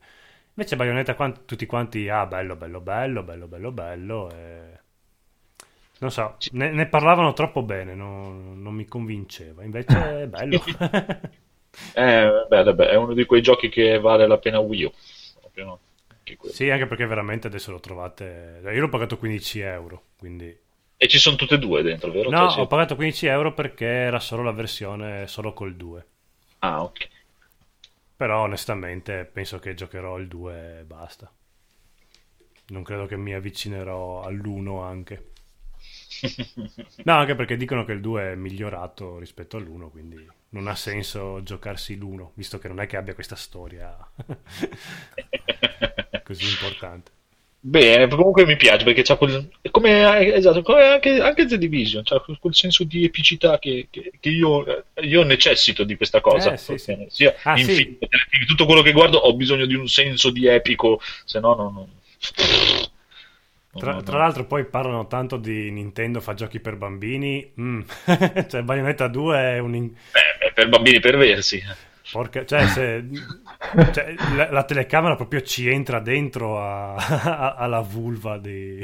Invece Bayonetta quanti, tutti quanti, ah bello, bello, bello, bello, bello, bello. E... Non so, ne, ne, parlavano troppo bene, no, non mi convinceva. Invece è bello. Eh, beh, vabbè, è uno di quei giochi che vale la pena Wii U. Anche sì, anche perché veramente adesso lo trovate... Io l'ho pagato 15 euro, quindi E ci sono tutte e due dentro, vero? No, ho pagato 15 euro perché era solo la versione solo col 2. Ah, ok. Però onestamente penso che giocherò il 2 e basta. Non credo che mi avvicinerò all'1 anche. No, anche perché dicono che il 2 è migliorato rispetto all'1, quindi non ha senso giocarsi l'1, visto che non è che abbia questa storia così importante. Bene, comunque mi piace perché c'ha quel. come, esatto, come anche, anche The Division, c'ha quel, senso di epicità che, che- che io, io necessito di questa cosa. Eh, sì, sì. Sia Ah, in sì. film, tutto quello che guardo ho bisogno di un senso di epico, se no non. Non- Tra, tra l'altro poi parlano tanto di Nintendo fa giochi per bambini. Mm. cioè Bayonetta 2 è un... in- Beh, per bambini perversi. Porca... Cioè, se... cioè, la, la telecamera proprio ci entra dentro a- a- alla vulva di,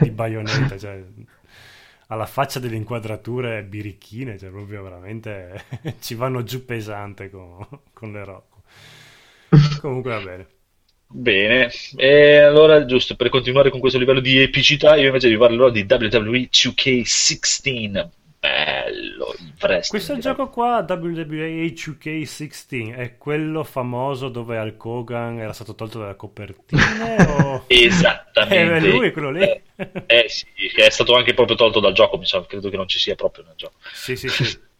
di, Bayonetta. Cioè, alla faccia delle inquadrature birichine. Cioè, proprio veramente ci vanno giù pesante con, con le Rocco. Comunque va bene. Bene, e allora giusto per continuare con questo livello di epicità, io invece vi parlerò di WWE 2K16. Bello, il wrestling. Questo gioco qua, WWE 2K16, è quello famoso dove Hulk Hogan era stato tolto dalle copertine? o... Esattamente. È lui, quello lì. Eh, eh sì, è stato anche proprio tolto dal gioco, mi sa, credo che non ci sia proprio nel gioco. Sì, sì, sì.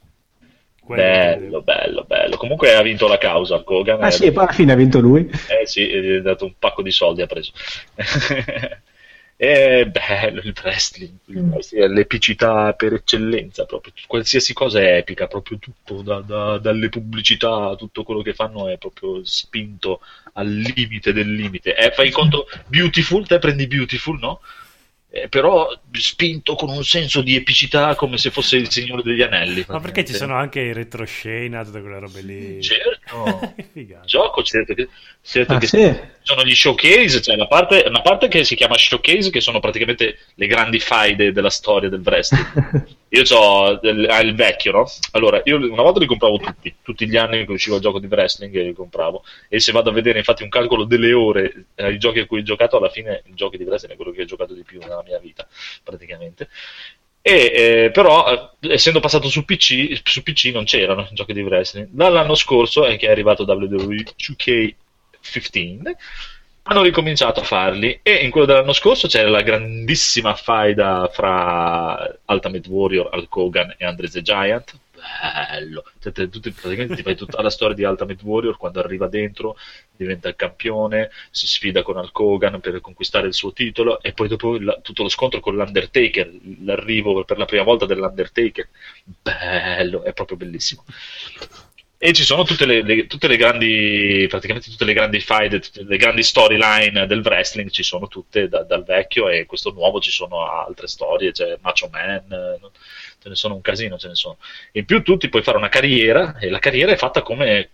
Quello Bello, bello, bello. Comunque ha vinto la causa Hulk Hogan. Ah eh, sì, e poi alla fine ha vinto lui. Eh sì, gli ha dato un pacco di soldi, ha preso. È bello il wrestling, il wrestling è l'epicità per eccellenza, proprio. Qualsiasi cosa è epica, proprio tutto, da- da- dalle pubblicità, tutto quello che fanno è proprio spinto al limite del limite. Eh, fai conto, Beautiful, te prendi Beautiful, no? Eh, però spinto con un senso di epicità come se fosse il Signore degli Anelli. Ma perché ci sono anche i retroscena, tutte quelle robe lì? Certo. Gioco, certo che, certo Ah, che sì? Sono gli showcase, cioè la parte, una parte che si chiama showcase, che sono praticamente le grandi faide della storia del wrestling. Io ho il vecchio, no? Allora, io una volta li compravo tutti, tutti gli anni che usciva il gioco di wrestling li compravo. E se vado a vedere infatti un calcolo delle ore eh, ai giochi a cui ho giocato, alla fine il gioco di wrestling è quello che ho giocato di più nella mia vita, praticamente. E, eh, però, eh, essendo passato su PC, su PC non c'erano giochi di wrestling. Dall'anno scorso è che è arrivato WWE 2K15 hanno ricominciato a farli. E in quello dell'anno scorso c'era la grandissima faida fra Ultimate Warrior, Hulk Hogan e Andre the Giant. Bello. Te- te- praticamente ti fai tutta la storia di Ultimate Warrior quando arriva dentro diventa il campione si sfida con Hulk Hogan per conquistare il suo titolo e poi dopo il- tutto lo scontro con l'Undertaker l'arrivo per la prima volta dell'Undertaker. Bello è proprio bellissimo e ci sono tutte le, le- tutte le grandi, praticamente tutte le grandi fight, tutte le grandi storyline del wrestling, ci sono tutte da- dal vecchio e questo nuovo ci sono altre storie, c'è Macho Man, ce ne sono un casino, ce ne sono. In più tu ti puoi fare una carriera e la carriera è fatta come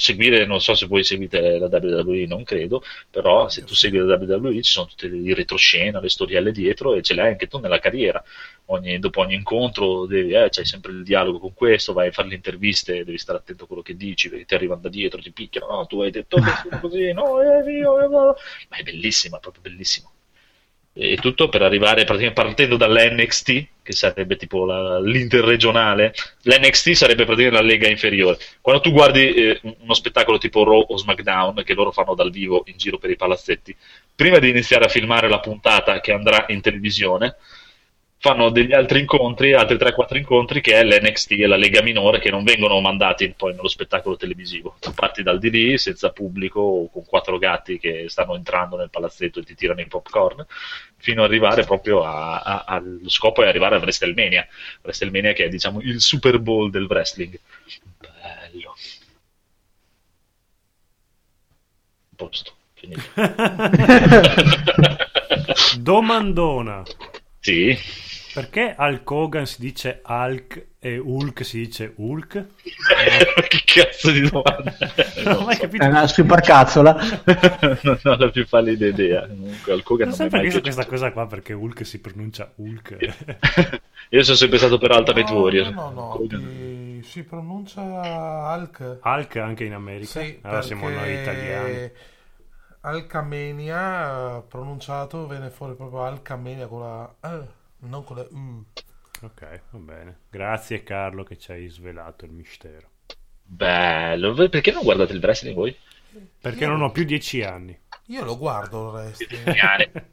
seguire, non so se voi seguite la WWE, non credo, però se tu segui la WWE ci sono tutte le retroscena, le storielle dietro e ce l'hai anche tu nella carriera. Ogni- dopo ogni incontro devi, eh, c'hai sempre il dialogo con questo, vai a fare le interviste, devi stare attento a quello che dici, perché ti arrivano da dietro, ti picchiano, no, tu hai detto così, no, è mio, è mio. ma è bellissima, è proprio bellissimo. E tutto per arrivare praticamente partendo dall'NXT, che sarebbe tipo la- l'interregionale, l'NXT sarebbe praticamente la lega inferiore. Quando tu guardi eh, uno spettacolo tipo Raw o SmackDown, che loro fanno dal vivo in giro per i palazzetti, prima di iniziare a filmare la puntata che andrà in televisione, fanno degli altri incontri, altri 3-4 incontri che è l'NXT e la Lega Minore che non vengono mandati poi nello spettacolo televisivo. Tu parti dal di lì senza pubblico o con quattro gatti che stanno entrando nel palazzetto e ti tirano i popcorn fino ad arrivare proprio a- a- allo scopo è arrivare a WrestleMania. WrestleMania che è diciamo il Super Bowl del wrestling. Bello. Posto. Finito. Domandona. Sì. Perché Hulk Hogan si dice Hulk e Hulk si dice Hulk? che cazzo di domanda? Non ho mai capito. È una supercazzola. non ho la più pallida idea. Comunque, al Kogan Non è sempre mai visto piaciuto. questa cosa qua perché Hulk si pronuncia Hulk. Io sono sempre stato per Ultimate No, Warrior. No, no, no, si pronuncia Hulk. Hulk anche in America. Sì, allora siamo noi italiani. Alcamenia pronunciato viene fuori proprio Alcamenia con la eh, Non con la U. Ok, va bene. Grazie Carlo che ci hai svelato il mistero. Bello, perché non guardate il wrestling voi? Perché non ho più dieci anni. Io lo guardo il wrestling.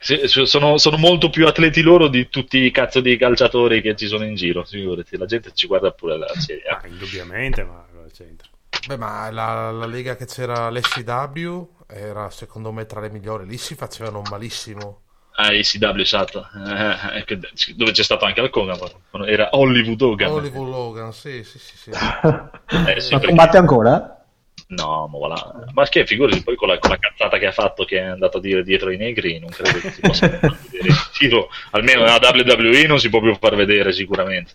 Sì, sono, sono molto più atleti loro di tutti i cazzo di calciatori che ci sono in giro, figurati. La gente ci guarda pure la serie. Ah, indubbiamente, ma cosa c'entra? Beh, ma la, la lega che c'era l'SCW era secondo me tra le migliori. Lì si facevano malissimo. Ah, ECW, esatto. Eh, eh, dove c'è stato anche il Hogan. Era Hollywood Hogan. Hollywood Hogan, sì, sì, sì. sì. eh, sì ma combatte ancora? No, ma voilà. Ma che figurati poi con la, con la, cazzata che ha fatto che è andato a dire dietro i negri, non credo che si possa far vedere in giro. Almeno nella WWE non si può più far vedere sicuramente.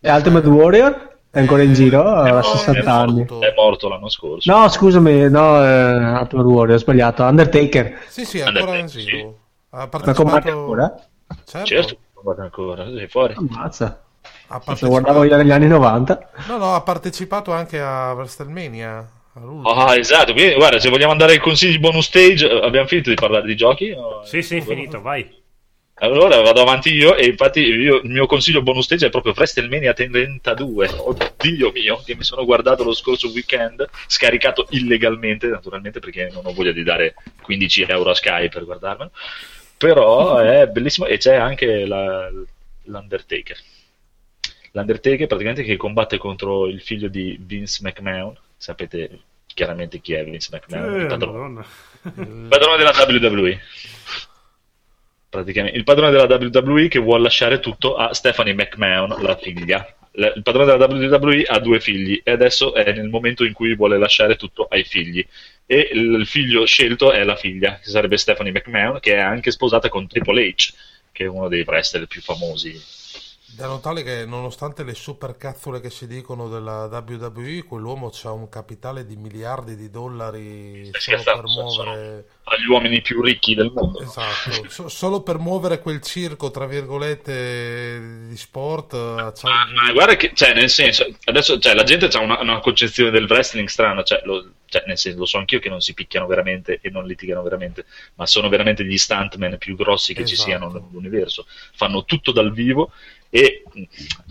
E Ultimate Warrior? È ancora in giro? Ha 60 è anni. È morto l'anno scorso. No, scusami, no, eh, Warrior, ho sbagliato. Undertaker. Sì, sì, è ancora in giro. Sì. Ha partecipato... Ma combatte ancora? Certo, certo combatte ancora, sei fuori. Ammazza. Ha partecipato... Lo guardavo io negli anni 90. No, no, ha partecipato anche a WrestleMania. Ah, esatto. Quindi, guarda, se vogliamo andare ai consigli bonus stage, eh, abbiamo finito di parlare di giochi? O... Sì, sì, finito, vai. Allora vado avanti io e infatti io, il mio consiglio bonus stage è proprio WrestleMania 32. Oddio mio, che mi sono guardato lo scorso weekend, scaricato illegalmente, naturalmente perché non ho voglia di dare 15 euro a Sky per guardarmelo. Però è bellissimo e c'è anche la, l'Undertaker. L'Undertaker praticamente che combatte contro il figlio di Vince McMahon sapete chiaramente chi è Vince McMahon, eh, il, padrone. il padrone della WWE. Praticamente il padrone della WWE che vuole lasciare tutto a Stephanie McMahon, la figlia. Il padrone della WWE ha due figli e adesso è nel momento in cui vuole lasciare tutto ai figli. E il figlio scelto è la figlia, che sarebbe Stephanie McMahon, che è anche sposata con Triple H, che è uno dei wrestler più famosi da notare che nonostante le super cazzole che si dicono della WWE, quell'uomo ha un capitale di miliardi di dollari solo per muovere... Agli uomini più ricchi del mondo. Esatto, so, solo per muovere quel circo, tra virgolette, di sport. Ma, ma guarda che, cioè, nel senso, adesso cioè, la gente ha una, una, concezione del wrestling strana, cioè, lo, cioè, nel senso, lo so anch'io che non si picchiano veramente e non litigano veramente, ma sono veramente gli stuntman più grossi che esatto. ci siano nell'universo. Fanno tutto dal vivo e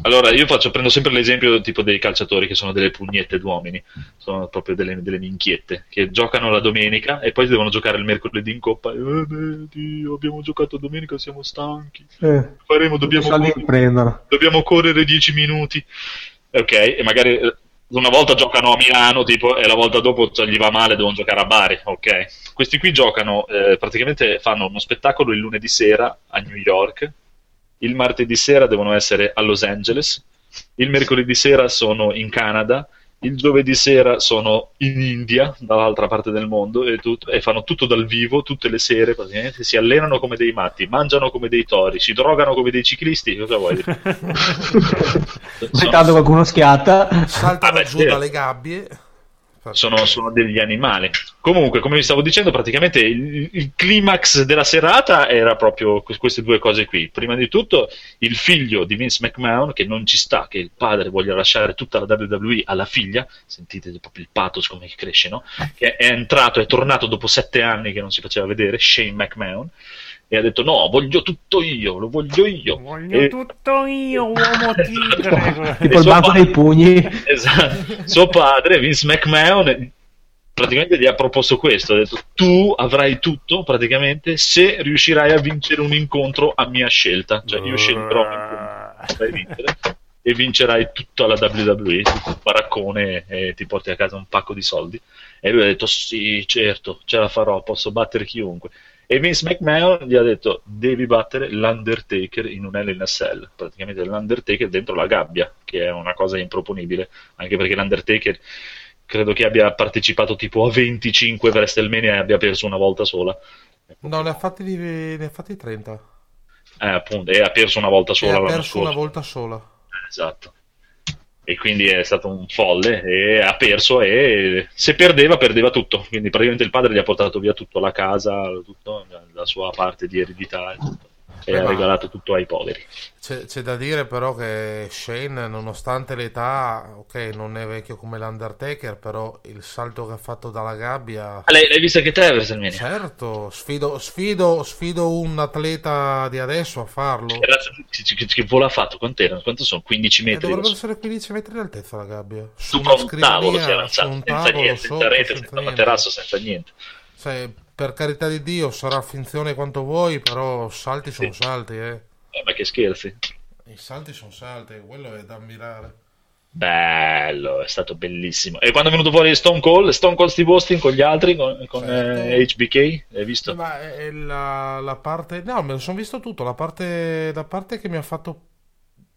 allora io faccio, prendo sempre l'esempio tipo dei calciatori che sono delle pugnette d'uomini, sono proprio delle, delle minchiette che giocano la domenica e poi devono giocare il mercoledì in coppa. E, eh, beh, Dio, abbiamo giocato domenica, siamo stanchi. Eh, Faremo, dobbiamo, correre, dobbiamo correre 10 minuti. Ok, e magari eh, una volta giocano a Milano tipo, e la volta dopo cioè, gli va male, devono giocare a Bari. Ok, questi qui giocano, eh, praticamente fanno uno spettacolo il lunedì sera a New York il martedì sera devono essere a Los Angeles, il mercoledì sera sono in Canada, il giovedì sera sono in India, dall'altra parte del mondo, e, tutto, e, fanno tutto dal vivo, tutte le sere, praticamente si allenano come dei matti, mangiano come dei tori, si drogano come dei ciclisti, cosa vuoi dire? Intanto qualcuno schiatta. Saltano ah, giù dalle gabbie sono, sono, degli animali. Comunque, come vi stavo dicendo, praticamente il, il, climax della serata era proprio queste due cose qui. Prima di tutto, il figlio di Vince McMahon, che non ci sta, che il padre voglia lasciare tutta la WWE alla figlia, sentite proprio il pathos come cresce, no? Che è entrato, è tornato dopo sette anni che non si faceva vedere, Shane McMahon e ha detto no, voglio tutto io, lo voglio io. Voglio e... tutto io, uomo tigre. tipo il banco dei pugni. Esatto. Suo padre, Vince McMahon, praticamente gli ha proposto questo, ha detto tu avrai tutto praticamente se riuscirai a vincere un incontro a mia scelta, cioè io sceglierò un incontro vincere e vincerai tutta la WWE, tutto il baraccone e ti porti a casa un pacco di soldi. E lui ha detto sì, certo, ce la farò, posso battere chiunque. E Vince McMahon gli ha detto devi battere l'Undertaker in un Hell in a Cell, praticamente l'Undertaker dentro la gabbia, che è una cosa improponibile, anche perché l'Undertaker credo che abbia partecipato tipo a 25 WrestleMania e abbia perso una volta sola. No, ne ha fatti, ne ha fatti 30. Eh, appunto, e ha perso una volta sola. E ha perso una volta sola. Eh, esatto e quindi è stato un folle e ha perso e se perdeva perdeva tutto. Quindi praticamente il padre gli ha portato via tutto la casa tutto, la sua parte di eredità e Beh, ha regalato tutto ai poveri. C'è, c'è da dire però che Shane, nonostante l'età, ok, non è vecchio come l'Undertaker, però il salto che ha fatto dalla gabbia... Ah, L'hai, l'hai vista che te, WrestleMania? Certo, sfido, sfido, sfido un atleta di adesso a farlo. Che, che, che- volo ha fatto? Quant'erano? Quanto sono? 15 E metri? dovrebbero essere 15 metri di altezza la gabbia. Su una un tavolo si è su avanzato, senza niente, senza rete, senza senza materasso, senza niente. Cioè, per carità di Dio, sarà finzione quanto vuoi, però salti sono Sì. salti, eh. Eh, ma che scherzi. I salti sono salti, quello è da ammirare. Bello, è stato bellissimo. E quando è venuto fuori Stone Cold, Stone Cold Steve Austin con gli altri, con, con Certo. eh, HBK, hai visto? Ma la, la parte... No, me lo sono visto tutto, la parte, la parte che mi ha fatto...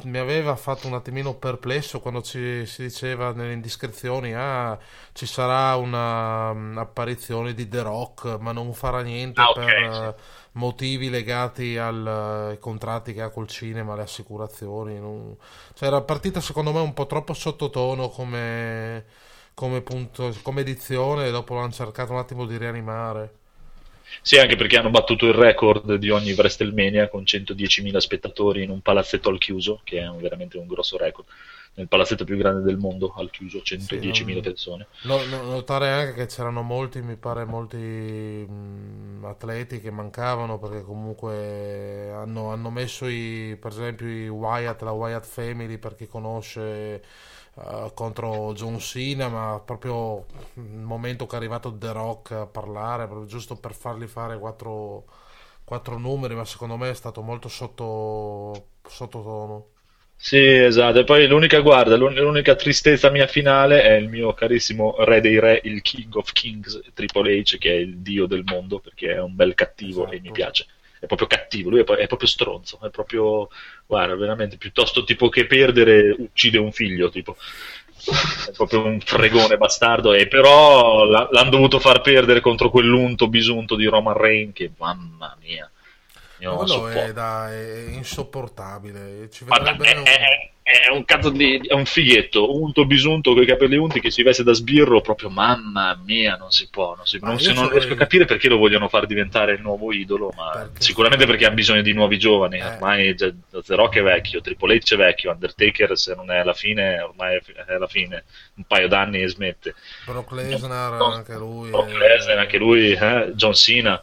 Mi aveva fatto un attimino perplesso quando ci, si diceva nelle indiscrezioni, ah, ci sarà una mm, apparizione di The Rock, ma non farà niente Ah, per sì. eh, motivi legati al, eh, ai contratti che ha col cinema, le assicurazioni. non- Cioè, era partita secondo me un po' troppo sottotono come, come, punto, come edizione, e dopo l'hanno cercato un attimo di rianimare. Sì, anche perché hanno battuto il record di ogni WrestleMania con 110.000 spettatori in un palazzetto al chiuso, che è un- veramente un grosso record. Nel palazzetto più grande del mondo al chiuso, 110.000 Sì, non- persone. No- no- notare anche che c'erano molti, mi pare, molti mh, atleti che mancavano perché comunque hanno, hanno messo i, per esempio i Wyatt, la Wyatt Family per chi conosce eh, contro John Cena, ma proprio il momento che è arrivato The Rock a parlare, proprio giusto per fargli fare quattro, quattro numeri, ma secondo me è stato molto sotto, sottotono. Sì, esatto. E poi l'unica, guarda, l'un- l'unica tristezza mia finale è il mio carissimo re dei re, il King of Kings, Triple H, che è il dio del mondo, perché è un bel cattivo e Esatto. mi piace. È proprio cattivo, lui è, è proprio stronzo, è proprio, guarda, veramente, piuttosto tipo che perdere uccide un figlio, tipo. È proprio un fregone bastardo, e però l'hanno dovuto far perdere contro quell'unto bisunto di Roman Reigns, che mamma mia, io Ma non quello sopporto. è, da- è insopportabile. Ci vedrebbe è, un- è- è un cazzo di è un fighetto, unto bisunto con i capelli unti che si veste da sbirro, proprio mamma mia, non si può, non, si- non si- non riesco a capire perché lo vogliono far diventare il nuovo idolo, ma Perché- sicuramente perché ha bisogno di nuovi giovani, Eh. ormai The Rock è vecchio, Triple H è vecchio, Undertaker se non è alla fine, ormai è alla fine, un paio d'anni e smette. Brock Lesnar, No, anche lui. Brock Lesnar, anche lui, eh, John Cena.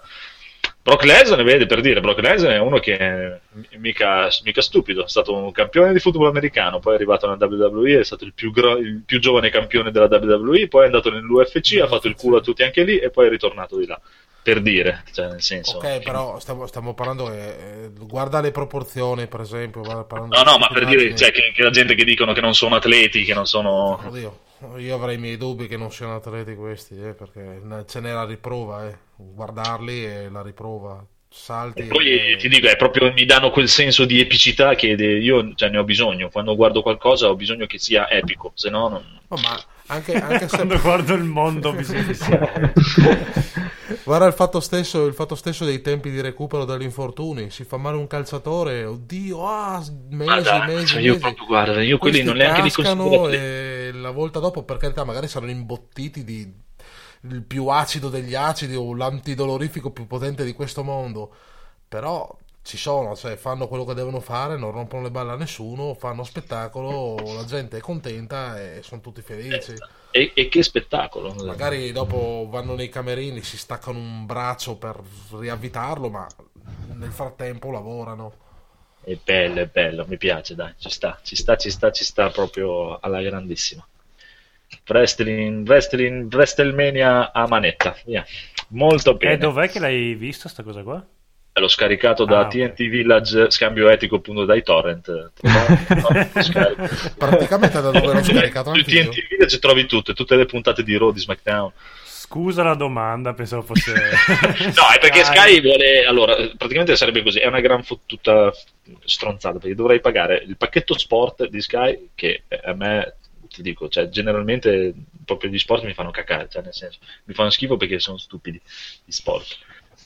Brock Lesnar, vede per dire, Brock Lesnar è uno che è mica, mica stupido, è stato un campione di football americano, poi è arrivato nella WWE, è stato il più, gro- il più giovane campione della WWE, poi è andato nell'UFC, ha fatto il culo a tutti anche lì e poi è ritornato di là. Per dire, cioè nel senso... Ok, però stiamo, stiamo parlando che eh, guarda le proporzioni, per esempio. No, no, ma per dire, cioè, che, che la gente che dicono che non sono atleti, che non sono... Oddio, io avrei i miei dubbi che non siano atleti questi, eh, perché ce n'è la riprova, eh. guardarli è la riprova. Salti. E poi e- ti dico, è proprio, mi danno quel senso di epicità che io cioè, ne ho bisogno. Quando guardo qualcosa ho bisogno che sia epico, se no non... Oh, ma anche, anche se Quando guardo il mondo che sia- Guarda il fatto, stesso, il fatto stesso dei tempi di recupero dagli infortuni. Si fa male un calciatore, oddio, ah, mesi, Guarda, mesi, cioè, io mesi. proprio, guarda, io quelli non neanche li considero e la volta dopo, per carità, magari saranno imbottiti di il più acido degli acidi o l'antidolorifico più potente di questo mondo. Però ci sono, cioè fanno quello che devono fare, non rompono le balle a nessuno, fanno spettacolo, la gente è contenta e sono tutti felici. E, e che spettacolo! Magari dopo vanno nei camerini, si staccano un braccio per riavvitarlo, ma nel frattempo lavorano. È bello, è bello, mi piace, dai, ci sta, ci sta, ci sta, ci sta proprio alla grandissima. Wrestling, wrestling, WrestleMania a manetta, via. Molto bene. E dov'è che l'hai visto sta cosa qua? L'ho scaricato da Ah. TNT Village, scambio etico appunto dai torrent. Praticamente da dove l'ho scaricato Su. TNT Village trovi tutte, tutte le puntate di Raw, di SmackDown. Scusa la domanda, pensavo fosse... No, è perché Sky vuole. Allora, praticamente sarebbe così: è una gran fottuta stronzata. Perché dovrei pagare il pacchetto sport di Sky, che a me ti dico, cioè, generalmente proprio gli sport mi fanno cacare, cioè, nel senso, mi fanno schifo perché sono stupidi gli sport.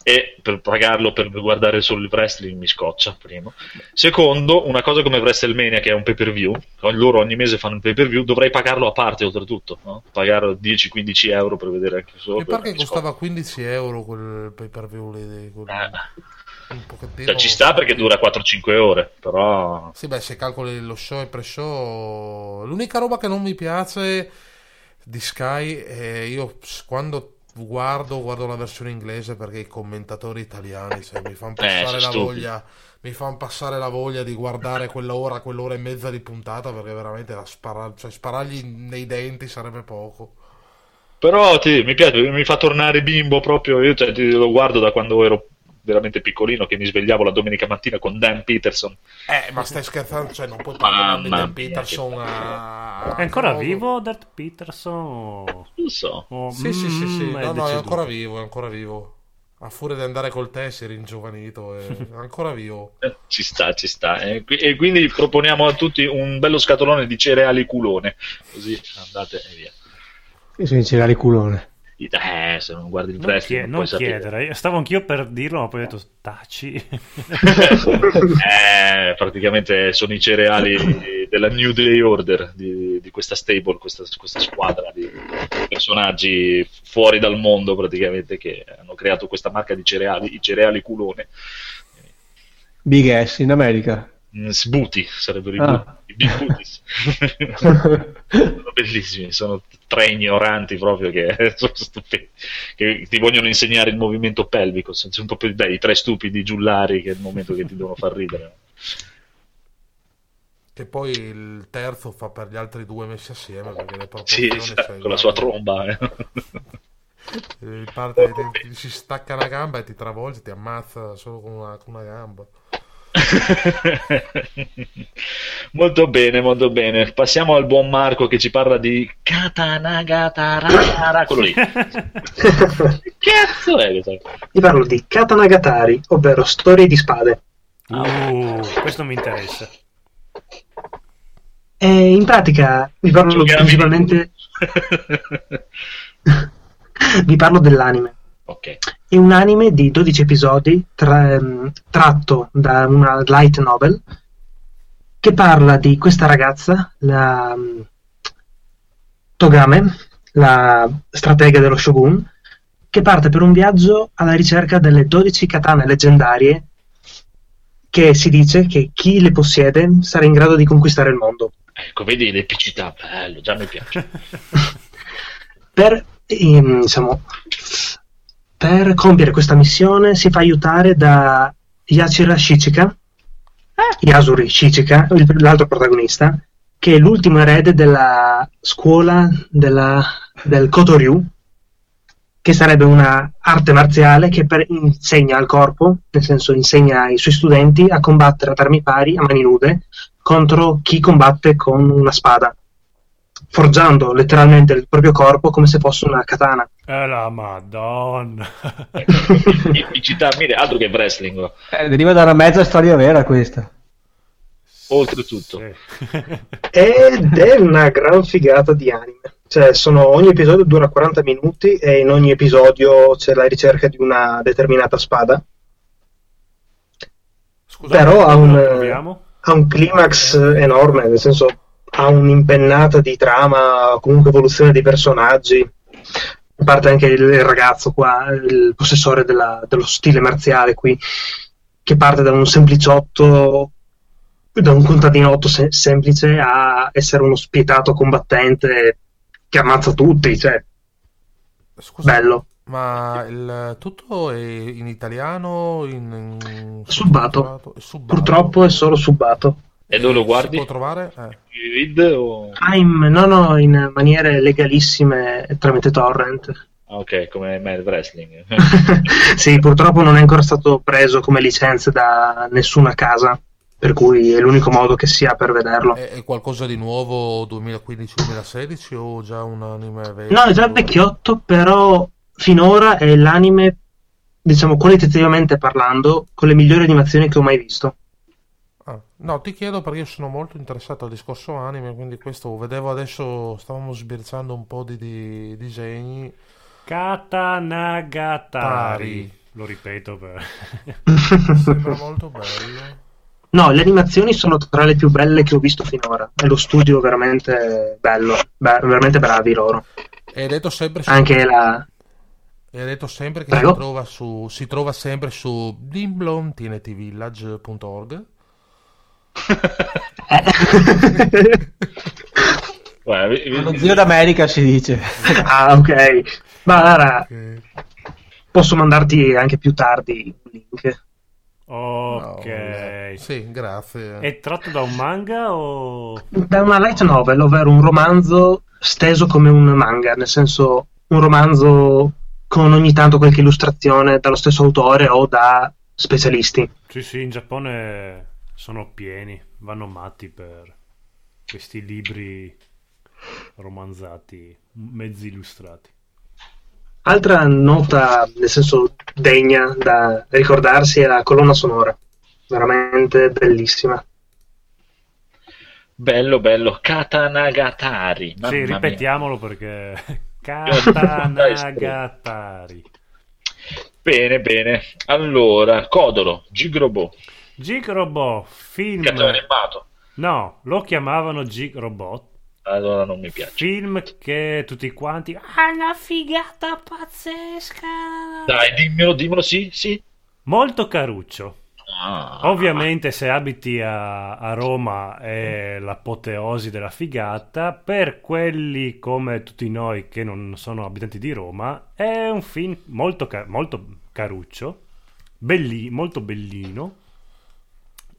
E per pagarlo per guardare solo il wrestling mi scoccia, primo. Secondo, una cosa come WrestleMania, che è un pay per view, loro ogni mese fanno il pay per view, dovrei pagarlo a parte oltretutto, no? pagare 10-15 euro per vedere anche solo Mi pare che scoccia. costava 15 euro quel pay per view lì. quel- Eh, un. Cioè, ci sta perché dura 4-5 ore, però... Sì, beh, se calcoli lo show e pre-show... L'unica roba che non mi piace di Sky è io quando guardo, guardo la versione inglese perché i commentatori italiani cioè, mi fanno Eh, passare sono la voglia mi fanno passare la voglia di guardare quell'ora, quell'ora e mezza di puntata perché veramente da spara- cioè, sparargli nei denti sarebbe poco. Però ti- mi piace, mi fa tornare bimbo proprio. Io cioè, ti- lo guardo da quando ero veramente piccolino, che mi svegliavo la domenica mattina con Dan Peterson. Eh, ma stai scherzando? Cioè, non puoi paragonare Mamma Dan Peterson che a... È ancora no, vivo Dirt Peterson? Non so. o- Sì, sì, sì, sì. mm, No, no, è ancora vivo, è ancora vivo. A furia di andare col tè si è ringiovanito, è ancora vivo. Eh, Ci sta, ci sta. E, qui- e quindi proponiamo a tutti un bello scatolone di cereali culone. Così andate e via. Io sono in cereali culone. Eh, se non guardi il Non, wrestling chie- non non chiedere, stavo anch'io per dirlo, ma poi ho detto taci. Eh, praticamente sono i cereali della New Day Order di, di questa stable, questa, questa squadra di personaggi fuori dal mondo praticamente che hanno creato questa marca di cereali, i cereali culone. Big S in America. Mm, Sbuti sarebbero i, Ah. I Big Booties. sono bellissimi, sono tre ignoranti proprio che sono stupendi, che ti vogliono insegnare il movimento pelvico, senza un po' più beh, i tre stupidi giullari che è il momento che ti devono far ridere. Che poi il terzo fa per gli altri due messi assieme perché le Sì, proporzioni esatto, cioè, con la sua tromba. eh. parte- ti- ti- si stacca una gamba e ti travolge, ti ammazza solo con una, con una gamba. molto bene, molto bene. Passiamo al buon Marco che ci parla di Katanagatara, quello lì. Che cazzo è? questo? Vi parlo di Katanagatari, ovvero storie di spade. Uh, questo mi interessa. E in pratica vi parlo Giochiamo principalmente vi parlo dell'anime. Ok. È un anime di 12 episodi tra- ehm, tratto da una light novel che parla di questa ragazza, la mm, Togame, la stratega dello Shogun, che parte per un viaggio alla ricerca delle 12 katane leggendarie che si dice che chi le possiede sarà in grado di conquistare il mondo. Ecco, vedi l'epicità, bello, già mi piace. per, ehm, diciamo, per compiere questa missione si fa aiutare da Yachira Shichika, Yasuri Shichika, l'altro protagonista, che è l'ultimo erede della scuola della- del Kotoryu, che sarebbe una arte marziale che per- insegna al corpo, nel senso insegna ai suoi studenti a combattere ad armi pari, a mani nude, contro chi combatte con una spada forgiando letteralmente il proprio corpo come se fosse una katana. Eh la madonna. Epicità, mire, altro che wrestling, Eh, deriva da una mezza storia vera questa. oltretutto. Sì. Ed è una gran figata di anime. Cioè, sono- ogni episodio dura 40 minuti e in ogni episodio c'è la ricerca di una determinata spada. Scusa, Però ha un, ha un climax enorme, nel senso ha un'impennata di trama, comunque evoluzione dei personaggi. A parte anche il, ragazzo qua, il possessore della- dello stile marziale qui, che parte da un sempliciotto, da un contadinotto se- semplice a essere uno spietato combattente che ammazza tutti, cioè, scusa, bello. ma il tutto è in italiano? In, in- Subbato. Subbato. Purtroppo è solo subato. E dove lo Si guardi? può trovare? Eh. Read o... Ah, in, no, no, in maniere legalissime tramite torrent. Ah, ok, come Mad Wrestling. sì, purtroppo non è ancora stato preso come licenza da nessuna casa, per cui è l'unico modo che si ha per vederlo. È, è qualcosa di nuovo 2015-2016 o già un anime vecchio? No, è già vecchiotto, però finora è l'anime, diciamo qualitativamente parlando, con le migliori animazioni che ho mai visto. Ah, no, ti chiedo perché io sono molto interessato al discorso anime, quindi questo vedevo adesso, stavamo sbirciando un po' di, di disegni. Katanagatari. Tari. Lo ripeto per... Sembra molto bello. No, le animazioni sono tra le più belle che ho visto finora. È lo studio veramente bello, Beh, veramente bravi loro. E hai detto sempre su, Anche la... E ha detto sempre che si trova, su, si trova sempre su dimblomtntvillage.org. Guarda, vi- vi- Lo zio d'America si dice. ah, ok. Ma allora, posso mandarti anche più tardi un link. Ok. No, sì, grazie. È tratto da un manga o... Da una light novel, ovvero un romanzo steso come un manga, nel senso un romanzo con ogni tanto qualche illustrazione dallo stesso autore o da specialisti. Sì, sì, in Giappone sono pieni, vanno matti per questi libri romanzati, mezzi illustrati. Altra nota, nel senso degna da ricordarsi, è la colonna sonora, veramente bellissima. Bello, bello. Katanagatari. Mamma sì, mia. ripetiamolo perché... Dai, Katanagatari. Bene, bene. Allora, Codolo, Gigrobo, Gigrobo, film... cartone animato. No, lo chiamavano Gigrobot. Allora non mi piace. Film che tutti quanti... Ah, una figata pazzesca! Dai, dimmelo, dimmelo, sì, sì. Molto caruccio. Ah. Ovviamente se abiti a, a Roma è l'apoteosi della figata, per quelli come tutti noi che non sono abitanti di Roma è un film molto, molto caruccio, belli- molto bellino.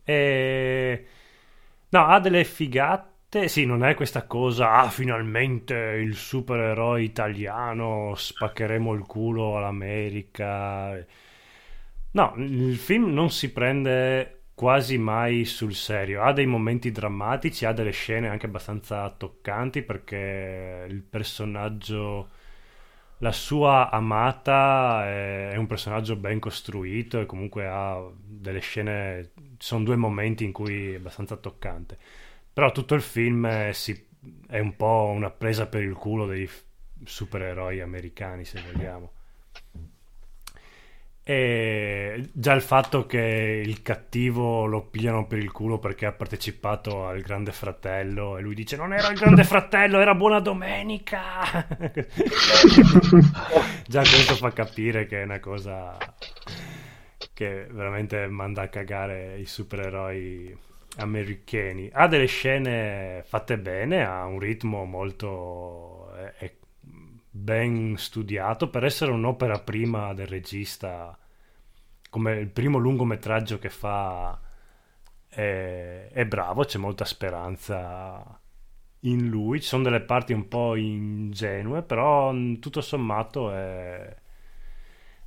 E... No, ha delle figate, sì, non è questa cosa, ah finalmente il supereroe italiano, spaccheremo il culo all'America. No, il film non si prende quasi mai sul serio. Ha dei momenti drammatici, ha delle scene anche abbastanza toccanti perché il personaggio, la sua amata è, un personaggio ben costruito e comunque ha delle scene, sono due momenti in cui è abbastanza toccante. Però tutto il film è, si- è un po' una presa per il culo dei supereroi americani, se vogliamo. E già il fatto che il cattivo lo pigliano per il culo perché ha partecipato al Grande Fratello e lui dice non era il Grande Fratello, era Buona Domenica. già questo fa capire che è una cosa che veramente manda a cagare i supereroi americani. Ha delle scene fatte bene, ha un ritmo molto è- è ben studiato per essere un'opera prima del regista, come il primo lungometraggio che fa è, è bravo, c'è molta speranza in lui, ci sono delle parti un po' ingenue, però tutto sommato è,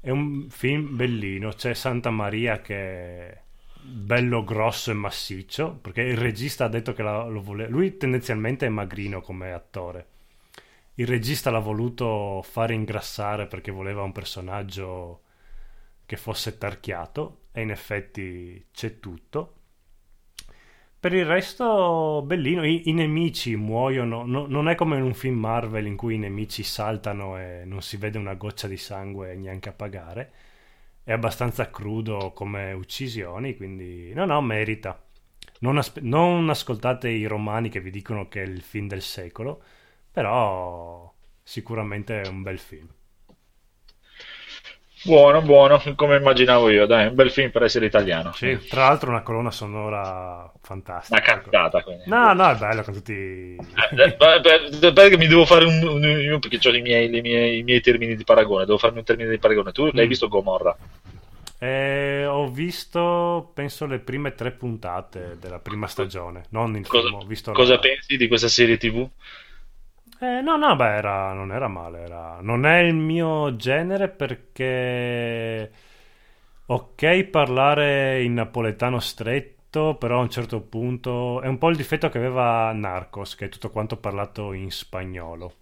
è un film bellino, c'è Santa Maria che è bello grosso e massiccio, perché il regista ha detto che la- lo voleva, lui tendenzialmente è magrino come attore il regista l'ha voluto fare ingrassare perché voleva un personaggio che fosse tarchiato e in effetti c'è tutto. Per il resto, bellino. I, i nemici muoiono. no- non è come in un film Marvel in cui i nemici saltano e non si vede una goccia di sangue neanche a pagare. È abbastanza crudo come uccisioni, quindi no, no, merita. Non, aspe- non ascoltate i romani che vi dicono che è il film del secolo, però sicuramente è un bel film. Buono, buono, come immaginavo io, dai, un bel film per essere italiano. Sì, tra l'altro una colonna sonora fantastica. Una cazzata, quindi. No, no, è bello con tutti... Eh, eh, per- per- Perché mi devo fare un, un- io perché ho i miei, le miei- i miei termini di paragone, devo farmi un termine di paragone. Tu l'hai Mm. visto Gomorra? Eh, ho visto, penso, le prime tre puntate della prima stagione, non il Cosa, film, ho visto cosa la- pensi di questa serie TV? Eh, no, no, beh, era- non era male. era- Non è il mio genere perché. Ok, parlare in napoletano stretto, però a un certo punto. È un po' il difetto che aveva Narcos, che è tutto quanto parlato in spagnolo.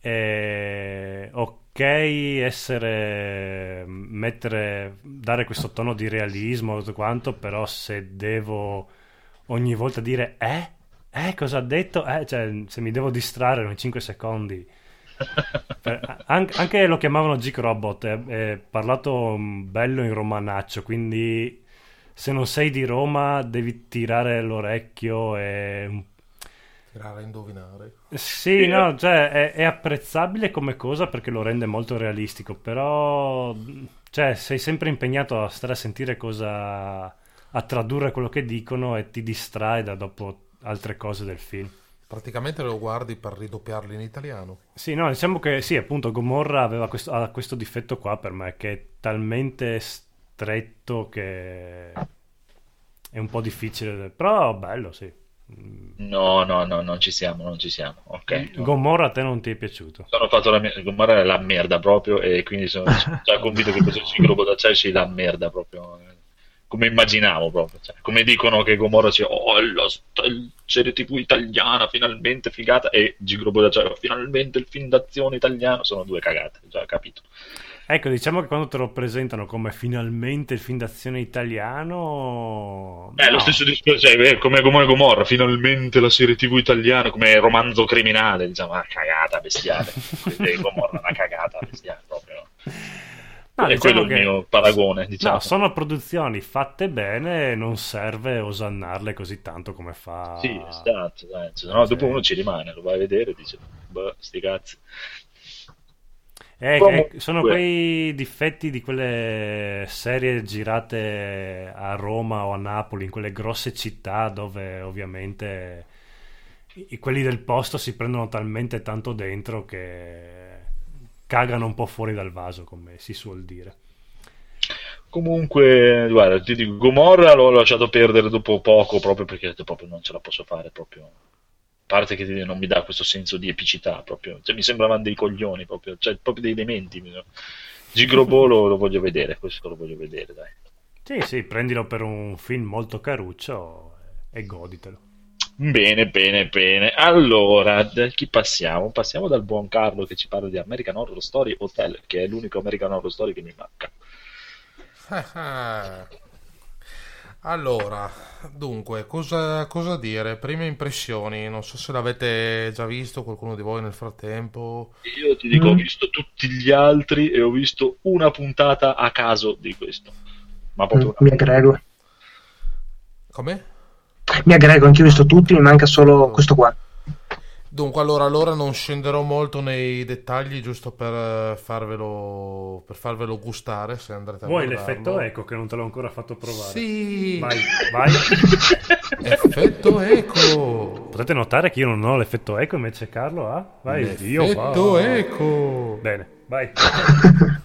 E... Ok, essere. mettere. dare questo tono di realismo, tutto quanto, però se devo ogni volta dire eh? Eh, cosa ha detto? Eh, cioè, se mi devo distrarre in 5 secondi. Per- an- anche lo chiamavano Geek Robot, è, è parlato mm, bello in romanaccio, quindi se non sei di Roma devi tirare l'orecchio e... tirare a indovinare. Sì, no, cioè è, è apprezzabile come cosa perché lo rende molto realistico, però cioè, sei sempre impegnato a stare a sentire cosa, a tradurre quello che dicono e ti distrae da dopo altre cose del film. Praticamente lo guardi per ridoppiarlo in italiano. Sì, no, diciamo che sì, appunto Gomorra aveva questo, ha questo difetto qua per me, che è talmente stretto che è un po' difficile, però bello, sì. No, no, no, non ci siamo, non ci siamo. Ok. no. Gomorra a te non ti è piaciuto? Sono fatto la mia... Gomorra è la merda proprio e quindi sono già convinto che questo globo d'acciaio sia la merda proprio. Come immaginavo proprio. cioè, come dicono che Gomorra sia oh, la st- serie tv italiana, finalmente figata, e G Globo d'acciaio, finalmente il film d'azione italiano, sono due cagate, già capito. Ecco, diciamo che quando te lo presentano come finalmente il film d'azione italiano... Lo no. stesso discorso, cioè, come come Gomorra, finalmente la serie tv italiana, come romanzo criminale, diciamo, una cagata bestiale. Gomorra una cagata bestiale proprio. No, è diciamo quello il che- mio paragone, diciamo. No, sono produzioni fatte bene, non serve osannarle così tanto come fa... Sì, esatto, dai, cioè, no, dopo uno ci rimane, lo vai a vedere e dice, boh, sti cazzi. Eh, Comunque- eh, sono quei difetti di quelle serie girate a Roma o a Napoli, in quelle grosse città dove ovviamente i- quelli del posto si prendono talmente tanto dentro che cagano un po' fuori dal vaso, come si suol dire. Comunque, guarda, ti dico, Gomorra l'ho lasciato perdere dopo poco proprio perché ho detto, proprio non ce la posso fare proprio. A parte che non mi dà questo senso di epicità proprio, cioè mi sembravano dei coglioni proprio, cioè proprio dei dementi. Gigrobo lo, lo voglio vedere, questo lo voglio vedere, dai. Sì, sì, prendilo per un film molto caruccio e goditelo. Bene, bene, bene. Allora, da chi passiamo? Passiamo dal buon Carlo che ci parla di American Horror Story Hotel, che è l'unico American Horror Story che mi manca. Allora, dunque, cosa, cosa dire? Prime impressioni, non so se l'avete già visto qualcuno di voi nel frattempo. Io ti dico, ho Mm. visto tutti gli altri e ho visto una puntata a caso di questo. Ma proprio Mm, Mi aggrego. Come? Mi aggrego, anche io ho visto tutti, mi manca solo questo qua. Dunque, allora, allora non scenderò molto nei dettagli, giusto per eh, farvelo, per farvelo gustare, se andrete a Vuoi guardarlo. l'effetto eco che non te l'ho ancora fatto provare? Sì, Vai, vai. effetto eco. Potete notare che io non ho l'effetto eco, invece Carlo ha. Vai, Dio Effetto va. eco. Bene, vai.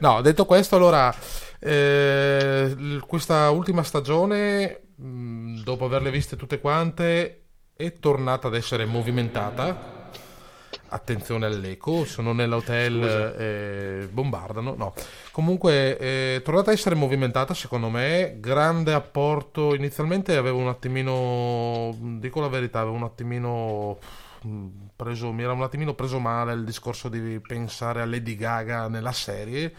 No, detto questo, allora, eh, questa ultima stagione, mh, dopo averle viste tutte quante, è tornata ad essere movimentata. Attenzione all'eco, sono nell'hotel e bombardano. No, comunque è tornata a essere movimentata secondo me. Grande apporto. Inizialmente avevo un attimino, dico la verità, avevo un attimino mh, preso, mi era un attimino preso male il discorso di pensare a Lady Gaga nella serie.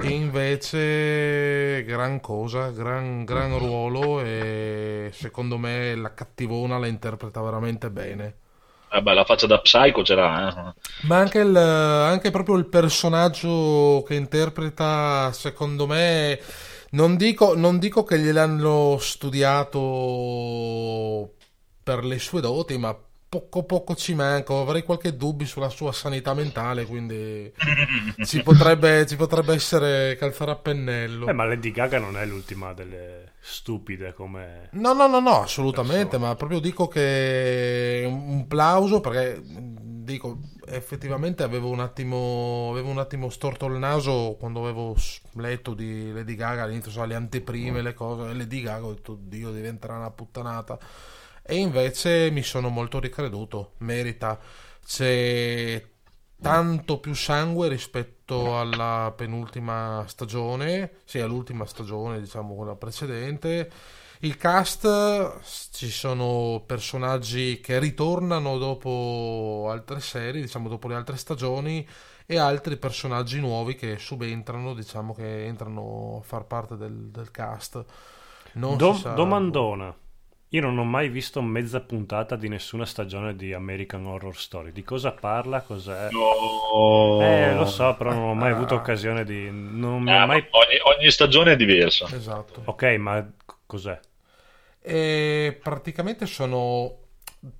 E invece gran cosa, gran, gran ruolo e secondo me la cattivona la interpreta veramente bene. Vabbè, la faccia da psycho ce l'ha, eh. Ma anche, il- anche proprio il personaggio che interpreta, secondo me, non dico, non dico che gliel'hanno studiato per le sue doti, ma poco poco ci manca. Avrei qualche dubbio sulla sua sanità mentale, quindi ci potrebbe, ci potrebbe essere calzare a pennello. Eh, ma Lady Gaga non è l'ultima delle stupide come... No, no, no, no, assolutamente, ma proprio dico che un plauso perché dico effettivamente avevo un attimo avevo un attimo storto il naso quando avevo letto di Lady Gaga all'inizio, so, le anteprime, le cose, Lady Gaga ho detto Dio diventerà una puttanata e invece mi sono molto ricreduto, merita, c'è tanto più sangue rispetto alla penultima stagione, sì, all'ultima stagione, diciamo quella precedente. Il cast ci sono personaggi che ritornano dopo altre serie, diciamo dopo le altre stagioni, e altri personaggi nuovi che subentrano, diciamo che entrano a far parte del, del cast. Non Do- domandona. Io non ho mai visto mezza puntata di nessuna stagione di American Horror Story. Di cosa parla? Cos'è? No. Eh, lo so, però non ho mai avuto occasione di... Non mi Eh, ma mai... ogni, ogni stagione è diversa. Esatto. Ok, ma cos'è? E praticamente sono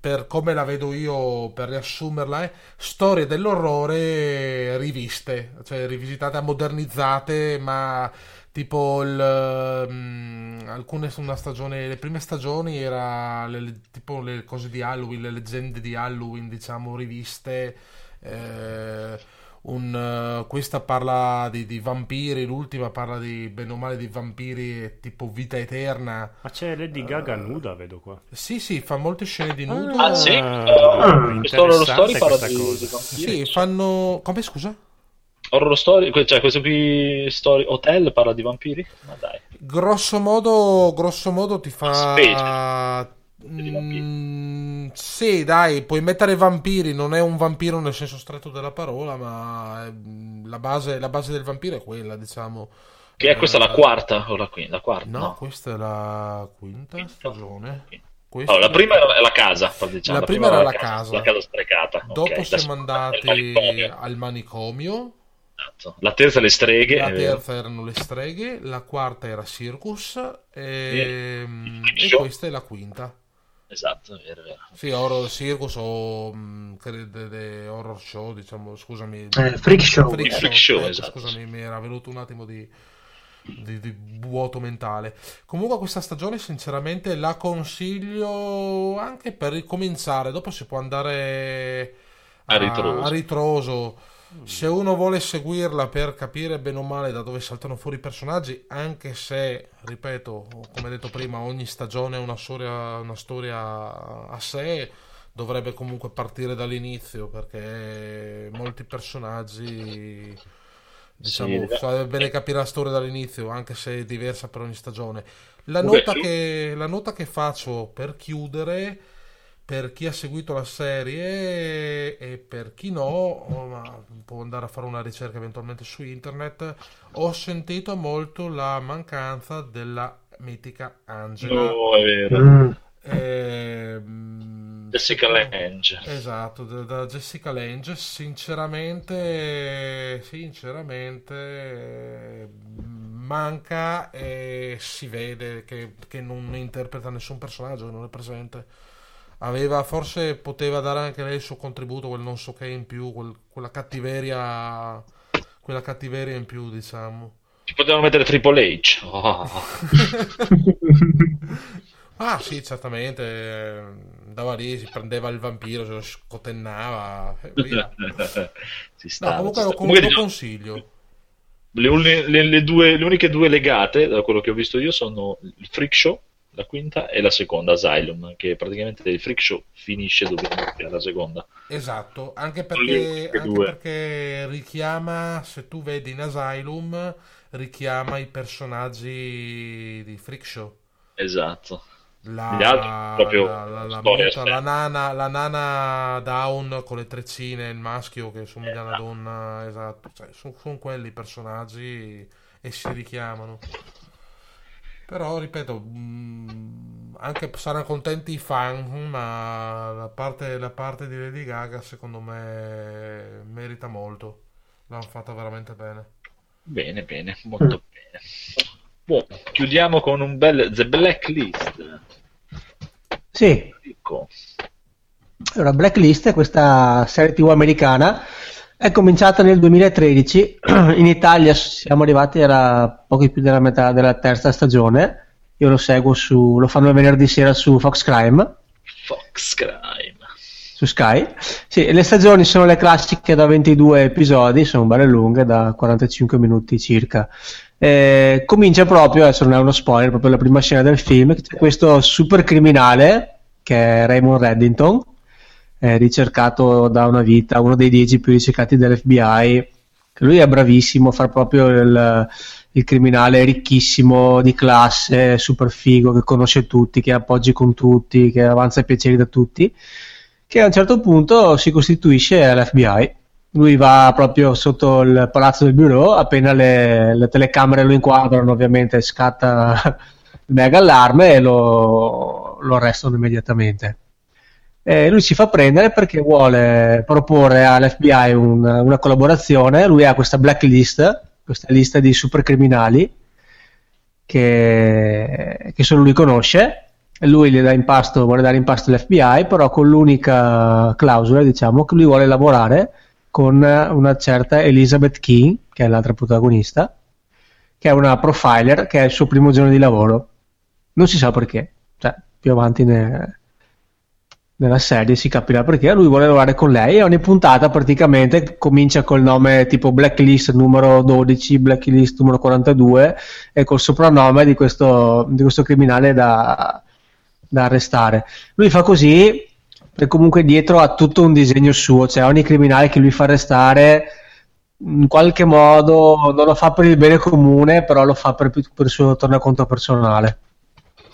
per come la vedo io, per riassumerla, è storie dell'orrore riviste, cioè rivisitate, modernizzate, ma tipo il, um, alcune una stagione, le prime stagioni era le, tipo le cose di Halloween, le leggende di Halloween, diciamo, riviste. Eh, un, uh, questa parla di, di, vampiri, l'ultima parla di bene o male di vampiri tipo vita eterna. Ma c'è Lady Gaga uh, nuda, vedo qua. Sì, sì, fa molte scene di nudo. Ah, sì? Uh, questo horror story parla di, di Sì, fanno... Come scusa? Horror story, cioè questo qui story hotel parla di vampiri? Ma dai. Grosso modo, grosso modo ti fa... Mm, sì, dai, puoi mettere vampiri, non è un vampiro nel senso stretto della parola, ma mm, la base, la base del vampiro è quella, diciamo. Che è questa la eh, quarta o la quinta? La quarta, no, no, questa è la quinta, quinta. stagione. Questa... Allora, la prima è la casa, diciamo. La, prima, era la casa, casa. La casa sprecata. Dopo okay, siamo andati al manicomio. Esatto. La terza le streghe. La terza erano le streghe, la quarta era Circus e, e questa è la quinta. Esatto, è vero, è vero. Sì, horror circus o mm, horror show, diciamo, scusami. Eh, freak show. Freak show, freak show eh, esatto. Scusami, mi era venuto un attimo di, di, di, vuoto mentale. Comunque questa stagione sinceramente la consiglio anche per ricominciare, dopo si può andare a, a ritroso. A ritroso se uno vuole seguirla per capire bene o male da dove saltano fuori i personaggi, anche se, ripeto, come detto prima, ogni stagione è una storia, una storia a sé, dovrebbe comunque partire dall'inizio perché molti personaggi diciamo sì, sarebbe bene capire la storia dall'inizio anche se è diversa per ogni stagione. La nota, che, la nota che faccio per chiudere per chi ha seguito la serie e per chi no, può andare a fare una ricerca eventualmente su internet, ho sentito molto la mancanza della mitica Angela. Oh, è vero. Mm. Eh, Jessica Lange. Esatto, da, da, Jessica Lange, sinceramente, sinceramente manca e si vede che, che non interpreta nessun personaggio, non è presente aveva, forse poteva dare anche lei il suo contributo, quel non so che in più, quel, quella cattiveria quella cattiveria in più, diciamo. Ci potevano mettere Triple H. Oh. ah, sì, certamente. Andava lì, si prendeva il vampiro, se lo scotennava. E via. si sta, no, comunque, lo, comunque lo consiglio. Le, le, le, due, le uniche due legate, da quello che ho visto io, sono il Freak Show la quinta e la seconda Asylum, che praticamente il freak show finisce dove inizia la seconda. Esatto, anche perché, anche perché richiama, se tu vedi in Asylum, richiama i personaggi di freak show. Esatto. La, altri proprio la, la, la, muta, la, nana, la nana down con le treccine, il maschio che somiglia a una donna, esatto, cioè, sono, sono quelli i personaggi e si richiamano. Però, ripeto, mh, mm, anche saranno contenti i fan, ma la parte, la parte di Lady Gaga secondo me merita molto. L'hanno fatta veramente bene. Bene, bene, molto mm. bene. Buono, chiudiamo con un bel The Blacklist. Sì. Ecco. Allora, Blacklist è questa serie TV americana è cominciata nel 2013, in Italia siamo arrivati, era poco più della metà della terza stagione, io lo seguo su, lo fanno venerdì sera su Fox Crime. Fox Crime. Su Sky. Sì, le stagioni sono le classiche da 22 episodi, sono belle lunghe, da 45 minuti circa. Eh, comincia proprio, adesso non è uno spoiler, proprio la prima scena del film, c'è questo super criminale che è Raymond Reddington, eh, ricercato da una vita, uno dei dieci più ricercati dell'FBI. Lui è bravissimo a fare proprio il, il criminale ricchissimo di classe, super figo, che conosce tutti, che appoggi con tutti, che avanza i piaceri da tutti, che a un certo punto si costituisce all'FBI. Lui va proprio sotto il palazzo del bureau, appena le, le telecamere lo inquadrano ovviamente scatta il mega allarme e lo, lo arrestano immediatamente eh, lui si fa prendere perché vuole proporre all'FBI un, una collaborazione, lui ha questa blacklist, questa lista di supercriminali che, che solo lui conosce. Lui gli dà in pasto, vuole dare in pasto l'FBI, però con l'unica clausola, diciamo, che lui vuole lavorare con una certa Elizabeth King, che è l'altra protagonista, che è una profiler, che è il suo primo giorno di lavoro. Non si sa perché, cioè più avanti ne, nella serie si capirà perché lui vuole lavorare con lei e ogni puntata praticamente comincia col nome tipo Blacklist numero 12, Blacklist numero 42 e col soprannome di questo, di questo criminale da, da arrestare. Lui fa così e comunque dietro ha tutto un disegno suo, cioè ogni criminale che lui fa arrestare in qualche modo non lo fa per il bene comune, però lo fa per, per il suo tornaconto personale.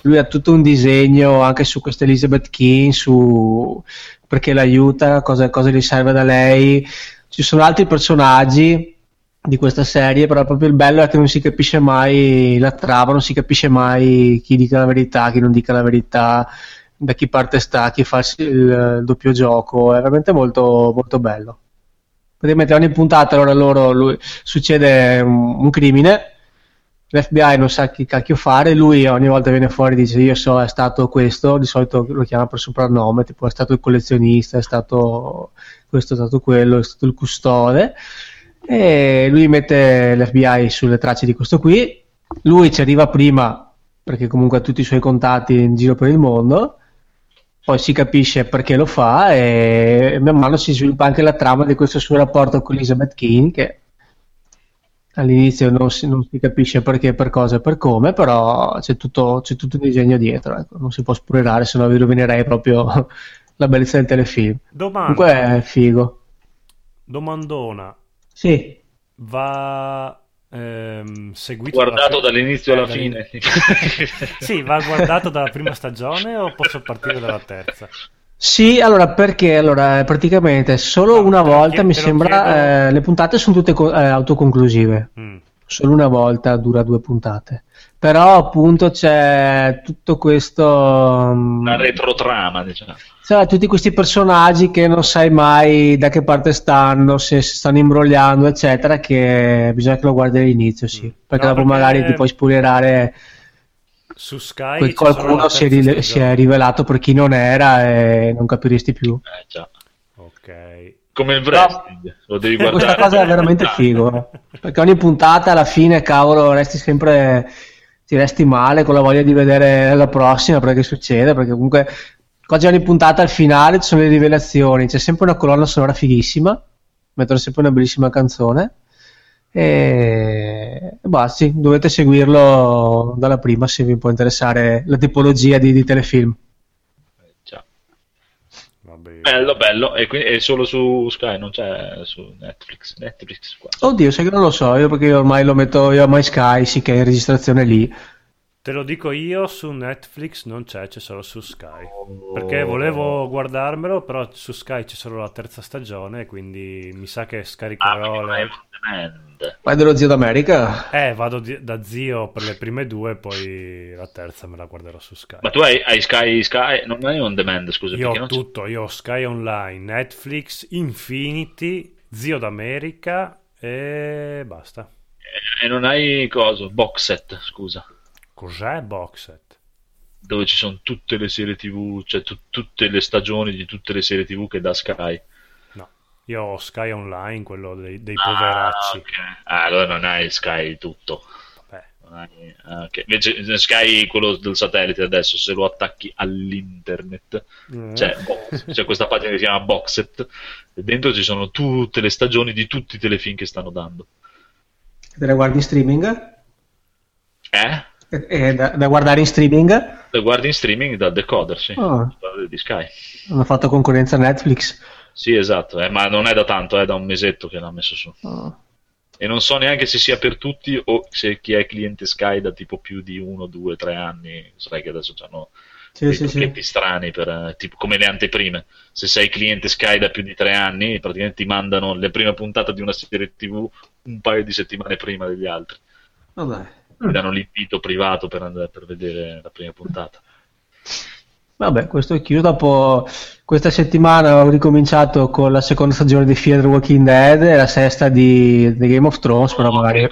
Lui ha tutto un disegno anche su questa Elizabeth King, su perché l'aiuta, cosa, cosa gli serve da lei. Ci sono altri personaggi di questa serie, però proprio il bello è che non si capisce mai la trama, non si capisce mai chi dica la verità, chi non dica la verità, da chi parte sta, chi fa il, doppio gioco, è veramente molto, molto bello. Praticamente ogni puntata allora loro lui, succede un, un crimine l'FBI non sa chi cacchio fare, lui ogni volta viene fuori e dice io so è stato questo, di solito lo chiama per soprannome, tipo è stato il collezionista, è stato questo, è stato quello, è stato il custode e lui mette l'FBI sulle tracce di questo qui, lui ci arriva prima perché comunque ha tutti i suoi contatti in giro per il mondo. Poi si capisce perché lo fa e man mano si sviluppa anche la trama di questo suo rapporto con Elizabeth King che all'inizio non si, non si capisce perché, per cosa e per come, però c'è tutto, c'è tutto un disegno dietro, ecco. non si può spoilerare, se no vi rovinerei proprio la bellezza del telefilm. Domanda. Comunque è figo. Domandona. Sì. Va ehm, seguito guardato dalla... dall'inizio eh, alla dall'in- fine. sì, va guardato dalla prima stagione o posso partire dalla terza? Sì, allora perché? Allora, praticamente solo No, una volta chiedo- mi sembra eh, le puntate sono tutte co- eh, autoconclusive. Mm. Solo una volta dura due puntate. Però appunto c'è tutto questo mm, Una retrotrama, diciamo. Cioè, tutti questi personaggi che non sai mai da che parte stanno, se si stanno imbrogliando, eccetera, che bisogna che lo guardi all'inizio, sì. Perché No, dopo perché- magari ti puoi spoilerare Su Sky sono qualcuno si è, rile- si è rivelato per chi non era e non capiresti più. Eh, già. Ok. Come il wrestling, lo devi guardare. Questa cosa è veramente figo, eh. perché ogni puntata alla fine, cavolo, resti sempre, ti resti male con la voglia di vedere la prossima, perché succede, perché comunque quasi ogni puntata al finale ci sono le rivelazioni, c'è sempre una colonna sonora fighissima, mettono sempre una bellissima canzone e basta, sì, dovete seguirlo dalla prima se vi può interessare la tipologia di, di telefilm. Vabbè. Bello, bello. E quindi è solo su Sky, non c'è su Netflix. Netflix qua. Oddio, sai che non lo so, io perché io ormai lo metto, io ormai Sky, sì che è in registrazione lì. Te lo dico io, su Netflix non c'è, c'è solo su Sky. Perché volevo guardarmelo, però su Sky c'è solo la terza stagione, quindi mi sa che Ah, scaricherò le... demand. Vai dello zio d'America? Eh, vado di- da zio per le prime due, poi la terza me la guarderò su Sky. Ma tu hai, hai Sky, Sky, non hai on demand, scusa, Io ho non c'è- tutto, io ho Sky Online, Netflix, Infinity, Zio d'America e basta. E non hai coso, box set, scusa, Cos'è box set? dove ci sono tutte le serie TV, cioè tu- tutte le stagioni di tutte le serie TV che da Sky. Io ho Sky Online, quello dei, dei Ah, poveracci. ok. Ah, allora non hai Sky tutto. Hai- ah, ok. Invece Sky, quello del satellite adesso, se lo attacchi all'internet, Eh. c'è, box- c'è questa pagina che si chiama Boxet, e dentro ci sono tutte le stagioni di tutti i telefilm che stanno dando. Te la guardi in streaming? Eh? E- e da, da guardare in streaming? Le guardi in streaming dal decoder, sì. Guardi di Sky. Hanno fatto concorrenza a Netflix. Sì, esatto, eh, ma non è da tanto, è da un mesetto che l'ha messo su. Ah. E non so neanche se sia per tutti o se chi è cliente Sky da tipo più di uno, due, tre anni. Sai che adesso hanno Sì, dei sì, sì. strani per, eh, tipo, come le anteprime. Se sei cliente Sky da più di tre anni, praticamente ti mandano le prime puntate di una serie TV un paio di settimane prima degli altri. Vabbè. Ti danno l'invito privato per, andare, per vedere la prima puntata. Vabbè, questo è chiuso. Dopo questa settimana ho ricominciato con la seconda stagione di Fear the Walking Dead e la sesta di, di Game of Thrones, però magari...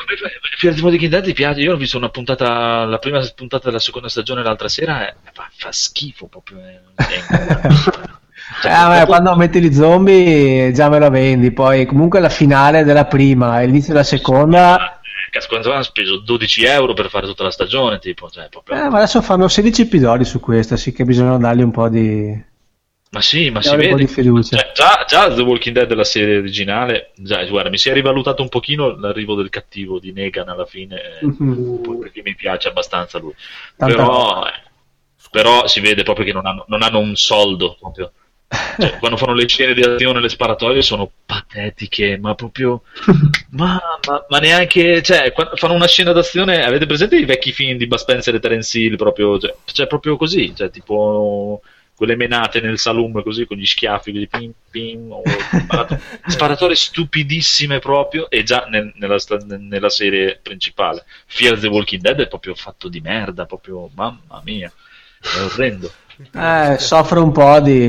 Fear the Walking Dead ti piace? Io ho visto una puntata, la prima puntata della seconda stagione l'altra sera e fa, fa schifo proprio. eh. Eh, vabbè, quando metti gli zombie già me la vendi, poi comunque la finale della prima e l'inizio della seconda... Quando hanno speso 12 euro per fare tutta la stagione, tipo, cioè, proprio... Eh, ma adesso fanno 16 episodi su questa, sì che bisogna dargli un po' di... Ma sì, ma si vede. Cioè, già, già The Walking Dead della serie originale, già, guarda, mi si è rivalutato un pochino l'arrivo del cattivo di Negan alla fine, poi perché mi piace abbastanza lui. Tanta Però, eh, però si vede proprio che non hanno, non hanno un soldo. Proprio. Cioè, quando fanno le scene di azione, le sparatorie sono patetiche, ma proprio. Ma, ma- ma neanche. Cioè, quando fanno una scena d'azione. Avete presente i vecchi film di Bud Spencer e Terence Hill? Proprio, cioè, cioè, proprio così, cioè, tipo quelle menate nel saloon così con gli schiaffi così, pim, pim, o sparato- sparatorie stupidissime proprio e già nel- nella, nella serie principale Fear the Walking Dead è proprio fatto di merda proprio mamma mia è orrendo Eh, soffre un po' di,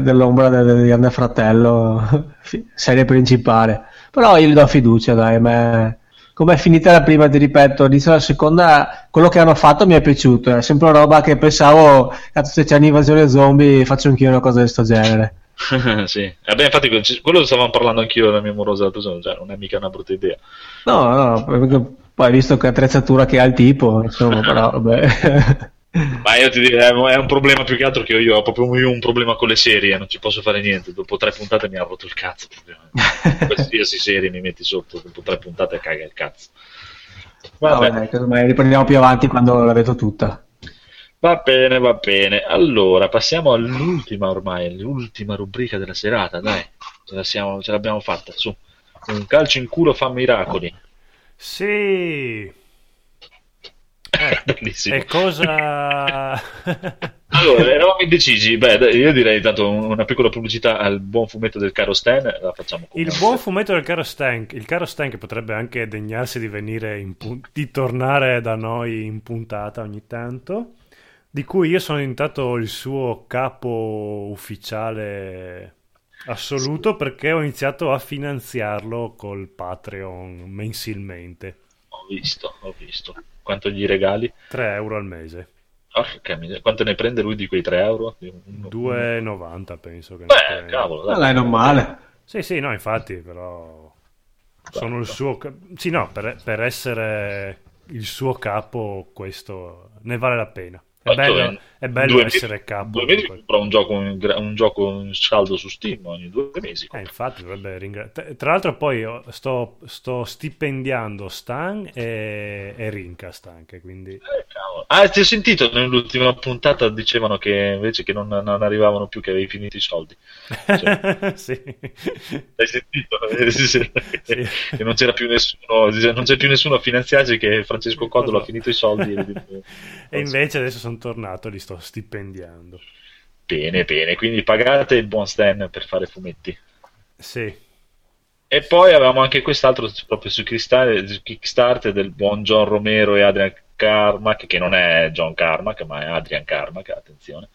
dell'ombra del, del grande fratello, serie principale. Però io gli do fiducia, dai. ma- Come è finita la prima, ti ripeto, inizio la seconda, quello che hanno fatto mi è piaciuto. È sempre roba che pensavo, cazzo, se c'è un'invasione zombie faccio anch'io una cosa di questo genere. sì vabbè infatti que- quello stavamo parlando anch'io della mia morosa persona cioè non è mica una brutta idea No, no, poi visto che attrezzatura che ha il tipo, insomma, però vabbè. ma io ti dico è un problema più che altro che io, io ho proprio io un problema con le serie non ci posso fare niente dopo tre puntate mi ha rotto il cazzo qualsiasi serie mi metti sotto dopo tre puntate caga il cazzo Vabbè, dai, casomai riprendiamo più avanti quando la vedo tutta. Va bene, va bene. Allora, passiamo all'ultima ormai, l'ultima rubrica della serata, dai. Ce, la siamo- ce l'abbiamo fatta, su. Un calcio in culo fa miracoli. Sì. Bellissimo. E cosa... Allora, eravamo indecisi. Beh, io direi intanto un- una piccola pubblicità al buon fumetto del caro Stan, la facciamo con Il buon fumetto del caro Stank, il caro Stank potrebbe anche degnarsi di venire pun- di tornare da noi in puntata ogni tanto, di cui io sono diventato il suo capo ufficiale assoluto perché ho iniziato a finanziarlo col Patreon mensilmente, Ho visto, ho visto. Quanto gli regali? 3 euro al mese, Porca miseria, quanto ne prende lui di quei 3 euro? Uno- 2,90 penso che Beh, cavolo, Ma dai. dai, non male. Sì, sì, no, infatti, però sono il suo... Sì, no, per, per essere il suo capo questo ne vale la pena. È bello, è bello Due essere mesi- capo. Due mesi compra un gioco, un gioco saldo su Steam ogni due mesi. Eh, infatti dovrebbe ringraziare. Tra l'altro poi io sto, sto stipendiando Stan e, e Rincast anche, quindi... Eh. Ah, ti ho sentito nell'ultima puntata dicevano che invece che non, non arrivavano più, che avevi finito i soldi. Cioè, sì. Hai sentito? Sì. Che non c'era più nessuno, non c'è più nessuno a finanziarci che Francesco Codolo ha finito i soldi. e- E invece adesso sono tornato li sto stipendiando. Bene, bene, quindi pagate il buon Stan per fare fumetti. Sì. E poi avevamo anche quest'altro proprio su Kickstarter, del buon John Romero e Adrian Carmack, che non è John Carmack, ma è Adrian Carmack, attenzione.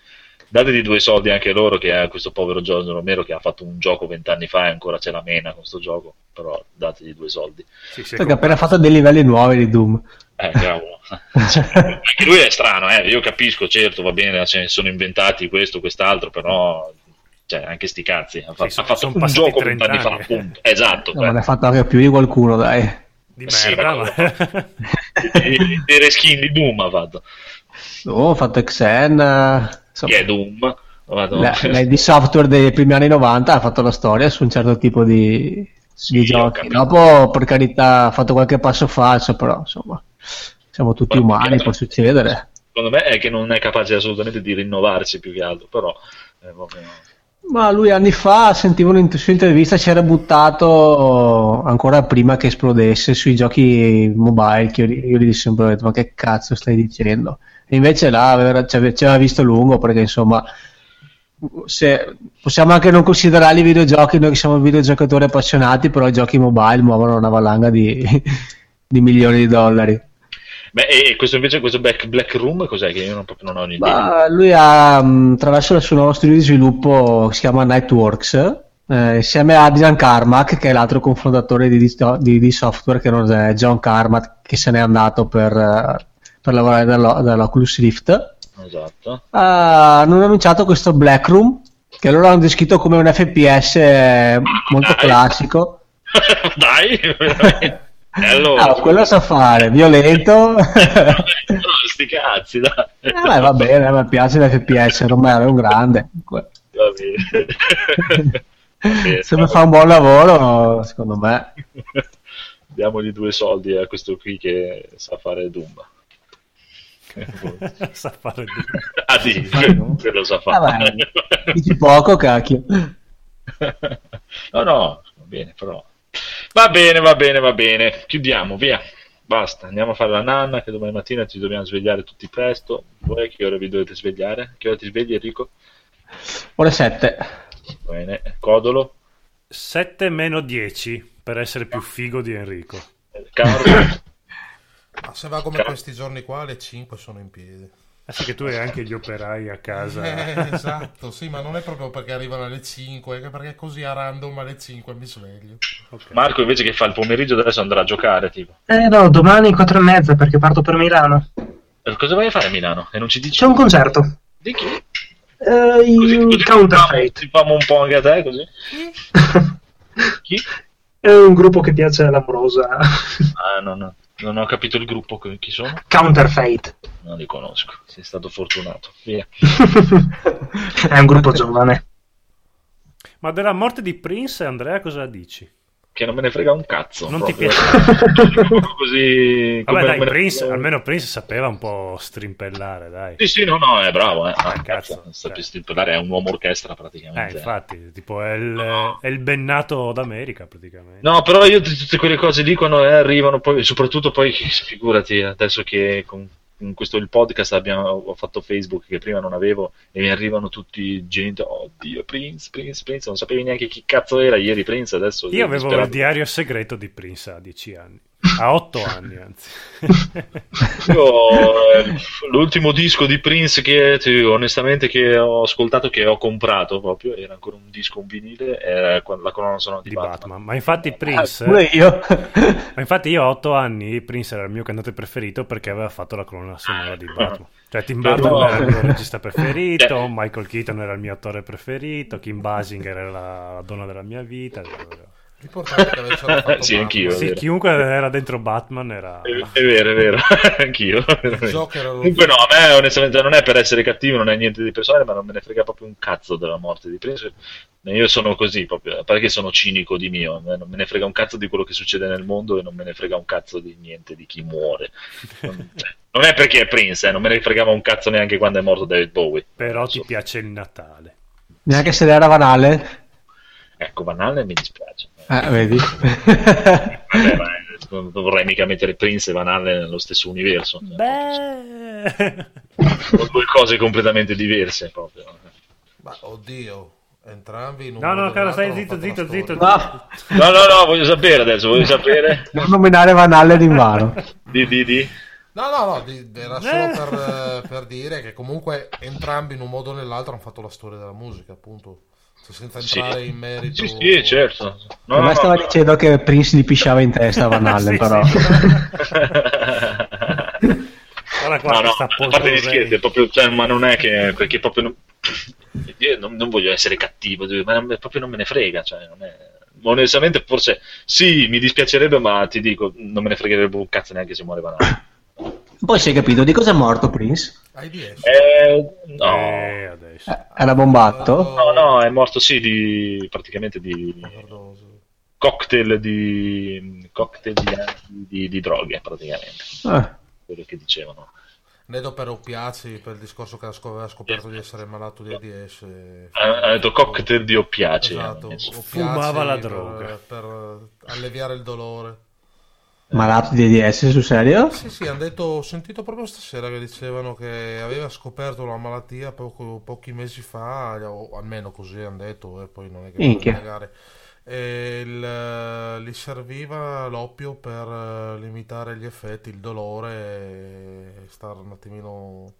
Dategli due soldi anche loro, che è questo povero John Romero che ha fatto un gioco vent'anni fa e ancora c'è la mena con questo gioco, però dategli due soldi. sì, sì, Perché ha appena fatto dei livelli nuovi di Doom. Eh, cavolo. anche lui è strano, eh? io capisco, certo, va bene, se ne sono inventati questo, quest'altro, però... Cioè, anche sti cazzi, ha fatto, Sì, ha fatto un gioco 30 vent'anni fa, appunto. Esatto. No, ma ne ha fatto anche più di qualcuno, dai. Di Sì, merda, ma- ma... i, i reskin di Doom ha fatto. Oh, ho fatto Xen, eh, insomma, Che è Doom? La, la di software dei primi anni 90 ha fatto la storia su un certo tipo di, Sì, di giochi. Dopo, per carità, ha fatto qualche passo falso, però insomma, siamo tutti Guarda, umani, può succedere. Secondo me è che non è capace assolutamente di rinnovarsi più che altro, però eh, no. Ma lui anni fa sentivo in sua intervista si era buttato ancora prima che esplodesse sui giochi mobile. Che io, gli- io gli dissi sempre: detto, Ma che cazzo stai dicendo? E invece là aveva, ci ave- ci aveva visto lungo perché insomma. Se, possiamo anche non considerarli videogiochi, noi che siamo videogiocatori appassionati, però i giochi mobile muovono una valanga di, di milioni di dollari. Beh, e questo invece, questo Black, Black Room, cos'è? Che io non, proprio non ho un'idea. Lui ha, attraverso il suo nuovo studio di sviluppo che si chiama Nightworks, eh, insieme a Dylan Carmack, che è l'altro cofondatore di, di, di, software, che non è John Carmack, che se n'è andato per, eh, per lavorare dall'O- dall'Oculus Rift. Esatto. Ah, hanno annunciato questo Black Room, che loro hanno descritto come un FPS eh, molto Dai. classico. Dai, veramente. Allora, Ah, quello sa fare, violento. No, sti cazzi, dai. Eh, beh, va bene, mi piace l'FPS, Romero è un grande. Va bene. Se mi fa un buon lavoro, secondo me. Diamogli due soldi a questo qui che sa fare Doom. Sa fare di... ah, sì, quello sa Ah, fare. beh, dici poco, cacchio. no, no, va bene, però. Va bene, va bene, va bene. Chiudiamo, via. Basta, andiamo a fare la nanna che domani mattina ci dobbiamo svegliare tutti presto. Voi a che ora vi dovete svegliare? Che ora ti svegli Enrico? Ore 7. Bene, Codolo, 7 meno 10 per essere più figo di Enrico. Carlo, Ma se va come Car- questi giorni qua, alle 5 sono in piedi. Ah sì che tu hai anche gli operai a casa. Eh, esatto, sì, ma non è proprio perché arrivano alle 5, è perché così a random alle 5 mi sveglio. Ok. Marco invece che fa il pomeriggio adesso andrà a giocare, tipo. Eh no, domani 4 e mezza perché parto per Milano. Eh, Cosa vai a fare a Milano? E non ci dici C'è un concerto. di chi? Eh, Così, così Counterfeit. Ti famo un po' anche a te, così? Chi? È un gruppo che piace all'amorosa. Ah, no, no. Non ho capito il gruppo, chi sono? Counterfeit. Non li conosco. Sei stato fortunato. Via. È un gruppo giovane. Ma della morte di Prince, Andrea, cosa dici? Che non me ne frega un cazzo. Non ti proprio. piace? così. Vabbè, dai, Prince, frega- almeno Prince sapeva un po' strimpellare, dai. Sì, sì, no, no, è bravo. Eh. Ah, cazzo, cazzo, sta cioè. stipulare, è un uomo orchestra Eh, praticamente. infatti, tipo è il, è il bennato d'America, praticamente. No, però io tutte quelle cose lì quando eh, arrivano, poi, soprattutto poi, figurati, adesso che con, con questo il podcast abbiamo, ho fatto Facebook che prima non avevo e mi arrivano tutti gente, oddio, Prince, Prince, Prince, non sapevi neanche chi cazzo era ieri Prince, adesso... Io avevo il diario segreto di Prince a 10 anni. A 8 anni, anzi. Io, eh, l'ultimo disco di Prince che onestamente che ho ascoltato, che ho comprato proprio, era ancora un disco, un vinile, era la colonna sonora di, di Batman. Batman. Ma infatti Prince... Pure io. Ma infatti io a 8 anni Prince era il mio cantante preferito perché aveva fatto la colonna sonora di Batman. Cioè Tim Burton Però- era il mio regista preferito, Cioè- Michael Keaton era il mio attore preferito, Kim Basinger era la donna della mia vita. L'importante è che avessero fatto Sì, anch'io. Sì, chiunque era dentro Batman era... È, è vero, è vero, anch'io. Comunque no, a me onestamente non è per essere cattivo, non è niente di personale, ma non me ne frega proprio un cazzo della morte di Prince. Io sono così proprio, perché sono cinico di mio, non me ne frega un cazzo di quello che succede nel mondo e non me ne frega un cazzo di niente di chi muore. Non, cioè, non è perché è Prince, eh, non me ne fregava un cazzo neanche quando è morto David Bowie. Però ti So- piace il Natale. Neanche se era Van Halen. Ecco, Van Halen mi dispiace. Eh, vedi. Vabbè, ma eh, non vorrei mica mettere Prince e Van Halen nello stesso universo. Beh... Sono due cose completamente diverse proprio. Ma oddio, entrambi in un No, no, caro, stai zitto, zitto, zitto. storia. No, No, no, no, voglio sapere adesso, voglio sapere. non nominare Van Halen in vano. Di, di, di. No, no, no, di- era solo per, eh, per dire che comunque entrambi in un modo o nell'altro hanno fatto la storia della musica, appunto. Cioè, senza Sì. entrare in merito. Sì, sì, certo. No, A me no, stava no. dicendo che Prince gli pisciava in testa a Van Halen, Sì, però. sì. Guarda qua no, no, questa a parte gli scherzi, proprio, cioè, ma non è che perché proprio non, io non, non voglio essere cattivo, ma non- proprio non me ne frega, cioè, non è, onestamente forse sì, mi dispiacerebbe, ma ti dico, non me ne fregherebbe un cazzo neanche se muore Van Halen. Poi si è capito di cosa è morto Prince? AIDS. Eh, no. Eh. Eh, Era bombato? no, no, è morto sì di praticamente di cocktail di cocktail di, di- di droghe praticamente, Eh, quello che dicevano. Nedo per oppiaci, per il discorso che aveva scoperto di essere malato di AIDS. Ha, detto cocktail di oppiaci. Esatto, oppiaci Fumava la per- droga. Per, alleviare il dolore. Malato di AIDS sul serio? Sì, sì, hanno detto, ho sentito proprio stasera che dicevano che aveva scoperto la malattia poco- pochi mesi fa, o almeno così hanno detto, e poi non è che Minchia. negare. E il- gli serviva l'oppio per eh, limitare gli effetti, il dolore e stare un attimino...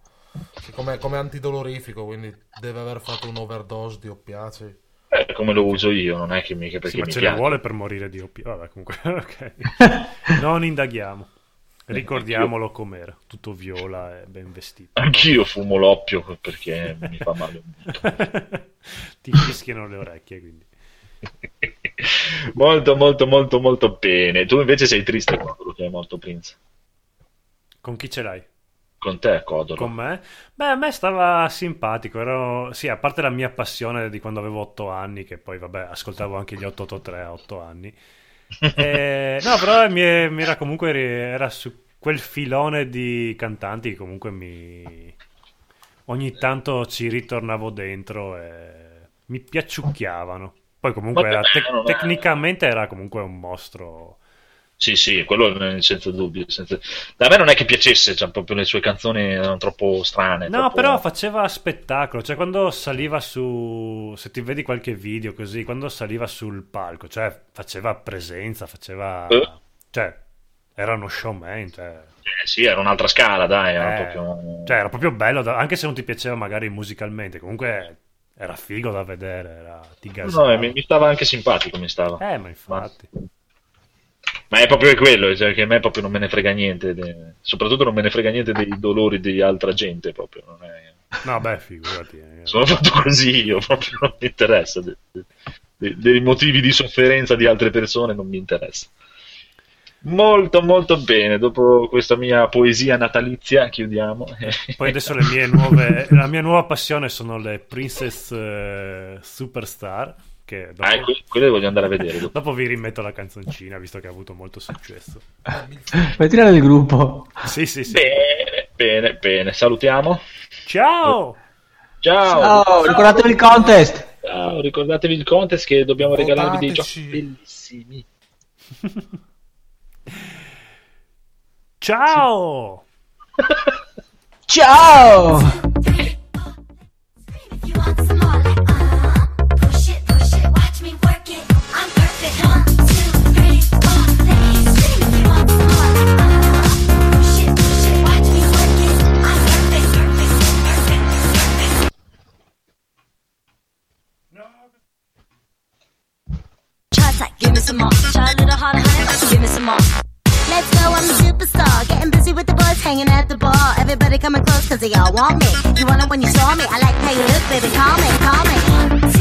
come, come antidolorifico, quindi deve aver fatto un overdose di oppiacei. Eh, come lo uso io, non è che mica perché Sì, ma mi ce piace. ne vuole per morire di oppio. Vabbè, comunque, ok. Non indaghiamo. Ricordiamolo com'era. Tutto viola e ben vestito. Anch'io fumo l'oppio perché mi fa male. Ti fischiano le orecchie, quindi. molto, molto, molto, molto bene. Tu invece sei triste quando che è morto Prince. Con chi ce l'hai? Con te, Codolo. Con me? Beh, a me stava simpatico. Ero... Sì, a parte la mia passione di quando avevo 8 anni, che poi, vabbè, ascoltavo anche gli 883 a 8 anni. Eh, no, però mi, era comunque era su quel filone di cantanti che comunque mi ogni tanto ci ritornavo dentro e mi piacciucchiavano. Poi comunque era dai. tecnicamente era comunque un mostro. Sì, sì, quello eh, senza dubbio. senza- A me non è che piacesse, cioè, proprio le sue canzoni erano troppo strane. No, troppo- però faceva spettacolo, cioè quando saliva su, se ti vedi qualche video così, quando saliva sul palco, cioè faceva presenza, faceva, Eh. cioè era uno showman, cioè, Eh, sì, era un'altra scala, dai. Era eh, proprio... cioè, era proprio bello, da- anche se non ti piaceva magari musicalmente, comunque era figo da vedere, era, ti No, gasava. mi, mi stava anche simpatico, mi stava. Eh, ma infatti. Ma è proprio quello, cioè, che a me proprio non me ne frega niente, de- soprattutto non me ne frega niente dei dolori di altra gente, proprio. È... No, beh, figurati. eh. Sono fatto così, io proprio non mi interessa. de- de- dei motivi di sofferenza di altre persone non mi interessa. Molto, molto bene. Dopo questa mia poesia natalizia, chiudiamo. Poi adesso le mie nuove, la mia nuova passione sono le Princess eh, Superstar, che dopo... Ah, que- quelle voglio andare a vedere. dopo. Dopo vi rimetto la canzoncina, visto che ha avuto molto successo. Mettila nel gruppo. Sì, sì, sì. Bene, bene, bene. Salutiamo. Ciao! Ciao. Ciao, ricordatevi il contest. Ciao, ricordatevi il contest che dobbiamo regalarvi dei Votateci. giochi bellissimi. Ciao! Ciao. some more. Try a little harder, honey, give me some more. Let's go, I'm a superstar. Getting busy with the boys, hanging at the bar. Everybody coming close, cause they all want me. You want it when you saw me. I like how you look, baby. Call me, call me.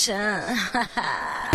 神，哈哈。